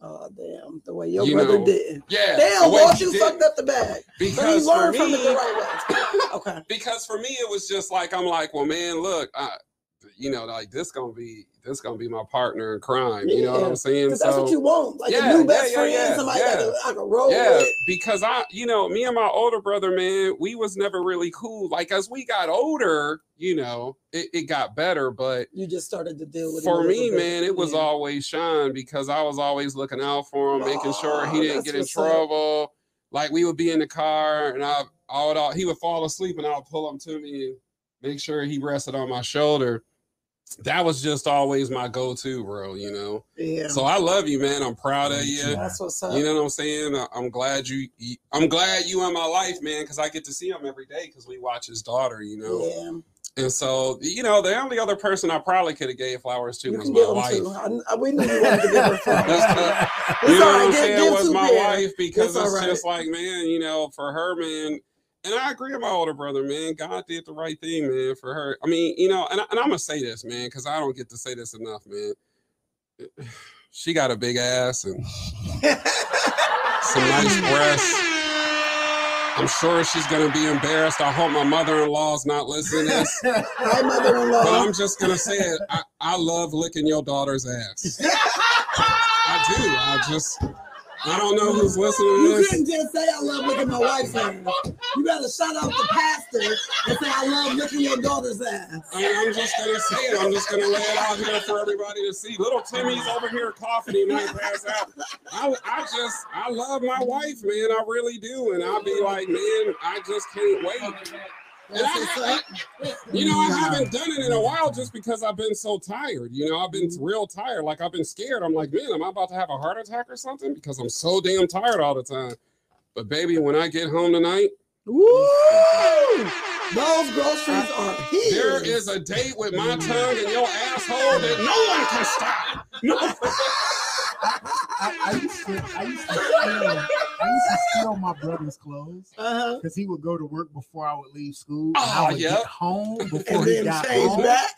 [SPEAKER 3] Oh damn! The way your
[SPEAKER 5] You
[SPEAKER 3] brother
[SPEAKER 5] know,
[SPEAKER 3] didn't.
[SPEAKER 5] Yeah.
[SPEAKER 3] Damn, Walt, you
[SPEAKER 5] did-
[SPEAKER 3] fucked up the bag. But he
[SPEAKER 5] Because for
[SPEAKER 3] from it the
[SPEAKER 5] me,
[SPEAKER 3] right way. Okay.
[SPEAKER 5] because for me it was just like I'm like, well, man, look, I, you know, like this gonna be this gonna be my partner in crime. You know what I'm saying?
[SPEAKER 3] Because that's what you want. Like
[SPEAKER 5] Yeah,
[SPEAKER 3] a new best
[SPEAKER 5] yeah,
[SPEAKER 3] friend,
[SPEAKER 5] yeah,
[SPEAKER 3] somebody
[SPEAKER 5] yeah.
[SPEAKER 3] that I can roll
[SPEAKER 5] yeah,
[SPEAKER 3] with.
[SPEAKER 5] because I, you know, me and my older brother, man, we was never really cool. Like as we got older, you know, it, it got better, but
[SPEAKER 3] You just started to deal with it.
[SPEAKER 5] for me, man, it was
[SPEAKER 3] Yeah.
[SPEAKER 5] always Sean because I was always looking out for him, making sure he
[SPEAKER 3] oh,
[SPEAKER 5] didn't get in
[SPEAKER 3] up.
[SPEAKER 5] trouble. Like we would be in the car and I, I would, all, he would fall asleep and I would pull him to me and make sure he rested on my shoulder. That was just always my go-to, bro. You know.
[SPEAKER 3] Yeah.
[SPEAKER 5] So I love you, man. I'm proud of you.
[SPEAKER 3] that's what's up.
[SPEAKER 5] You know what I'm saying? I- I'm glad you. you- I'm glad you in my life, man, because I get to see him every day because we watch his daughter. You know.
[SPEAKER 3] yeah.
[SPEAKER 5] And so, you know, the only other person I probably could have gave flowers to
[SPEAKER 3] You
[SPEAKER 5] was my wife.
[SPEAKER 3] I, I, we knew you wanted to give her flowers.
[SPEAKER 5] you know
[SPEAKER 3] all
[SPEAKER 5] what. I'm
[SPEAKER 3] Give,
[SPEAKER 5] saying?
[SPEAKER 3] give
[SPEAKER 5] Was my
[SPEAKER 3] pair.
[SPEAKER 5] wife because
[SPEAKER 3] It's all
[SPEAKER 5] it's just like, man, you know, for her, man. And I agree with my older brother, man. God did the right thing, man, for her. I mean, you know, and, I, and I'm gonna say this, man, because I don't get to say this enough, man. She got a big ass and some nice breasts. I'm sure she's gonna be embarrassed. I hope my mother-in-law's not listening to this.
[SPEAKER 3] Hi, mother-in-law.
[SPEAKER 5] But I'm just gonna say it. I, I love licking your daughter's ass. I do. I just I don't know who's listening
[SPEAKER 3] You
[SPEAKER 5] this.
[SPEAKER 3] couldn't just say I love looking my wife's ass. You gotta shout out the pastor and say I love looking your daughter's ass.
[SPEAKER 5] I I'm just gonna say it. I'm just gonna lay it out here for everybody to see. Little Timmy's over here coughing. He might pass out. I, I just, I love my wife, man. I really do. And I'll be like, man, I just can't wait. And
[SPEAKER 3] That's
[SPEAKER 5] I,
[SPEAKER 3] what's up.
[SPEAKER 5] you know, I haven't done it in a while just because I've been so tired. You know, I've been real tired. Like I've been scared. I'm like, man, am I about to have a heart attack or something? Because I'm so damn tired all the time. But baby, when I get home tonight,
[SPEAKER 3] Woo! Those groceries are here.
[SPEAKER 5] there is a date with my tongue and your asshole that no one can stop. No.
[SPEAKER 2] I, I used to, I used to, I used to steal my brother's clothes
[SPEAKER 3] Uh-huh.
[SPEAKER 2] because he would go to work before I would leave school. and I
[SPEAKER 5] Oh,
[SPEAKER 2] would
[SPEAKER 5] yep.
[SPEAKER 2] get home before he got home.
[SPEAKER 3] back.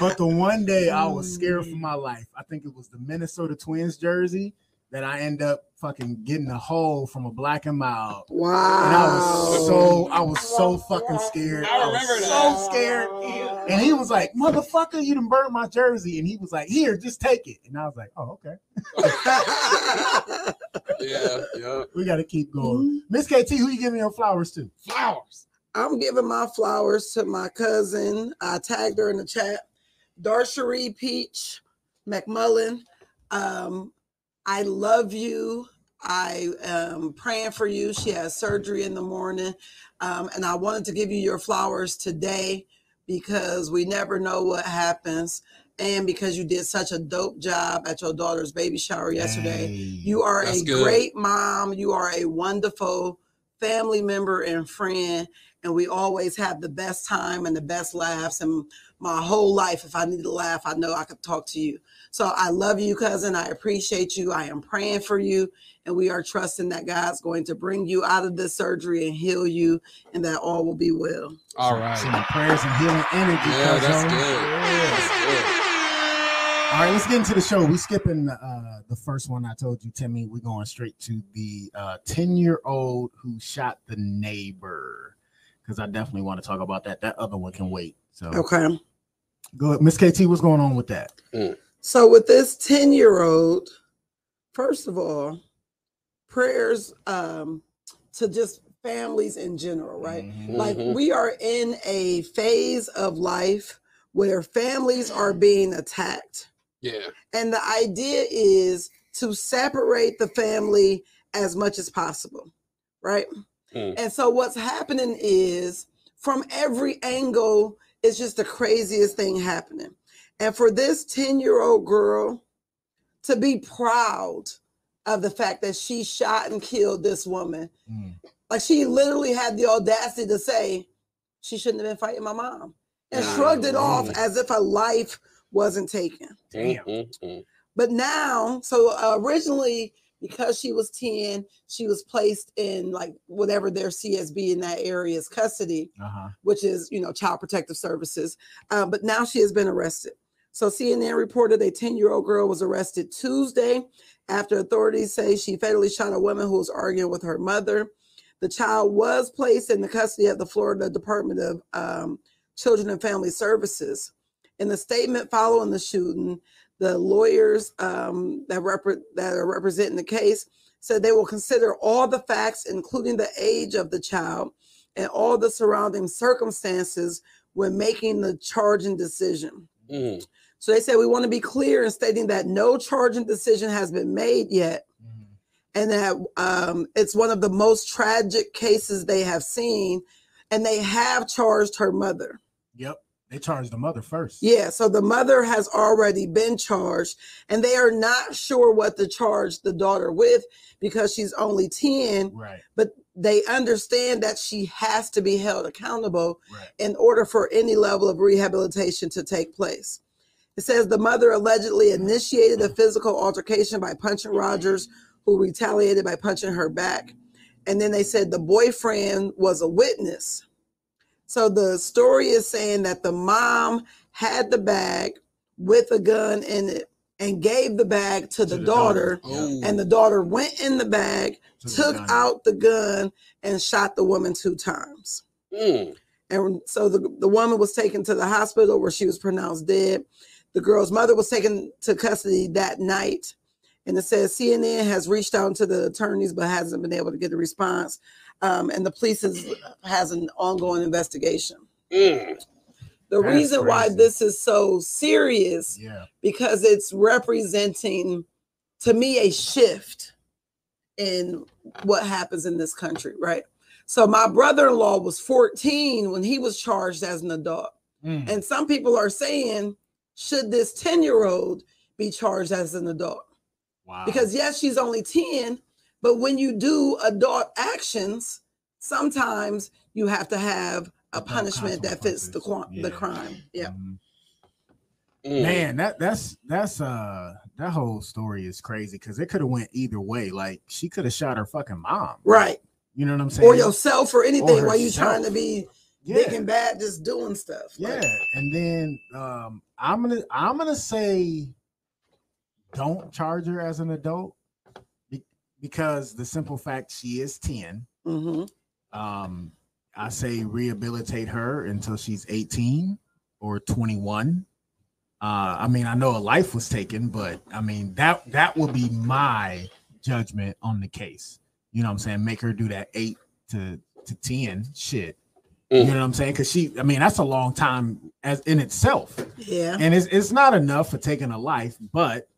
[SPEAKER 2] But the one day I was scared for my life. I think it was the Minnesota Twins jersey that I end up fucking getting a hole from a black and mild.
[SPEAKER 3] Wow.
[SPEAKER 2] And I was so I was so fucking scared.
[SPEAKER 5] I
[SPEAKER 2] was
[SPEAKER 5] remember
[SPEAKER 2] so
[SPEAKER 5] that.
[SPEAKER 2] scared. And he was like, "Motherfucker, you done burned my jersey." And he was like, "Here, just take it." And I was like, "Oh, okay.
[SPEAKER 5] Yeah, yeah.
[SPEAKER 2] We got to keep going." Miss KT, who you giving your flowers to?
[SPEAKER 5] Flowers.
[SPEAKER 3] I'm giving my flowers to my cousin. I tagged her in the chat. Darcherie Peach McMullen. Um, I love you. I am praying for you. She has surgery in the morning. Um, and I wanted to give you your flowers today because we never know what happens. And because you did such a dope job at your daughter's baby shower yesterday. You are a
[SPEAKER 5] good.
[SPEAKER 3] great mom. You are a wonderful family member and friend. And we always have the best time and the best laughs. And my whole life, if I need to laugh, I know I could talk to you. So I love you, cousin. I appreciate you. I am praying for you. And we are trusting that God's going to bring you out of this surgery and heal you, and that all will be well.
[SPEAKER 5] All right.
[SPEAKER 2] Some prayers and healing energy.
[SPEAKER 5] Yeah, that's
[SPEAKER 2] cousin.
[SPEAKER 5] good. That's good.
[SPEAKER 2] All right, let's get into the show. We skipping uh, the first one I told you, Timmy. We're going straight to the uh, 10 year old who shot the neighbor because I definitely want to talk about that. That other one can wait. So
[SPEAKER 3] Okay.
[SPEAKER 2] good. Miss KT, what's going on with that?
[SPEAKER 3] So with this 10 year old, first of all, prayers um, to just families in general, right?
[SPEAKER 2] Mhm.
[SPEAKER 3] Like
[SPEAKER 5] Mhm.
[SPEAKER 3] we are in a phase of life where families are being attacked.
[SPEAKER 5] Yeah.
[SPEAKER 3] And the idea is to separate the family as much as possible, right?
[SPEAKER 5] Mm.
[SPEAKER 3] And so what's happening is from every angle, it's just the craziest thing happening. And for this 10 year old girl to be proud of the fact that she shot and killed this woman,
[SPEAKER 2] Mm.
[SPEAKER 3] like she literally had the audacity to say, she shouldn't have been fighting my mom and
[SPEAKER 5] Nah,
[SPEAKER 3] shrugged it off as if a life wasn't taken.
[SPEAKER 2] Damn.
[SPEAKER 5] Mm, mm,
[SPEAKER 3] But now, so uh, originally, because she was 10, she was placed in like whatever their CSB in that area's custody,
[SPEAKER 2] Uh-huh.
[SPEAKER 3] which is, you know, Child Protective Services. Uh, but now she has been arrested. So CNN reported a 10 year old girl was arrested Tuesday after authorities say she fatally shot a woman who was arguing with her mother. The child was placed in the custody of the Florida Department of um, Children and Family Services. In the statement following the shooting, the lawyers um, that, repre- that are representing the case said they will consider all the facts, including the age of the child and all the surrounding circumstances when making the charging decision.
[SPEAKER 5] Mm.
[SPEAKER 3] So they said we want to be clear in stating that no charging decision has been made yet,
[SPEAKER 2] Mhm.
[SPEAKER 3] and that um, it's one of the most tragic cases they have seen, and they have charged her mother.
[SPEAKER 2] Yep. They charged the mother first.
[SPEAKER 3] Yeah, so the mother has already been charged, and they are not sure what to charge the daughter with because she's only 10,
[SPEAKER 2] Right.
[SPEAKER 3] but they understand that she has to be held accountable
[SPEAKER 2] Right.
[SPEAKER 3] in order for any level of rehabilitation to take place. It says the mother allegedly initiated a physical altercation by punching Rogers, who retaliated by punching her back. And then they said the boyfriend was a witness. So the story is saying that the mom had the bag with a gun in it and gave the bag to the,
[SPEAKER 2] the
[SPEAKER 3] daughter,
[SPEAKER 2] daughter.
[SPEAKER 5] Oh.
[SPEAKER 3] and the daughter went in the bag,
[SPEAKER 2] Took the
[SPEAKER 3] out the gun, and shot the woman two times.
[SPEAKER 5] Mm.
[SPEAKER 3] And so the, the woman was taken to the hospital where she was pronounced dead. The girl's mother was taken to custody that night. And it says CNN has reached out to the attorneys but hasn't been able to get a response. Um, and the police is, has an ongoing investigation.
[SPEAKER 5] Mm.
[SPEAKER 3] The
[SPEAKER 2] That's
[SPEAKER 3] reason why this is so serious
[SPEAKER 2] Yeah.
[SPEAKER 3] because it's representing to me a shift in what happens in this country, right? So my brother-in-law was 14 when he was charged as an adult.
[SPEAKER 2] Mm.
[SPEAKER 3] And some people are saying, should this 10-year-old be charged as an adult?
[SPEAKER 2] Wow.
[SPEAKER 3] Because yes, she's only 10, but when you do adult actions, sometimes you have to have a
[SPEAKER 2] Adult
[SPEAKER 3] punishment that fits the,
[SPEAKER 2] consequences.
[SPEAKER 3] qu- the crime. Yeah.
[SPEAKER 2] Mhm.
[SPEAKER 5] Mm.
[SPEAKER 2] Man, that that's that's uh that whole story is crazy because it could have went either way. Like she could have shot her fucking mom.
[SPEAKER 3] Right.
[SPEAKER 2] You know what I'm saying?
[SPEAKER 3] Or yourself or anything while you
[SPEAKER 2] herself.
[SPEAKER 3] trying to be
[SPEAKER 2] yeah.
[SPEAKER 3] big and bad just doing stuff.
[SPEAKER 2] Yeah,
[SPEAKER 3] Like,
[SPEAKER 2] and then um, I'm gonna I'm gonna say don't charge her as an adult be- because the simple fact she is ten.
[SPEAKER 3] mhm.
[SPEAKER 2] Um, I say rehabilitate her until she's 18 or 21. Uh, I mean, I know a life was taken, but I mean that that would be my judgment on the case. You know what I'm saying? Make her do that eight to to 10 shit. You
[SPEAKER 5] Mm.
[SPEAKER 2] know what I'm saying? Because she, I mean, that's a long time as in itself,
[SPEAKER 3] Yeah.
[SPEAKER 2] and it's it's not enough for taking a life, but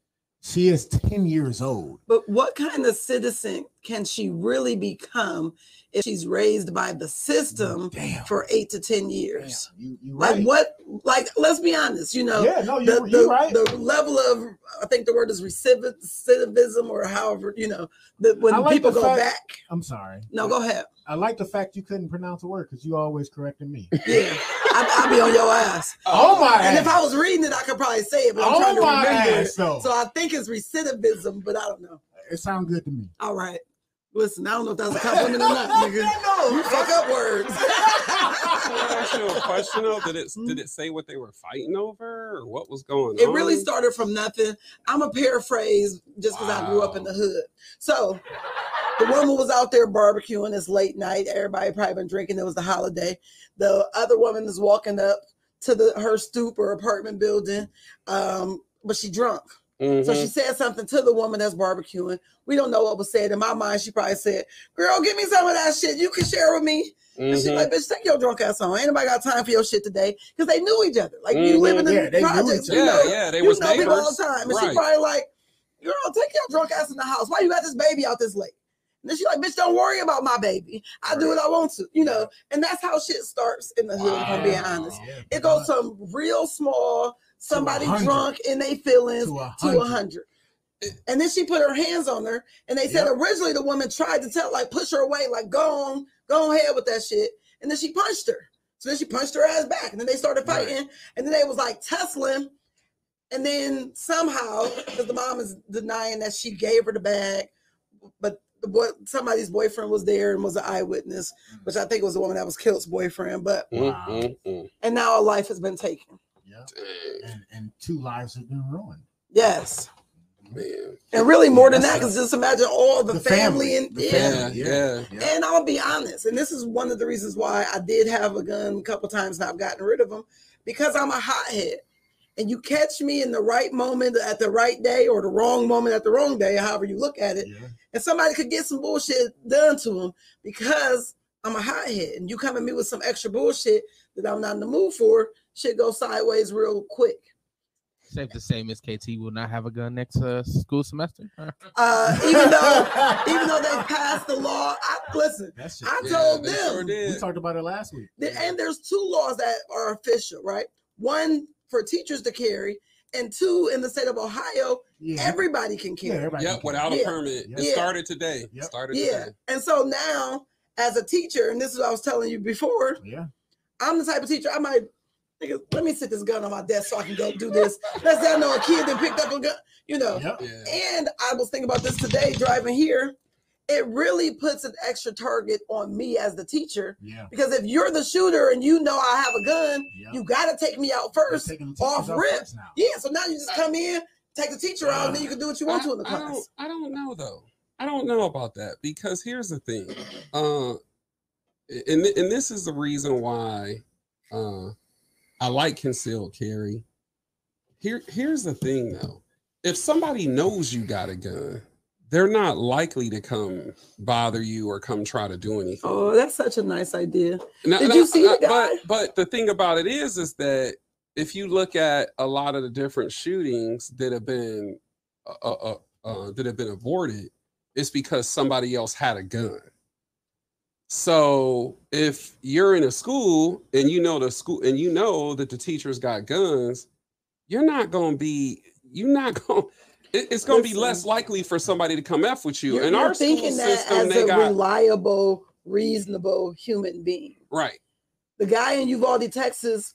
[SPEAKER 2] she is 10 years old.
[SPEAKER 3] But what kind of citizen can she really become if she's raised by the system mm,
[SPEAKER 2] Damn.
[SPEAKER 3] for eight to 10 years?
[SPEAKER 2] you, you
[SPEAKER 3] Like
[SPEAKER 2] right.
[SPEAKER 3] what like let's be honest, you know,
[SPEAKER 2] Yeah, no,
[SPEAKER 3] the,
[SPEAKER 2] you
[SPEAKER 3] the,
[SPEAKER 2] you right.
[SPEAKER 3] the level of I think the word is recidivism or however, you know, that when
[SPEAKER 2] like
[SPEAKER 3] people go
[SPEAKER 2] fact-
[SPEAKER 3] back.
[SPEAKER 2] I'm sorry.
[SPEAKER 3] No, go ahead.
[SPEAKER 2] I like the fact you couldn't pronounce a word because you always correcting me.
[SPEAKER 3] Yeah. I, I'll be on your ass.
[SPEAKER 2] Oh my
[SPEAKER 3] And if. I was reading it, I could probably say it, but I'm
[SPEAKER 2] Oh
[SPEAKER 3] trying to oh
[SPEAKER 2] my
[SPEAKER 3] remember it.
[SPEAKER 2] ass, though.
[SPEAKER 3] So I think it's recidivism, but I don't know.
[SPEAKER 2] It sounds good to me.
[SPEAKER 3] All right. Listen, I don't know if that's a compliment or not, nigga.
[SPEAKER 2] No.
[SPEAKER 3] You fuck up words.
[SPEAKER 5] Can I ask you a question though? Did it did it say what they were fighting over or what was going on?
[SPEAKER 3] it
[SPEAKER 5] on?
[SPEAKER 3] really started from nothing. I'm a paraphrase just because I grew up in the hood. So the woman was out there barbecuing. It's late night. Everybody probably been drinking. It was the holiday. The other woman is walking up to the her stoop or apartment building, um, but she drunk. So
[SPEAKER 5] Mhm.
[SPEAKER 3] she said something to the woman that's barbecuing. We don't know what was said. In my mind, she probably said, Girl, give me some of that shit. You can share with me. And she's like, Bitch, take your drunk ass on. Ain't nobody got time for your shit today. Because they knew each other. Like you
[SPEAKER 5] Mhm.
[SPEAKER 3] live in the
[SPEAKER 2] Yeah, they knew
[SPEAKER 3] projects.
[SPEAKER 2] each
[SPEAKER 3] You
[SPEAKER 5] yeah,
[SPEAKER 3] know,
[SPEAKER 5] yeah, they
[SPEAKER 3] you
[SPEAKER 5] was
[SPEAKER 3] know people all the time. And she probably like, Girl, take your drunk ass in the house. Why you got this baby out this late? And then she like, bitch, don't worry about my baby. I do what I want to, you know. And that's how shit starts in the hood, if I'm being honest.
[SPEAKER 2] Yeah,
[SPEAKER 3] It goes from real small, somebody drunk in their feelings
[SPEAKER 2] To a
[SPEAKER 3] to
[SPEAKER 2] hundred.
[SPEAKER 3] hundred. And then she put her hands on her, and they said
[SPEAKER 2] Yep.
[SPEAKER 3] originally the woman tried to tell, like, push her away, like, go on, go on ahead with that shit. And then she punched her. So then she punched her ass back, and then they started
[SPEAKER 2] Right.
[SPEAKER 3] fighting, and then they was like tussling. And then somehow, because the mom is denying that she gave her the bag, but the boy, somebody's boyfriend was there and was an eyewitness, which I think was the woman that was killed's boyfriend. But
[SPEAKER 5] Mm,
[SPEAKER 2] Wow.
[SPEAKER 5] mm, mm.
[SPEAKER 3] and now a life has been taken.
[SPEAKER 2] Yep. And and two lives have been ruined.
[SPEAKER 3] Yes.
[SPEAKER 5] man.
[SPEAKER 3] And really more than that, because just imagine all the,
[SPEAKER 2] The
[SPEAKER 3] family,
[SPEAKER 2] family,
[SPEAKER 3] and
[SPEAKER 2] the
[SPEAKER 3] yeah.
[SPEAKER 2] family.
[SPEAKER 5] Yeah, yeah.
[SPEAKER 3] And I'll be honest, and this is one of the reasons why I did have a gun a couple times and I've gotten rid of them because I'm a hothead. And you catch me in the right moment at the right day or the wrong moment at the wrong day, however you look at it,
[SPEAKER 2] Yeah.
[SPEAKER 3] and somebody could get some bullshit done to them because I'm a hothead. And you come at me with some extra bullshit that I'm not in the mood for, shit go sideways real quick.
[SPEAKER 4] Safe to say, Miss KT will not have a gun next uh, school semester.
[SPEAKER 3] Uh, even though even though they passed the law, I listen,
[SPEAKER 2] That's just,
[SPEAKER 3] I
[SPEAKER 5] Yeah,
[SPEAKER 3] told them
[SPEAKER 5] sure
[SPEAKER 2] we talked about it last week.
[SPEAKER 3] There- and there's two laws that are official, right? One for teachers to carry, and two in the state of Ohio,
[SPEAKER 2] Yeah.
[SPEAKER 3] everybody can
[SPEAKER 2] yeah,
[SPEAKER 3] carry.
[SPEAKER 2] everybody
[SPEAKER 5] Yep,
[SPEAKER 2] can-
[SPEAKER 5] without a
[SPEAKER 3] Yeah.
[SPEAKER 5] permit.
[SPEAKER 2] Yeah.
[SPEAKER 5] It started today.
[SPEAKER 2] Yep.
[SPEAKER 5] Started
[SPEAKER 3] yeah.
[SPEAKER 5] today.
[SPEAKER 3] And so now, as a teacher, and this is what I was telling you before,
[SPEAKER 2] Yeah.
[SPEAKER 3] I'm the type of teacher I might nigga, let me sit this gun on my desk so I can go do this. Let's say I know a kid that picked up a gun, you know.
[SPEAKER 2] Yep.
[SPEAKER 5] Yeah.
[SPEAKER 3] And I was thinking about this today driving here. It really puts an extra target on me as the teacher
[SPEAKER 2] Yeah.
[SPEAKER 3] because if you're the shooter and you know I have a gun,
[SPEAKER 2] Yeah.
[SPEAKER 3] you got to take me out first. off
[SPEAKER 2] teachers
[SPEAKER 3] rip.
[SPEAKER 2] first.
[SPEAKER 3] Yeah, so now you just come in, take the teacher out, and then you can do what you want to in the
[SPEAKER 5] I, I
[SPEAKER 3] class.
[SPEAKER 5] don't, I don't know though. I don't know about that because here's the thing. Uh, and and this is the reason why uh, I like concealed carry. Here, here's the thing though. If somebody knows you got a gun, they're not likely to come bother you or come try to do anything.
[SPEAKER 3] Oh, that's such a nice idea.
[SPEAKER 5] Now-
[SPEAKER 3] Did
[SPEAKER 5] now,
[SPEAKER 3] you see the
[SPEAKER 5] uh,
[SPEAKER 3] guy?
[SPEAKER 5] But but the thing about it is, is that if you look at a lot of the different shootings that have been uh, uh, uh, uh, that have been aborted, it's because somebody else had a gun. So if you're in a school and you know the school and you know that the teachers got guns, you're not going to be you're not going. It, it's going to be less likely for somebody to come f with you.
[SPEAKER 3] You're,
[SPEAKER 5] In
[SPEAKER 3] you're
[SPEAKER 5] our school
[SPEAKER 3] thinking that
[SPEAKER 5] system,
[SPEAKER 3] as
[SPEAKER 5] they
[SPEAKER 3] a
[SPEAKER 5] got
[SPEAKER 3] reliable, reasonable human being.
[SPEAKER 5] right.
[SPEAKER 3] The guy in Uvalde, Texas,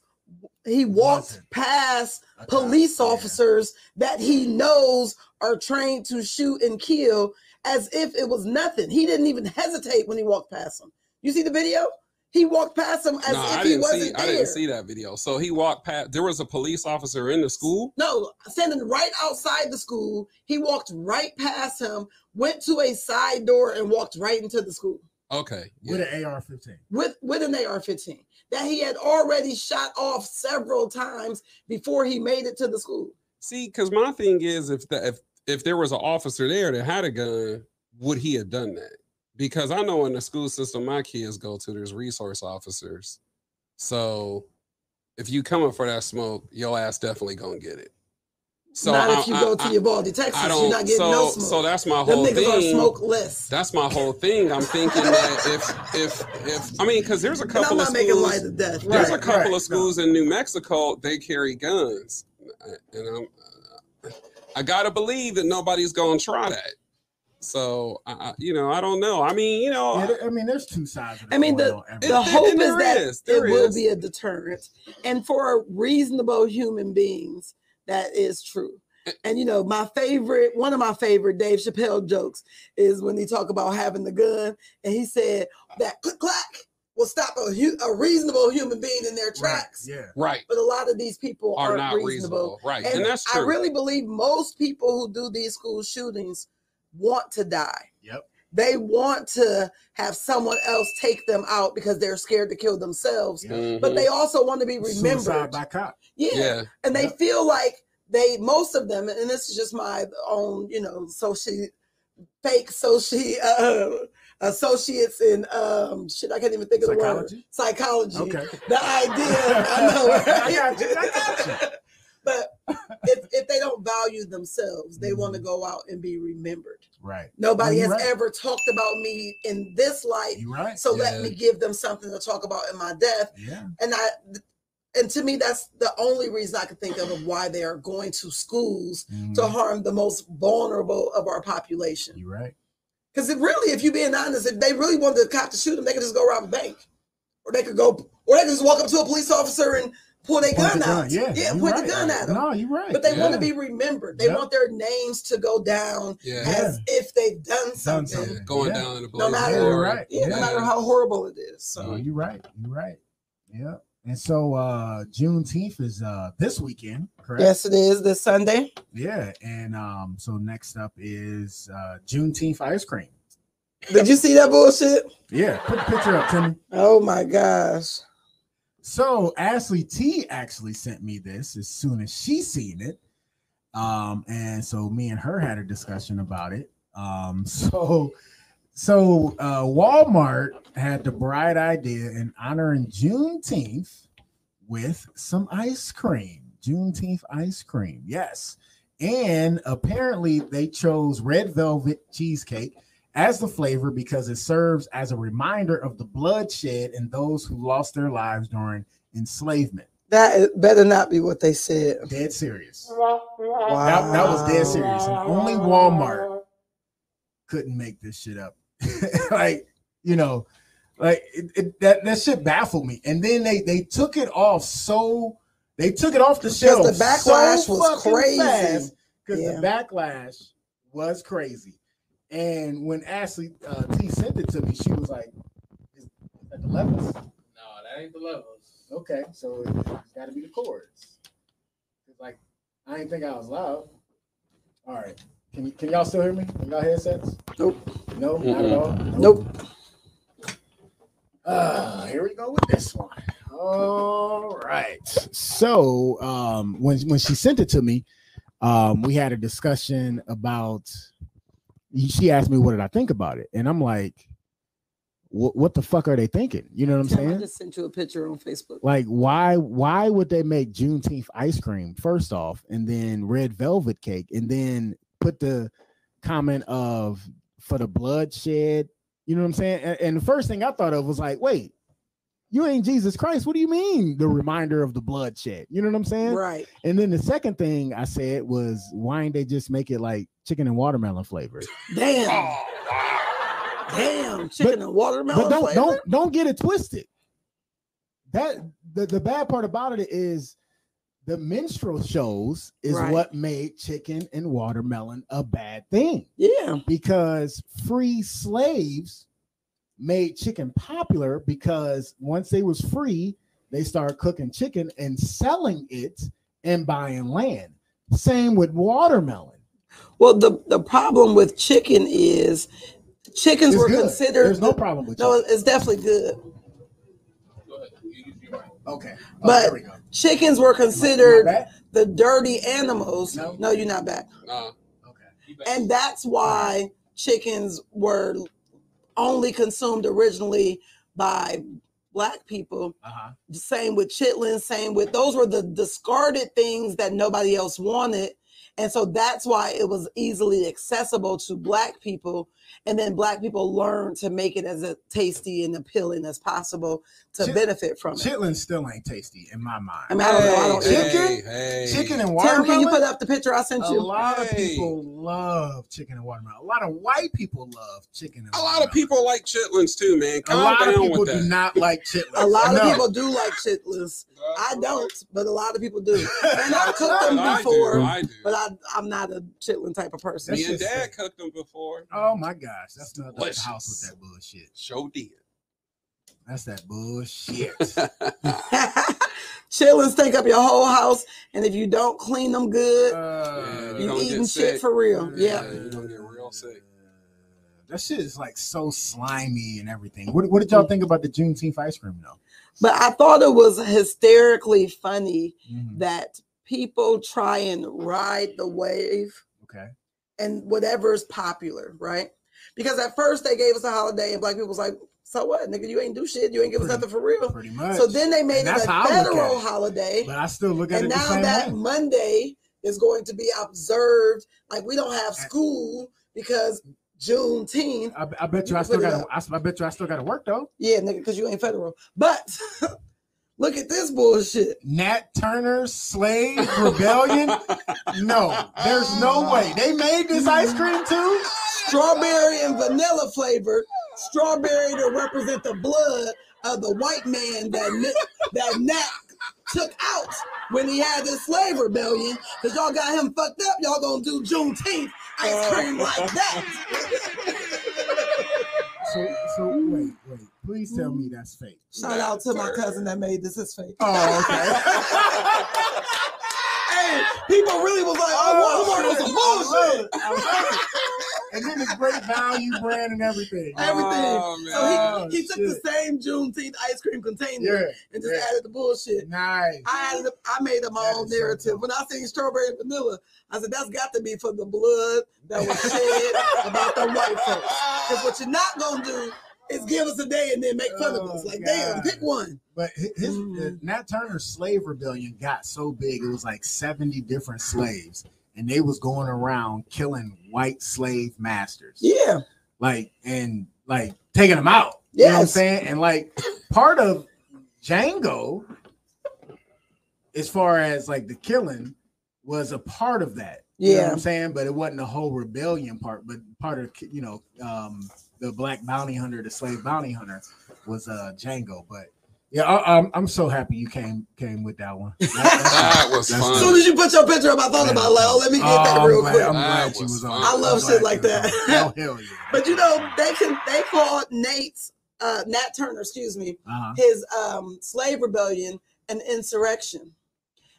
[SPEAKER 3] he walked
[SPEAKER 2] Wasn't.
[SPEAKER 3] past
[SPEAKER 2] A cop,
[SPEAKER 3] police
[SPEAKER 2] yeah.
[SPEAKER 3] officers that he knows are trained to shoot and kill as if it was nothing. He didn't even hesitate when he walked past them. You see the video? He walked past him as
[SPEAKER 5] no,
[SPEAKER 3] if
[SPEAKER 5] I
[SPEAKER 3] he wasn't
[SPEAKER 5] see.
[SPEAKER 3] there.
[SPEAKER 5] I didn't see that video. So he walked past. There was a police officer in the school.
[SPEAKER 3] No, standing right outside the school. He walked right past him, went to a side door, and walked right into the school
[SPEAKER 5] Okay. yeah.
[SPEAKER 2] With an AR-15.
[SPEAKER 3] with with an AR-15 that he had already shot off several times before he made it to the school.
[SPEAKER 5] See, because my thing is, if the, if if there was an officer there that had a gun, would he have done that? Because I know in the school system my kids go to, there's resource officers. So if you coming for that smoke, your ass definitely gonna get it. So
[SPEAKER 3] not
[SPEAKER 5] I,
[SPEAKER 3] if you
[SPEAKER 5] I-
[SPEAKER 3] go
[SPEAKER 5] I-
[SPEAKER 3] to Uvalde, Texas. You're
[SPEAKER 5] don't.
[SPEAKER 3] getting
[SPEAKER 5] so
[SPEAKER 3] no smoke.
[SPEAKER 5] so that's my
[SPEAKER 3] Them
[SPEAKER 5] whole thing.
[SPEAKER 3] smokeless.
[SPEAKER 5] That's my whole thing. I'm thinking that if if if I mean, because there's a couple of
[SPEAKER 3] not
[SPEAKER 5] schools.
[SPEAKER 3] of death.
[SPEAKER 5] There's
[SPEAKER 3] Right.
[SPEAKER 5] a couple
[SPEAKER 2] right,
[SPEAKER 5] of
[SPEAKER 2] no.
[SPEAKER 5] schools in New Mexico. They carry guns, and I'm. Uh, I gotta believe that nobody's gonna try that. So, I, I- you know, I don't know. I mean, you know,
[SPEAKER 2] Yeah, there- I mean, there's two sides. Of the
[SPEAKER 3] I mean, the-
[SPEAKER 2] coin on
[SPEAKER 5] It-
[SPEAKER 3] The
[SPEAKER 2] everything.
[SPEAKER 5] and-
[SPEAKER 3] hope
[SPEAKER 5] and
[SPEAKER 3] is
[SPEAKER 5] there
[SPEAKER 3] that
[SPEAKER 5] is, there
[SPEAKER 3] it will be a deterrent, and for reasonable human beings, that is true.
[SPEAKER 5] Eh.
[SPEAKER 3] And you know, my favorite, one of my favorite Dave Chappelle jokes is when he talk about having the gun, and he said that click clack will stop a, hu- a reasonable human being in their
[SPEAKER 2] Right,
[SPEAKER 3] tracks.
[SPEAKER 2] Yeah.
[SPEAKER 5] right
[SPEAKER 3] But a lot of these people
[SPEAKER 5] are
[SPEAKER 3] aren't
[SPEAKER 5] not
[SPEAKER 3] reasonable.
[SPEAKER 5] reasonable, right?
[SPEAKER 3] And,
[SPEAKER 5] And, that's true.
[SPEAKER 3] I really believe most people who do these school shootings want to die.
[SPEAKER 2] Yep.
[SPEAKER 3] They want to have someone else take them out because they're scared to kill themselves.
[SPEAKER 2] Yeah.
[SPEAKER 3] But
[SPEAKER 5] Mhm.
[SPEAKER 3] they also want to be remembered.
[SPEAKER 2] Suicide by cop.
[SPEAKER 3] yeah.
[SPEAKER 5] yeah,
[SPEAKER 3] And they
[SPEAKER 2] Yep.
[SPEAKER 3] feel like they most of them, and this is just my own, you know, social fake social uh, associates in um shit, I can't even think of the word.
[SPEAKER 2] Psychology?
[SPEAKER 3] Psychology.
[SPEAKER 2] Okay.
[SPEAKER 3] The idea, I know. right?
[SPEAKER 2] I got you, I got you.
[SPEAKER 3] but if, if they don't value themselves, they want to go out and be remembered.
[SPEAKER 2] Right.
[SPEAKER 3] Nobody
[SPEAKER 2] No,
[SPEAKER 3] has
[SPEAKER 2] you're right.
[SPEAKER 3] ever talked about me in this light.
[SPEAKER 2] You right.
[SPEAKER 3] So let me give them something to talk about in my death.
[SPEAKER 2] Yeah.
[SPEAKER 3] And I and to me, that's the only reason I can think of of why they are going to schools to
[SPEAKER 2] Mhm.
[SPEAKER 3] harm the most vulnerable of our population.
[SPEAKER 2] You right.
[SPEAKER 3] Because it really, if you're being honest, if they really wanted the cop to shoot them, they could just go rob a bank. Or they could go, or they could just walk up to a police officer and pull their
[SPEAKER 2] Point
[SPEAKER 3] gun
[SPEAKER 2] the
[SPEAKER 3] out.
[SPEAKER 2] Yeah.
[SPEAKER 3] yeah
[SPEAKER 2] you
[SPEAKER 3] point
[SPEAKER 2] right.
[SPEAKER 3] the gun at them.
[SPEAKER 2] No, you're right.
[SPEAKER 3] But they want to be remembered. They
[SPEAKER 2] Yep.
[SPEAKER 3] want their names to go down
[SPEAKER 5] yeah,
[SPEAKER 3] as if they've done
[SPEAKER 2] Done
[SPEAKER 3] something.
[SPEAKER 2] something.
[SPEAKER 5] going
[SPEAKER 2] Yeah.
[SPEAKER 5] down in the
[SPEAKER 3] No matter-
[SPEAKER 5] of
[SPEAKER 2] Yeah,
[SPEAKER 5] glory.
[SPEAKER 2] right.
[SPEAKER 3] Yeah, no matter how horrible it is.
[SPEAKER 2] No,
[SPEAKER 3] So
[SPEAKER 2] you right. You're right. Yeah. And so uh Juneteenth is uh this weekend, correct?
[SPEAKER 3] Yes, it is this Sunday.
[SPEAKER 2] Yeah. And um, so next up is uh Juneteenth ice cream.
[SPEAKER 3] Did you see that bullshit?
[SPEAKER 2] Yeah, put the picture up, Timmy.
[SPEAKER 3] Oh my gosh.
[SPEAKER 2] So Ashley T actually sent me this as soon as she seen it. Um, and so me and her had a discussion about it. Um, so so uh Walmart had the bright idea in honoring Juneteenth with some ice cream. Juneteenth ice cream, yes. And apparently they chose red velvet cheesecake as the flavor because it serves as a reminder of the bloodshed and those who lost their lives during enslavement.
[SPEAKER 3] That better not be what they said.
[SPEAKER 2] Dead serious.
[SPEAKER 3] Wow.
[SPEAKER 2] That, that was dead serious. And only Walmart couldn't make this shit up. like, you know, like it, it, that, that shit baffled me. And then they they took it off so they took it off the
[SPEAKER 3] Because
[SPEAKER 2] shelf.
[SPEAKER 3] the backlash
[SPEAKER 2] so
[SPEAKER 3] was crazy.
[SPEAKER 2] Because
[SPEAKER 3] Yeah.
[SPEAKER 2] the backlash was crazy. And when Ashley uh, T sent it to me, she was like, "Is that the levels?"
[SPEAKER 4] No, that ain't the levels.
[SPEAKER 2] Okay, so it's got to be the chords. It's like I didn't think I was loud. All right, can you, can y'all still hear me? Can y'all headsets?
[SPEAKER 3] Nope.
[SPEAKER 2] No, not at all.
[SPEAKER 3] Nope.
[SPEAKER 2] Uh, here we go with this one. All right. So um when when she sent it to me, um we had a discussion about she asked me what did I think about it, and I'm like, what what the fuck are they thinking? You know what I'm
[SPEAKER 3] Tim, I
[SPEAKER 2] saying?
[SPEAKER 3] just sent you a picture on Facebook.
[SPEAKER 2] Like, why why would they make Juneteenth ice cream first off, and then red velvet cake, and then put the comment of for the bloodshed? You know what I'm saying? And, and the first thing I thought of was like, wait, you ain't Jesus Christ. What do you mean the reminder of the bloodshed? You know what I'm saying?
[SPEAKER 3] Right.
[SPEAKER 2] And then the second thing I said was, why ain't they just make it like chicken and watermelon flavored?
[SPEAKER 3] Damn. Oh, Damn. Chicken and watermelon.
[SPEAKER 2] but don't
[SPEAKER 3] flavor?
[SPEAKER 2] don't don't get it twisted. That the, the bad part about it is the minstrel shows is
[SPEAKER 3] Right.
[SPEAKER 2] what made chicken and watermelon a bad thing
[SPEAKER 3] Yeah.
[SPEAKER 2] because free slaves made chicken popular because once they was free they started cooking chicken and selling it and buying land same with watermelon
[SPEAKER 3] Well, the, the problem with chicken is chickens
[SPEAKER 2] It's
[SPEAKER 3] were
[SPEAKER 2] good.
[SPEAKER 3] considered.
[SPEAKER 2] there's no problem with
[SPEAKER 3] No, it's definitely good.
[SPEAKER 4] Go ahead. You, you, you're right.
[SPEAKER 2] okay oh,
[SPEAKER 3] But-
[SPEAKER 2] there we go
[SPEAKER 3] Chickens were
[SPEAKER 2] Am I- am
[SPEAKER 3] considered the dirty animals.
[SPEAKER 2] No.
[SPEAKER 3] no, you're not back.
[SPEAKER 5] Nah,
[SPEAKER 2] okay
[SPEAKER 4] back.
[SPEAKER 3] And that's why chickens were only consumed originally by black people.
[SPEAKER 2] uh-huh
[SPEAKER 3] Same with chitlins, same with those were the discarded things that nobody else wanted. And so that's why it was easily accessible to black people. And then black people learn to make it as a tasty and appealing as possible to
[SPEAKER 2] Chit-
[SPEAKER 3] benefit from it.
[SPEAKER 2] Chitlin still ain't tasty in my mind.
[SPEAKER 3] I mean, I don't know. I don't
[SPEAKER 5] Hey,
[SPEAKER 2] Chicken?
[SPEAKER 5] hey, hey.
[SPEAKER 2] chicken and
[SPEAKER 3] Tim,
[SPEAKER 2] watermelon.
[SPEAKER 3] can you put up the picture I sent
[SPEAKER 2] a
[SPEAKER 3] you?
[SPEAKER 2] lot of people love chicken and watermelon. A lot of white people love chicken and
[SPEAKER 5] A lot of people like chitlins too, man.
[SPEAKER 2] A
[SPEAKER 5] Calm
[SPEAKER 2] lot of people
[SPEAKER 5] with
[SPEAKER 2] do
[SPEAKER 5] that.
[SPEAKER 2] not like chitlins.
[SPEAKER 3] A lot of people do like chitlins. I don't, but a lot of people do. And I've cooked them
[SPEAKER 5] I
[SPEAKER 3] before,
[SPEAKER 5] do. I do.
[SPEAKER 3] but I, I'm not a chitlin type of person.
[SPEAKER 5] Me and Dad cooked them before.
[SPEAKER 2] Oh my gosh, that's not the house with that bullshit.
[SPEAKER 5] Show did.
[SPEAKER 2] That's that bullshit.
[SPEAKER 3] Chitlins take up your whole house, and if you don't clean them good,
[SPEAKER 2] Uh,
[SPEAKER 5] you
[SPEAKER 3] you eating
[SPEAKER 5] get
[SPEAKER 3] shit for real. Yeah.
[SPEAKER 5] Yeah, you're gonna get real sick.
[SPEAKER 2] That shit is like so slimy and everything. What, what did y'all think about the Juneteenth ice cream though?
[SPEAKER 3] But I thought it was hysterically funny
[SPEAKER 2] Mhm.
[SPEAKER 3] that people try and ride the wave
[SPEAKER 2] Okay.
[SPEAKER 3] and whatever is popular, right? Because at first they gave us a holiday, and black people was like, "So what, nigga? You ain't do shit. You ain't give us
[SPEAKER 2] Pretty-
[SPEAKER 3] nothing for real."
[SPEAKER 2] Pretty much.
[SPEAKER 3] So then they made
[SPEAKER 2] And
[SPEAKER 3] it a
[SPEAKER 2] how I look at
[SPEAKER 3] federal
[SPEAKER 2] it.
[SPEAKER 3] holiday,
[SPEAKER 2] but I still look at
[SPEAKER 3] and
[SPEAKER 2] it And
[SPEAKER 3] now that
[SPEAKER 2] way.
[SPEAKER 3] Monday is going to be observed. Like we don't have school because Juneteenth.
[SPEAKER 2] I, I bet you,
[SPEAKER 3] You
[SPEAKER 2] I still got. I, I bet you, I still got to work though.
[SPEAKER 3] Yeah, nigga, because you ain't federal. But look at this bullshit.
[SPEAKER 2] Nat Turner's slave rebellion. No, there's no way they made this ice cream too.
[SPEAKER 3] Strawberry and vanilla flavor. Strawberry to represent the blood of the white man that that Nat took out when he had this slave rebellion. Cause y'all got him fucked up. Y'all gonna do Juneteenth ice cream like that.
[SPEAKER 2] So, so wait, wait. Please tell me that's fake.
[SPEAKER 3] Shout out to my cousin that made this his fake.
[SPEAKER 2] Oh, okay.
[SPEAKER 3] hey, people really was like, oh, Walmart was some bullshit.
[SPEAKER 2] I love it. And then it's great value brand and everything.
[SPEAKER 3] Everything.
[SPEAKER 5] Oh,
[SPEAKER 3] So
[SPEAKER 2] man.
[SPEAKER 3] he, he took the
[SPEAKER 2] Oh,
[SPEAKER 3] same Juneteenth ice cream container
[SPEAKER 2] Yeah.
[SPEAKER 3] and just
[SPEAKER 2] yeah.
[SPEAKER 3] added the bullshit.
[SPEAKER 2] Nice.
[SPEAKER 3] I added, I made up my
[SPEAKER 2] That
[SPEAKER 3] own
[SPEAKER 2] is so
[SPEAKER 3] narrative.
[SPEAKER 2] dope.
[SPEAKER 3] when I seen strawberry and vanilla, I said that's got to be for the blood that was shed about the white folks. Because what you're not gonna do is give us a day and then make fun of us.
[SPEAKER 2] Oh,
[SPEAKER 3] Like, damn, pick one.
[SPEAKER 2] But hi- his uh, Nat Turner's slave rebellion got so big, it was like 70 different slaves, and they was going around killing white slave masters.
[SPEAKER 3] Yeah.
[SPEAKER 2] Like and like taking them out. You know what I'm saying? And like part of Django, as far as like the killing, was a part of that. You know what
[SPEAKER 3] Yeah.
[SPEAKER 2] I'm saying? But it wasn't the whole rebellion part, but part of you know, um the black bounty hunter, the slave bounty hunter was uh Django. But yeah, I, I'm I'm so happy you came came with that one. That-
[SPEAKER 5] That was
[SPEAKER 2] That's
[SPEAKER 3] As soon as you put your picture up, I thought about like, oh, let me get
[SPEAKER 2] Oh,
[SPEAKER 3] that real
[SPEAKER 2] glad,
[SPEAKER 3] quick.
[SPEAKER 2] I'm
[SPEAKER 5] That
[SPEAKER 2] glad you
[SPEAKER 5] was
[SPEAKER 2] was on.
[SPEAKER 3] I love shit like that.
[SPEAKER 2] Oh, hell yeah.
[SPEAKER 3] But you know, they can they called Nate's uh Nat Turner, excuse me,
[SPEAKER 2] Uh-huh.
[SPEAKER 3] his um slave rebellion an insurrection.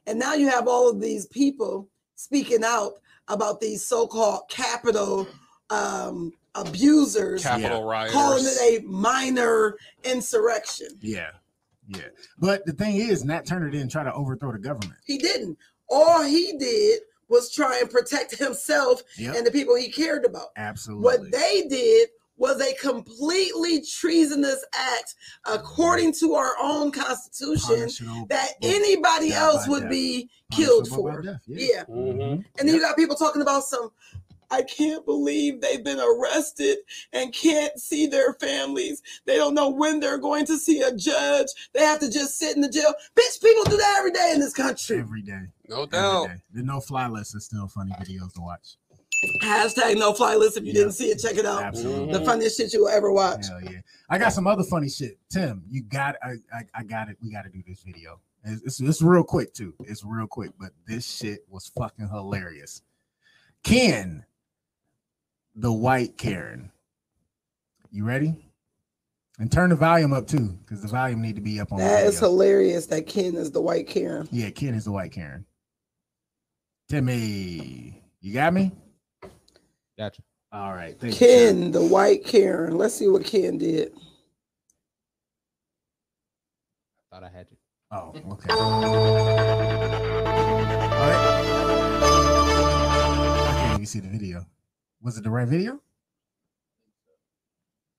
[SPEAKER 3] And now you have all of these people speaking out about these so-called Capitol um abusers
[SPEAKER 5] Capitol rioters.
[SPEAKER 3] calling it a minor insurrection.
[SPEAKER 2] Yeah, yeah. But the thing is, Nat Turner didn't try to overthrow the government.
[SPEAKER 3] He didn't. All he did was try and protect himself
[SPEAKER 2] Yep,
[SPEAKER 3] and the people he cared about.
[SPEAKER 2] absolutely.
[SPEAKER 3] What they did was a completely treasonous act according to our own constitution
[SPEAKER 2] Punishable-
[SPEAKER 3] that anybody else would
[SPEAKER 2] death.
[SPEAKER 3] be killed
[SPEAKER 2] punishable
[SPEAKER 3] for.
[SPEAKER 2] death,
[SPEAKER 3] Yeah.
[SPEAKER 5] Mhm.
[SPEAKER 3] And then you got people talking about some I can't believe they've been arrested and can't see their families. They don't know when they're going to see a judge. They have to just sit in the jail. Bitch, people do that every day in this country.
[SPEAKER 2] every day.
[SPEAKER 5] No doubt.
[SPEAKER 2] day. The no fly list is still funny videos to watch.
[SPEAKER 3] Hashtag no fly list. If you
[SPEAKER 2] Yeah.
[SPEAKER 3] didn't see it, check it out.
[SPEAKER 2] Absolutely.
[SPEAKER 3] The funniest shit you will ever watch.
[SPEAKER 2] Hell yeah. I got some other funny shit. Tim, you got I I, I got it. We got to do this video. It's, it's, it's real quick too. It's real quick, but this shit was fucking hilarious. Ken, the white Karen. You ready? And turn the volume up too, because the volume need to be up on. the
[SPEAKER 3] That is hilarious that Ken is the white Karen.
[SPEAKER 2] Yeah, Ken is the white Karen. Timmy, you got me?
[SPEAKER 4] Gotcha.
[SPEAKER 2] All right. Thank you.
[SPEAKER 3] Ken, the white Karen. Let's see what Ken did.
[SPEAKER 4] I thought I had you.
[SPEAKER 2] Oh, okay. All right. I can't even see the video. Was it the right video?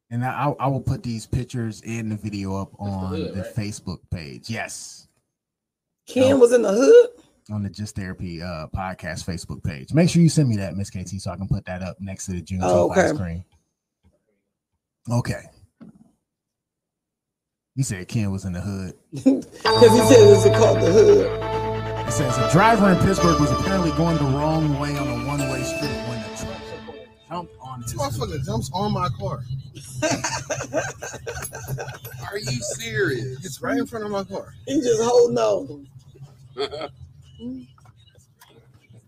[SPEAKER 2] And I, I will put these pictures and the video up on
[SPEAKER 4] hood,
[SPEAKER 2] the
[SPEAKER 4] right?
[SPEAKER 2] Facebook page. Yes,
[SPEAKER 3] Ken
[SPEAKER 2] No.
[SPEAKER 3] was in the hood.
[SPEAKER 2] on the Just Therapy uh, podcast Facebook page. Make sure you send me that, Miss KT, so I can put that up next to the June
[SPEAKER 3] Oh, okay.
[SPEAKER 2] ice cream. Okay. You said Ken was in the hood.
[SPEAKER 3] Because he said it was called the hood.
[SPEAKER 2] It says a driver in Pittsburgh was apparently going the wrong way on a one-way street when the truck jumped on his.
[SPEAKER 7] This motherfucker jumps on my car.
[SPEAKER 5] Are you serious?
[SPEAKER 7] It's right in front of my car.
[SPEAKER 3] He just holding on.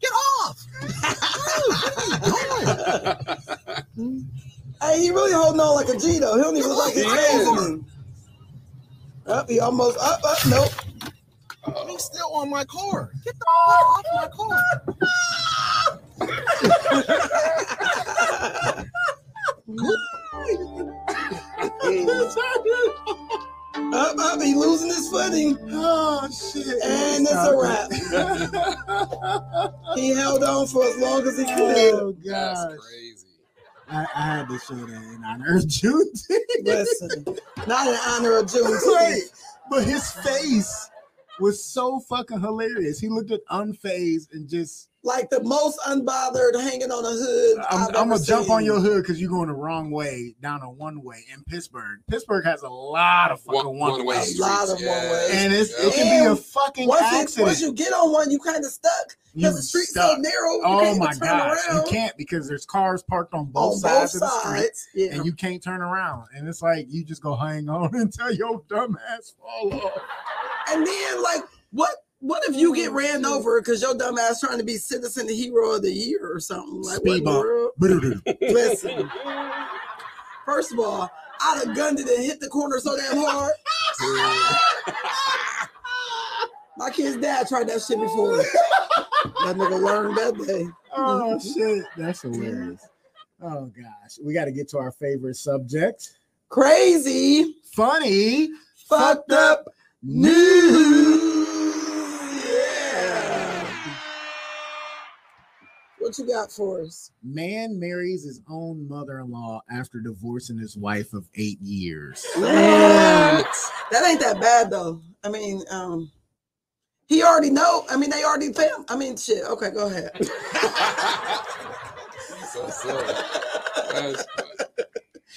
[SPEAKER 7] Get off!
[SPEAKER 3] Hey, he really holding on like a G though. He don't even look like he's
[SPEAKER 5] He
[SPEAKER 3] him. Up, he almost up, up, nope.
[SPEAKER 7] He's still on my car. Get the fuck off my car.
[SPEAKER 3] On for as long as he oh, could.
[SPEAKER 2] oh
[SPEAKER 5] god,
[SPEAKER 2] That's
[SPEAKER 5] crazy.
[SPEAKER 2] I, I had to show that in honor of Juneteenth.
[SPEAKER 3] Listen, not in honor of June.
[SPEAKER 2] Wait, but his face was so fucking hilarious. He looked at unfazed and just.
[SPEAKER 3] Like the most unbothered hanging on a hood.
[SPEAKER 2] I'm,
[SPEAKER 3] I've
[SPEAKER 2] I'm
[SPEAKER 3] ever
[SPEAKER 2] gonna jump on your hood because you're going the wrong way down a one way in Pittsburgh. Pittsburgh has a lot of fucking
[SPEAKER 5] One,
[SPEAKER 2] one,
[SPEAKER 5] one
[SPEAKER 2] way,
[SPEAKER 5] way
[SPEAKER 3] A lot of
[SPEAKER 5] yeah.
[SPEAKER 3] one-ways.
[SPEAKER 2] and it's, it
[SPEAKER 5] Yeah.
[SPEAKER 2] can be a fucking
[SPEAKER 3] Once, it,
[SPEAKER 2] accident.
[SPEAKER 3] once you get on one, you kind of stuck because the street's so
[SPEAKER 2] stuck.
[SPEAKER 3] narrow. You
[SPEAKER 2] Oh
[SPEAKER 3] can't
[SPEAKER 2] my
[SPEAKER 3] even turn
[SPEAKER 2] gosh, you can't because there's cars parked on both
[SPEAKER 3] on
[SPEAKER 2] sides
[SPEAKER 3] both
[SPEAKER 2] of the street.
[SPEAKER 3] Yeah.
[SPEAKER 2] and you can't turn around. And it's like you just go hang on until your dumb ass fall off.
[SPEAKER 3] And then, like, what? What if you get ran over because your dumb ass trying to be citizen the hero of the year or something? Like, what
[SPEAKER 2] Speed
[SPEAKER 3] world? Listen. First of all, I'd have gunned it and hit the corner so damn hard. My kid's dad tried that shit before. That nigga learned that day.
[SPEAKER 2] Oh shit, that's hilarious. Oh gosh, we got to get to our favorite subject.
[SPEAKER 3] Crazy,
[SPEAKER 2] Funny,
[SPEAKER 3] fucked up news. What you got for us?
[SPEAKER 2] man marries his own mother-in-law after divorcing his wife of eight years.
[SPEAKER 3] Man, that ain't that bad though. I mean, um, he already know. I mean, they already fam. I mean, shit. Okay, go ahead.
[SPEAKER 5] so silly.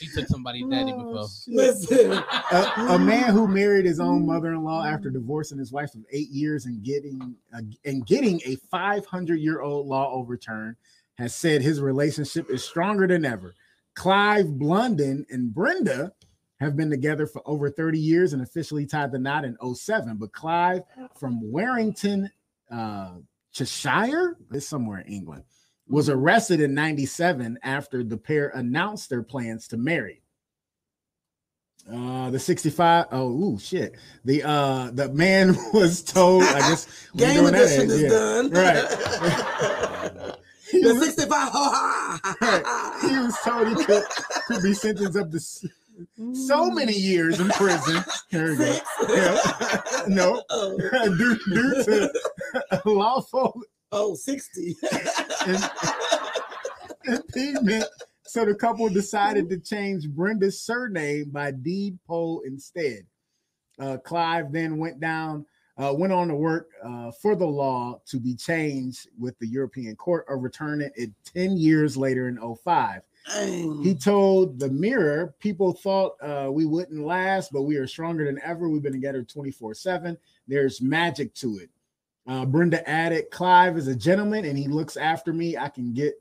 [SPEAKER 5] That's.
[SPEAKER 4] She took somebody's daddy before.
[SPEAKER 3] Listen,
[SPEAKER 2] a, a man who married his own mother-in-law after divorcing his wife of eight years and getting a, and getting a 500-year-old law overturned has said his relationship is stronger than ever. Clive Blunden and Brenda have been together for over 30 years and officially tied the knot in 07. But Clive from Warrington, uh, Cheshire, is somewhere in England, was arrested in 97 after the pair announced their plans to marry. Uh, the 65. Oh, ooh, shit. The uh, the man was told. I guess we
[SPEAKER 3] game
[SPEAKER 2] doing
[SPEAKER 3] edition is
[SPEAKER 2] yeah.
[SPEAKER 3] done.
[SPEAKER 2] Right.
[SPEAKER 3] the 65. Ha, ha, ha,
[SPEAKER 2] he was told he could, could be sentenced up to so many years in prison. There we go. Yeah. no,
[SPEAKER 3] Oh,
[SPEAKER 2] due, due to lawful
[SPEAKER 3] oh, 60.
[SPEAKER 2] im- impediment. So the couple decided to change Brenda's surname by deed poll instead. Uh, Clive then went down, uh, went on to work uh, for the law to be changed with the European Court, overturning it 10 years later in 05.
[SPEAKER 3] Dang.
[SPEAKER 2] He told the Mirror, people thought uh, we wouldn't last, but we are stronger than ever. We've been together 24 7. There's magic to it. Uh, Brenda added, Clive is a gentleman and he looks after me. I can get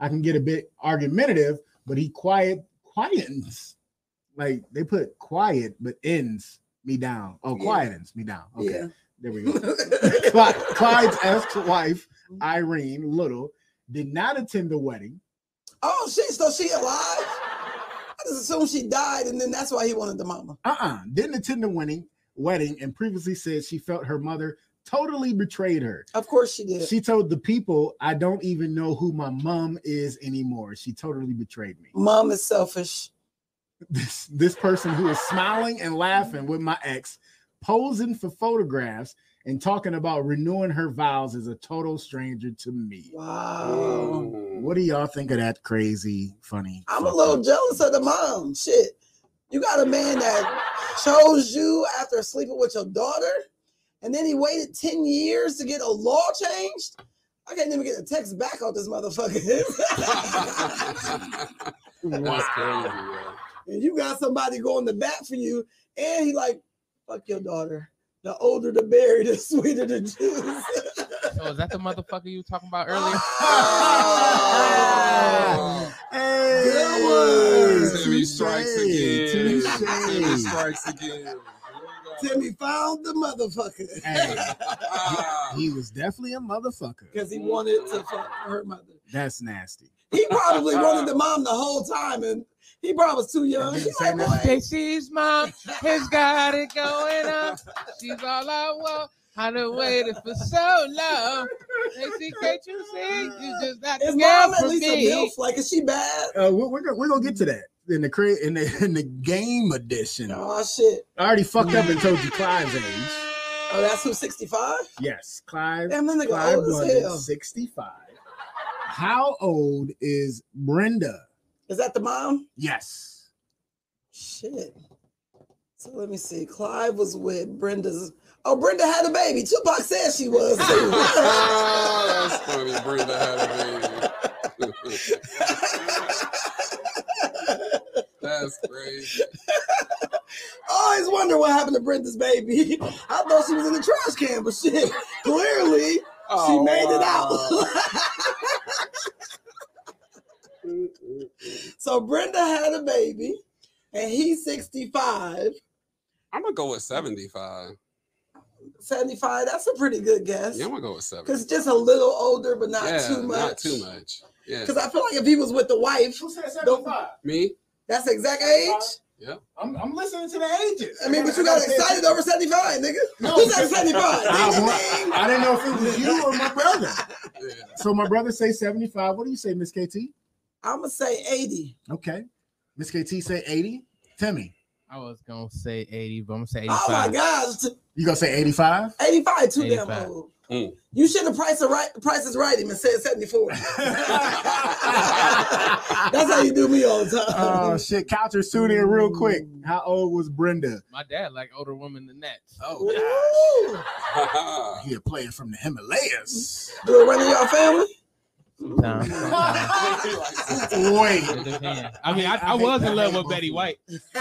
[SPEAKER 2] I can get a bit argumentative, but he quiet quietens. Like they put quiet, but ends me down. Oh,
[SPEAKER 3] Yeah.
[SPEAKER 2] quietens me down. Okay,
[SPEAKER 3] Yeah.
[SPEAKER 2] there we go. Clyde, Clyde's ex-wife, Irene Little, did not attend the wedding.
[SPEAKER 3] oh, shit. So she alive? I just assumed she died, and then that's why he wanted the mama.
[SPEAKER 2] uh-uh didn't attend the wedding wedding and previously said she felt her mother totally betrayed her
[SPEAKER 3] Of course she did.
[SPEAKER 2] she told the people i don't even know who my mom is anymore she totally betrayed me
[SPEAKER 3] Mom is selfish.
[SPEAKER 2] this this person who is smiling and laughing with my ex posing for photographs and talking about renewing her vows is a total stranger to me
[SPEAKER 3] Wow.
[SPEAKER 2] what do y'all think of that crazy funny
[SPEAKER 3] I'm a little
[SPEAKER 2] up-
[SPEAKER 3] jealous of the mom. Shit. You got a man that chose you after sleeping with your daughter, and then he waited 10 years to get a law changed. I can't even get a text back on this motherfucker.
[SPEAKER 5] That's crazy,
[SPEAKER 3] and you got somebody going to bat for you, and he like, fuck your daughter. The older the berry, the sweeter the juice.
[SPEAKER 4] So is that the motherfucker you were talking about earlier?
[SPEAKER 5] Oh.
[SPEAKER 2] Hey,
[SPEAKER 3] Good one.
[SPEAKER 5] Timmy strikes again. Timmy strikes again.
[SPEAKER 3] Timmy found the motherfucker
[SPEAKER 2] Hey,
[SPEAKER 5] Ah.
[SPEAKER 2] he was definitely a motherfucker.
[SPEAKER 3] because he wanted to fuck her mother.
[SPEAKER 2] That's nasty.
[SPEAKER 3] He probably wanted the mom the whole time, and he probably was too young. He's like, boy,
[SPEAKER 4] Stacy's mom has got it going on. She's all I want. I done waited for so long. Stacy, can't you see? You just not the
[SPEAKER 3] is
[SPEAKER 4] girl
[SPEAKER 3] mom
[SPEAKER 4] for me.
[SPEAKER 3] Like, is she bad?
[SPEAKER 2] Uh, we're, we're, we're gonna get to that in the cra- in the in the game edition.
[SPEAKER 3] Oh shit!
[SPEAKER 2] I already fucked up and told you Clive's age.
[SPEAKER 3] Oh, that's who's 65?
[SPEAKER 2] Yes, Clive.
[SPEAKER 3] Damn, that nigga
[SPEAKER 2] Clive
[SPEAKER 3] old as hell.
[SPEAKER 2] 65. How old is Brenda?
[SPEAKER 3] Is that the mom?
[SPEAKER 2] Yes.
[SPEAKER 3] Shit. So let me see. Clive was with Brenda's. Oh, Brenda had a baby. Tupac said she was. too.
[SPEAKER 5] Oh, that's funny. Brenda had a baby. That's crazy.
[SPEAKER 3] I always wonder what happened to Brenda's baby. I thought she was in the trash can, but shit, clearly she
[SPEAKER 5] Oh,
[SPEAKER 3] made it out. so Brenda had a baby, and he's 65.
[SPEAKER 5] I'm gonna go with 75.
[SPEAKER 3] 75, that's a pretty good guess.
[SPEAKER 5] Yeah, I'm gonna go with 70.
[SPEAKER 3] Because just a little older, but not
[SPEAKER 5] yeah,
[SPEAKER 3] too much.
[SPEAKER 5] not too much. Yeah,
[SPEAKER 3] Because I feel like if he was with the wife,
[SPEAKER 2] Who said
[SPEAKER 3] Don't-
[SPEAKER 5] me.
[SPEAKER 3] That's the exact age.
[SPEAKER 5] Yeah.
[SPEAKER 2] I'm, I'm listening to the ages.
[SPEAKER 3] I mean, but you got excited over 75, nigga.
[SPEAKER 2] No,
[SPEAKER 3] Who said 75?
[SPEAKER 2] I,
[SPEAKER 3] Ding,
[SPEAKER 2] want-
[SPEAKER 3] ding, ding.
[SPEAKER 2] I didn't know if it was you or my brother.
[SPEAKER 5] Yeah.
[SPEAKER 2] So my brother say 75. What do you say, Miss KT?
[SPEAKER 3] I'm gonna say 80.
[SPEAKER 2] Okay. Miss KT say 80. Timmy,
[SPEAKER 4] I was gonna say 80, but I'm gonna say 85.
[SPEAKER 3] Oh my gosh,
[SPEAKER 2] you gonna say 85?
[SPEAKER 3] 85 too damn
[SPEAKER 4] 85.
[SPEAKER 3] old.
[SPEAKER 5] Mm.
[SPEAKER 3] You should have priced the right prices right him and said 74. That's how you do me all the time.
[SPEAKER 2] Oh shit, Couchers tune in real quick. How old was Brenda?
[SPEAKER 4] My dad like older women than that.
[SPEAKER 2] Oh
[SPEAKER 3] Ooh.
[SPEAKER 2] He a player from the Himalayas.
[SPEAKER 3] Do it run in your family?
[SPEAKER 4] Sometimes, sometimes.
[SPEAKER 2] Wait.
[SPEAKER 4] I mean, I,
[SPEAKER 2] I
[SPEAKER 4] I was
[SPEAKER 2] hate-
[SPEAKER 4] in love with Betty White.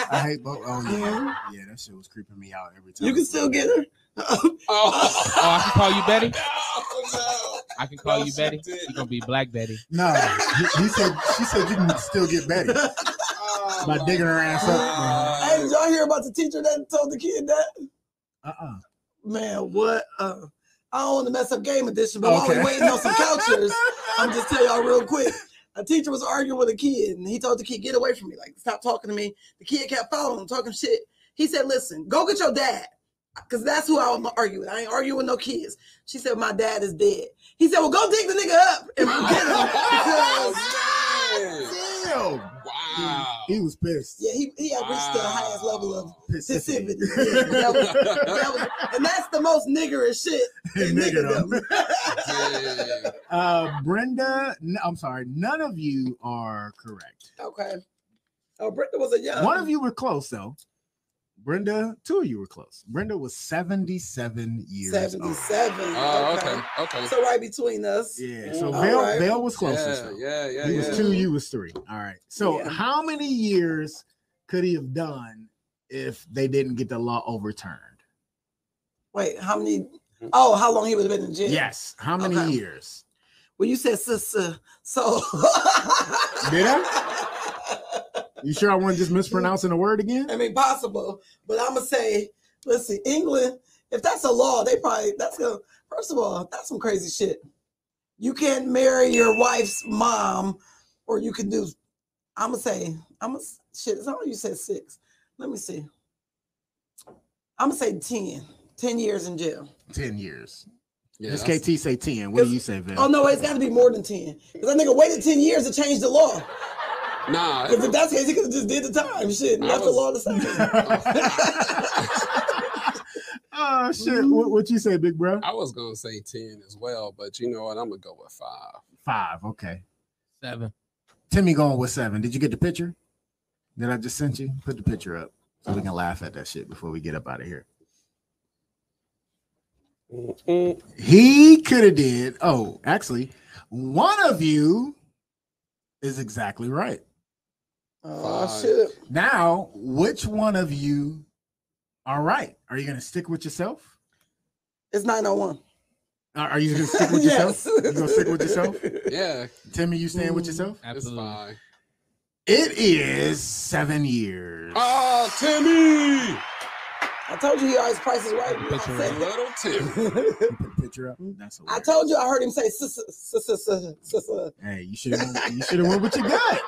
[SPEAKER 2] I hate both. Oh yeah. Yeah, that shit was creeping me out every time.
[SPEAKER 3] You can still get her.
[SPEAKER 5] Oh,
[SPEAKER 4] Oh, I can call you Betty.
[SPEAKER 5] no.
[SPEAKER 4] I can call
[SPEAKER 5] No,
[SPEAKER 4] you Betty.
[SPEAKER 5] didn't.
[SPEAKER 4] You gonna be Black Betty.
[SPEAKER 2] No, he, he said she said you can still get Betty
[SPEAKER 5] Oh,
[SPEAKER 2] by digging her ass up.
[SPEAKER 3] Hey, did y'all hear about the teacher that told the kid that?
[SPEAKER 2] Uh uh
[SPEAKER 3] Man, what? Uh, I don't want to mess up game edition, but while
[SPEAKER 2] Okay.
[SPEAKER 3] we waiting on some couchers, I'm just tell y'all real quick. A teacher was arguing with a kid, and he told the kid, "Get away from me! Like, stop talking to me." The kid kept following him, talking shit. He said, "Listen, go get your dad, because that's who I'm arguing. with. I ain't arguing with no kids." She said, "My dad is dead." He said, "Well, go dig the nigga up and get him." Because,
[SPEAKER 2] Damn.
[SPEAKER 5] Wow.
[SPEAKER 2] He was pissed.
[SPEAKER 3] yeah, he, he had reached the highest level of
[SPEAKER 2] Passivity.
[SPEAKER 3] passivity. Yeah, that was- that was- and that's the most niggerish shit. in
[SPEAKER 2] Niggerdom.
[SPEAKER 3] niggerdom.
[SPEAKER 2] Uh, Brenda, n- I'm sorry, none of you are correct.
[SPEAKER 3] Okay. Oh, Brenda was a young.
[SPEAKER 2] One of you were close though. Brenda, two of you were close. Brenda was 77 years old.
[SPEAKER 3] 77.
[SPEAKER 5] Oh, okay. Okay.
[SPEAKER 3] So right between us.
[SPEAKER 2] Yeah, so
[SPEAKER 3] All
[SPEAKER 2] Vale,
[SPEAKER 3] right.
[SPEAKER 2] Vale was closest.
[SPEAKER 5] Yeah,
[SPEAKER 2] though.
[SPEAKER 5] yeah, yeah.
[SPEAKER 2] he
[SPEAKER 5] yeah.
[SPEAKER 2] was two, you was three. All right. So
[SPEAKER 3] Yeah.
[SPEAKER 2] how many years could he have done if they didn't get the law overturned?
[SPEAKER 3] Wait, how many? Hmm? Oh, how long he would have been in jail?
[SPEAKER 2] Yes. How many
[SPEAKER 3] Okay.
[SPEAKER 2] years?
[SPEAKER 3] Well, you said sister. So.
[SPEAKER 2] Did You sure I wasn't just mispronouncing a word again?
[SPEAKER 3] I mean, possible, but I'm gonna say, let's see, England. If that's a law, they probably that's gonna. First of all, that's some crazy shit. You can't marry your wife's mom, or you can do. I'm gonna say, I'm gonna shit. It's all you said six. Let me see. I'm gonna say 10. 10 years in jail.
[SPEAKER 2] 10 years.
[SPEAKER 5] Yeah,
[SPEAKER 2] Miss
[SPEAKER 5] that's-
[SPEAKER 2] KT say 10. What do you say, Vin?
[SPEAKER 3] Oh no, it's got to be more than 10. Because that nigga waited 10 years to change the law.
[SPEAKER 5] Nah,
[SPEAKER 3] Because if that's the case, he could have just did the time. Shit, and
[SPEAKER 5] I
[SPEAKER 3] left the
[SPEAKER 5] was-
[SPEAKER 3] law the same.
[SPEAKER 2] oh, shit. What, what you say, big bro?
[SPEAKER 5] I was gonna say ten as well, but you know what? I'm gonna go with five.
[SPEAKER 2] Five. Okay.
[SPEAKER 4] Seven.
[SPEAKER 2] Timmy going with seven. Did you get the picture that I just sent you? Put the picture up so we can laugh at that shit before we get up out of here. He could have did. Oh, actually, one of you is exactly right.
[SPEAKER 3] Oh
[SPEAKER 5] Five.
[SPEAKER 3] shit.
[SPEAKER 2] Now, which one of you are right? Are you going to stick with yourself?
[SPEAKER 3] It's 901.
[SPEAKER 2] Are are you going to stick with yourself?
[SPEAKER 3] Yes.
[SPEAKER 2] You going to stick with yourself?
[SPEAKER 5] Yeah,
[SPEAKER 2] Timmy, you staying with yourself?
[SPEAKER 5] it's
[SPEAKER 4] Absolutely.
[SPEAKER 5] fine.
[SPEAKER 2] It is seven years.
[SPEAKER 5] Oh, Timmy,
[SPEAKER 3] I told you he always prices right.
[SPEAKER 4] Picture
[SPEAKER 3] I,
[SPEAKER 4] right.
[SPEAKER 5] little Timmy.
[SPEAKER 2] You put the picture up. That's
[SPEAKER 3] I told you I heard him say.
[SPEAKER 2] Hey, you should have you should have went with your gut.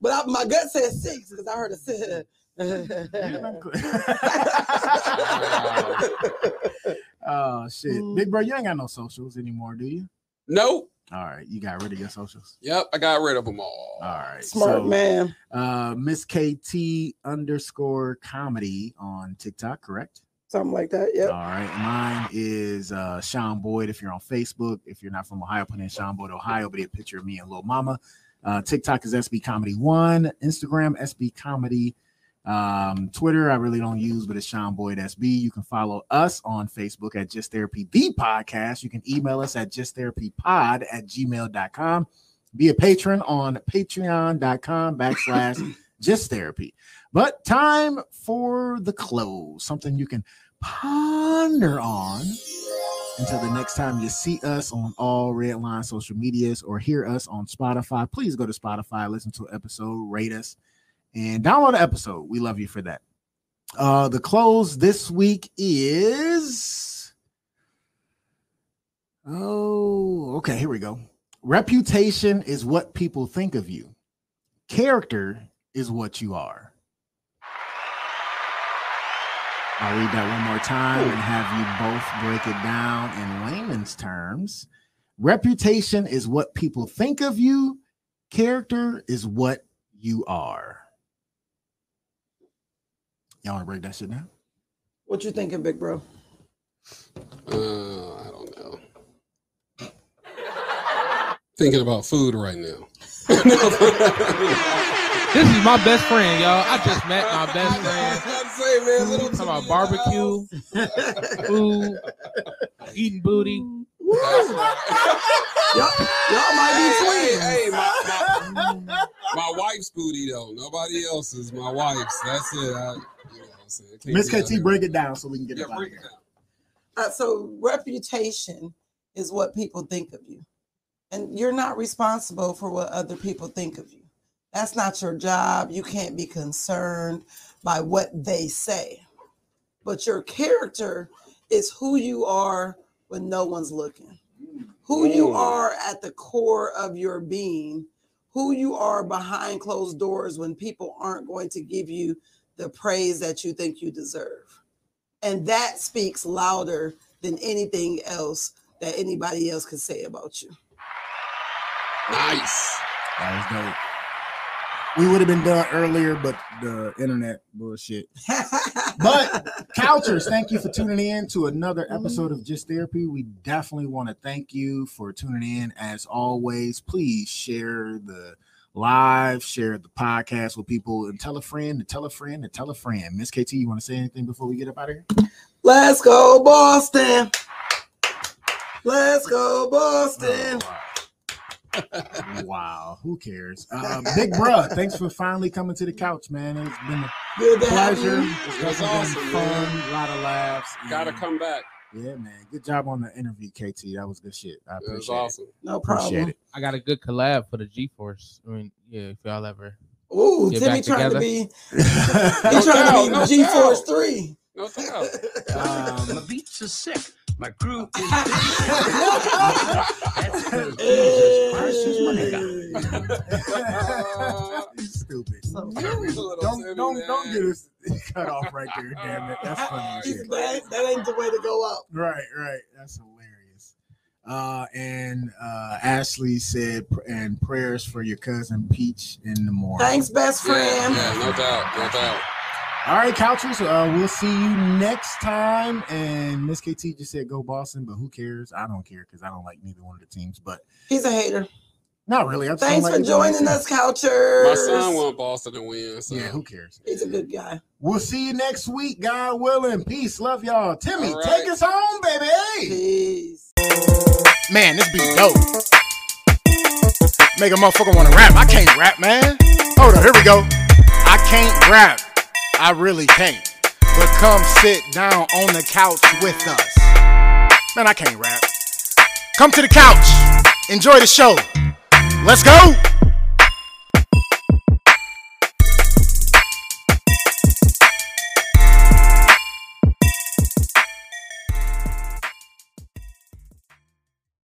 [SPEAKER 3] But I, my gut said six because I heard a sister.
[SPEAKER 2] oh shit, big bro, you ain't got no socials anymore, do you?
[SPEAKER 5] Nope.
[SPEAKER 2] All right, you got rid of your socials.
[SPEAKER 5] Yep, I got rid of them all.
[SPEAKER 2] All right,
[SPEAKER 3] Smart
[SPEAKER 2] so,
[SPEAKER 3] man.
[SPEAKER 2] Uh, Miss KT underscore comedy on TikTok, correct?
[SPEAKER 3] Something like that. Yep.
[SPEAKER 2] All right, mine is uh Sean Boyd. If you're on Facebook, if you're not from Ohio, put in Sean Boyd, Ohio, but a picture of me and Lil Mama. Uh, TikTok is SB Comedy One, Instagram SB Comedy, um, Twitter I really don't use, but it's Sean Boyd SB. You can follow us on Facebook at Just Therapy the Podcast. You can email us at justtherapypod at gmail.com. Be a patron on patreon.com backslash just therapy. But time for the close, something you can ponder on until the next time you see us on all red line social medias or hear us on Spotify. Please go to Spotify, listen to an episode, rate us, and download the episode. We love you for that. Uh, the close this week is oh, okay. Here we go. Reputation is what people think of you. Character is what you are. I'll read that one more time and have you both break it down in layman's terms. Reputation is what people think of you, character is what you are. Y'all want to break that shit down?
[SPEAKER 3] What you thinking, big bro?
[SPEAKER 5] Uh, I don't know. Thinking about food right now.
[SPEAKER 4] This is my best friend, y'all. I just met my best friend.
[SPEAKER 5] I'd man, little
[SPEAKER 4] Talking about barbecue, food, eating booty.
[SPEAKER 3] Y'all, y'all might be
[SPEAKER 5] Hey,
[SPEAKER 3] twins.
[SPEAKER 5] hey, my, my, my wife's booty though. Nobody else's. My wife's. That's it. I, you know what I'm saying? Can't
[SPEAKER 2] Miss KT, break it down so we can get
[SPEAKER 5] Yeah,
[SPEAKER 2] it out
[SPEAKER 5] break it down.
[SPEAKER 3] Uh, so reputation is what people think of you, and you're not responsible for what other people think of you. That's not your job. You can't be concerned by what they say. But your character is who you are when no one's looking. Who you are at the core of your being, who you are behind closed doors when people aren't going to give you the praise that you think you deserve. And that speaks louder than anything else that anybody else can say about you.
[SPEAKER 5] Nice.
[SPEAKER 2] That was dope. We would have been done earlier, but the internet bullshit. But Couchers, thank you for tuning in to another episode of Just Therapy. We definitely want to thank you for tuning in. As always, please share the live, share the podcast with people, and tell a friend, to tell a friend, to tell a friend. Miss KT, you want to say anything before we get up out of here?
[SPEAKER 3] Let's go, Boston. Let's go, Boston.
[SPEAKER 2] Oh, wow. Wow, who cares? Um, Big Bruh, thanks for finally coming to the couch, man. It's been a
[SPEAKER 3] Good
[SPEAKER 2] pleasure. It's
[SPEAKER 5] It was awesome,
[SPEAKER 2] been fun,
[SPEAKER 5] man.
[SPEAKER 2] a lot of laughs.
[SPEAKER 5] Gotta come back.
[SPEAKER 2] Yeah, man. Good job on the interview, KT. That was good shit. I
[SPEAKER 5] It was
[SPEAKER 2] appreciate
[SPEAKER 5] awesome.
[SPEAKER 3] No problem.
[SPEAKER 2] it.
[SPEAKER 4] I got a good collab for the G Force. I mean, yeah, if y'all ever.
[SPEAKER 3] Ooh,
[SPEAKER 4] Get
[SPEAKER 3] Timmy
[SPEAKER 4] back
[SPEAKER 3] trying to be
[SPEAKER 2] it.
[SPEAKER 3] he
[SPEAKER 5] No
[SPEAKER 3] trying
[SPEAKER 5] doubt,
[SPEAKER 3] to be
[SPEAKER 5] no
[SPEAKER 3] G Force three.
[SPEAKER 5] No doubt.
[SPEAKER 2] um,
[SPEAKER 8] My beats are sick. My crew is That's because Jesus Christ is my God.
[SPEAKER 2] you stupid.
[SPEAKER 3] So,
[SPEAKER 2] Don't don't don't get us cut off right there. Damn it, that's funny as shit.
[SPEAKER 3] that, that ain't the way to go out.
[SPEAKER 2] Right, right. That's hilarious. Uh, and uh, Ashley said, and prayers for your cousin Peach in the morning.
[SPEAKER 3] Thanks, best
[SPEAKER 5] Yeah,
[SPEAKER 3] friend.
[SPEAKER 5] yeah, no doubt, no doubt.
[SPEAKER 2] All right, couchers. Uh, we'll see you next time. And Miss KT just said go Boston, but who cares? I don't care because I don't like neither one of the teams. But
[SPEAKER 3] He's a hater.
[SPEAKER 2] not really. I just
[SPEAKER 3] Thanks for
[SPEAKER 2] like either one of
[SPEAKER 3] joining us. Couchers.
[SPEAKER 5] My son want Boston to win. So.
[SPEAKER 2] Yeah, who cares?
[SPEAKER 3] He's a good guy.
[SPEAKER 2] We'll see you next week, God willing. Peace, love y'all. Timmy,
[SPEAKER 5] All right.
[SPEAKER 2] take us home, baby.
[SPEAKER 3] Peace.
[SPEAKER 2] Man, this beat dope. Make a motherfucker want to rap. I can't rap, man. Hold on, here we go. I can't rap. I really can't. But come sit down on the couch with us. Man, I can't rap. Come to the couch. Enjoy the show. Let's go.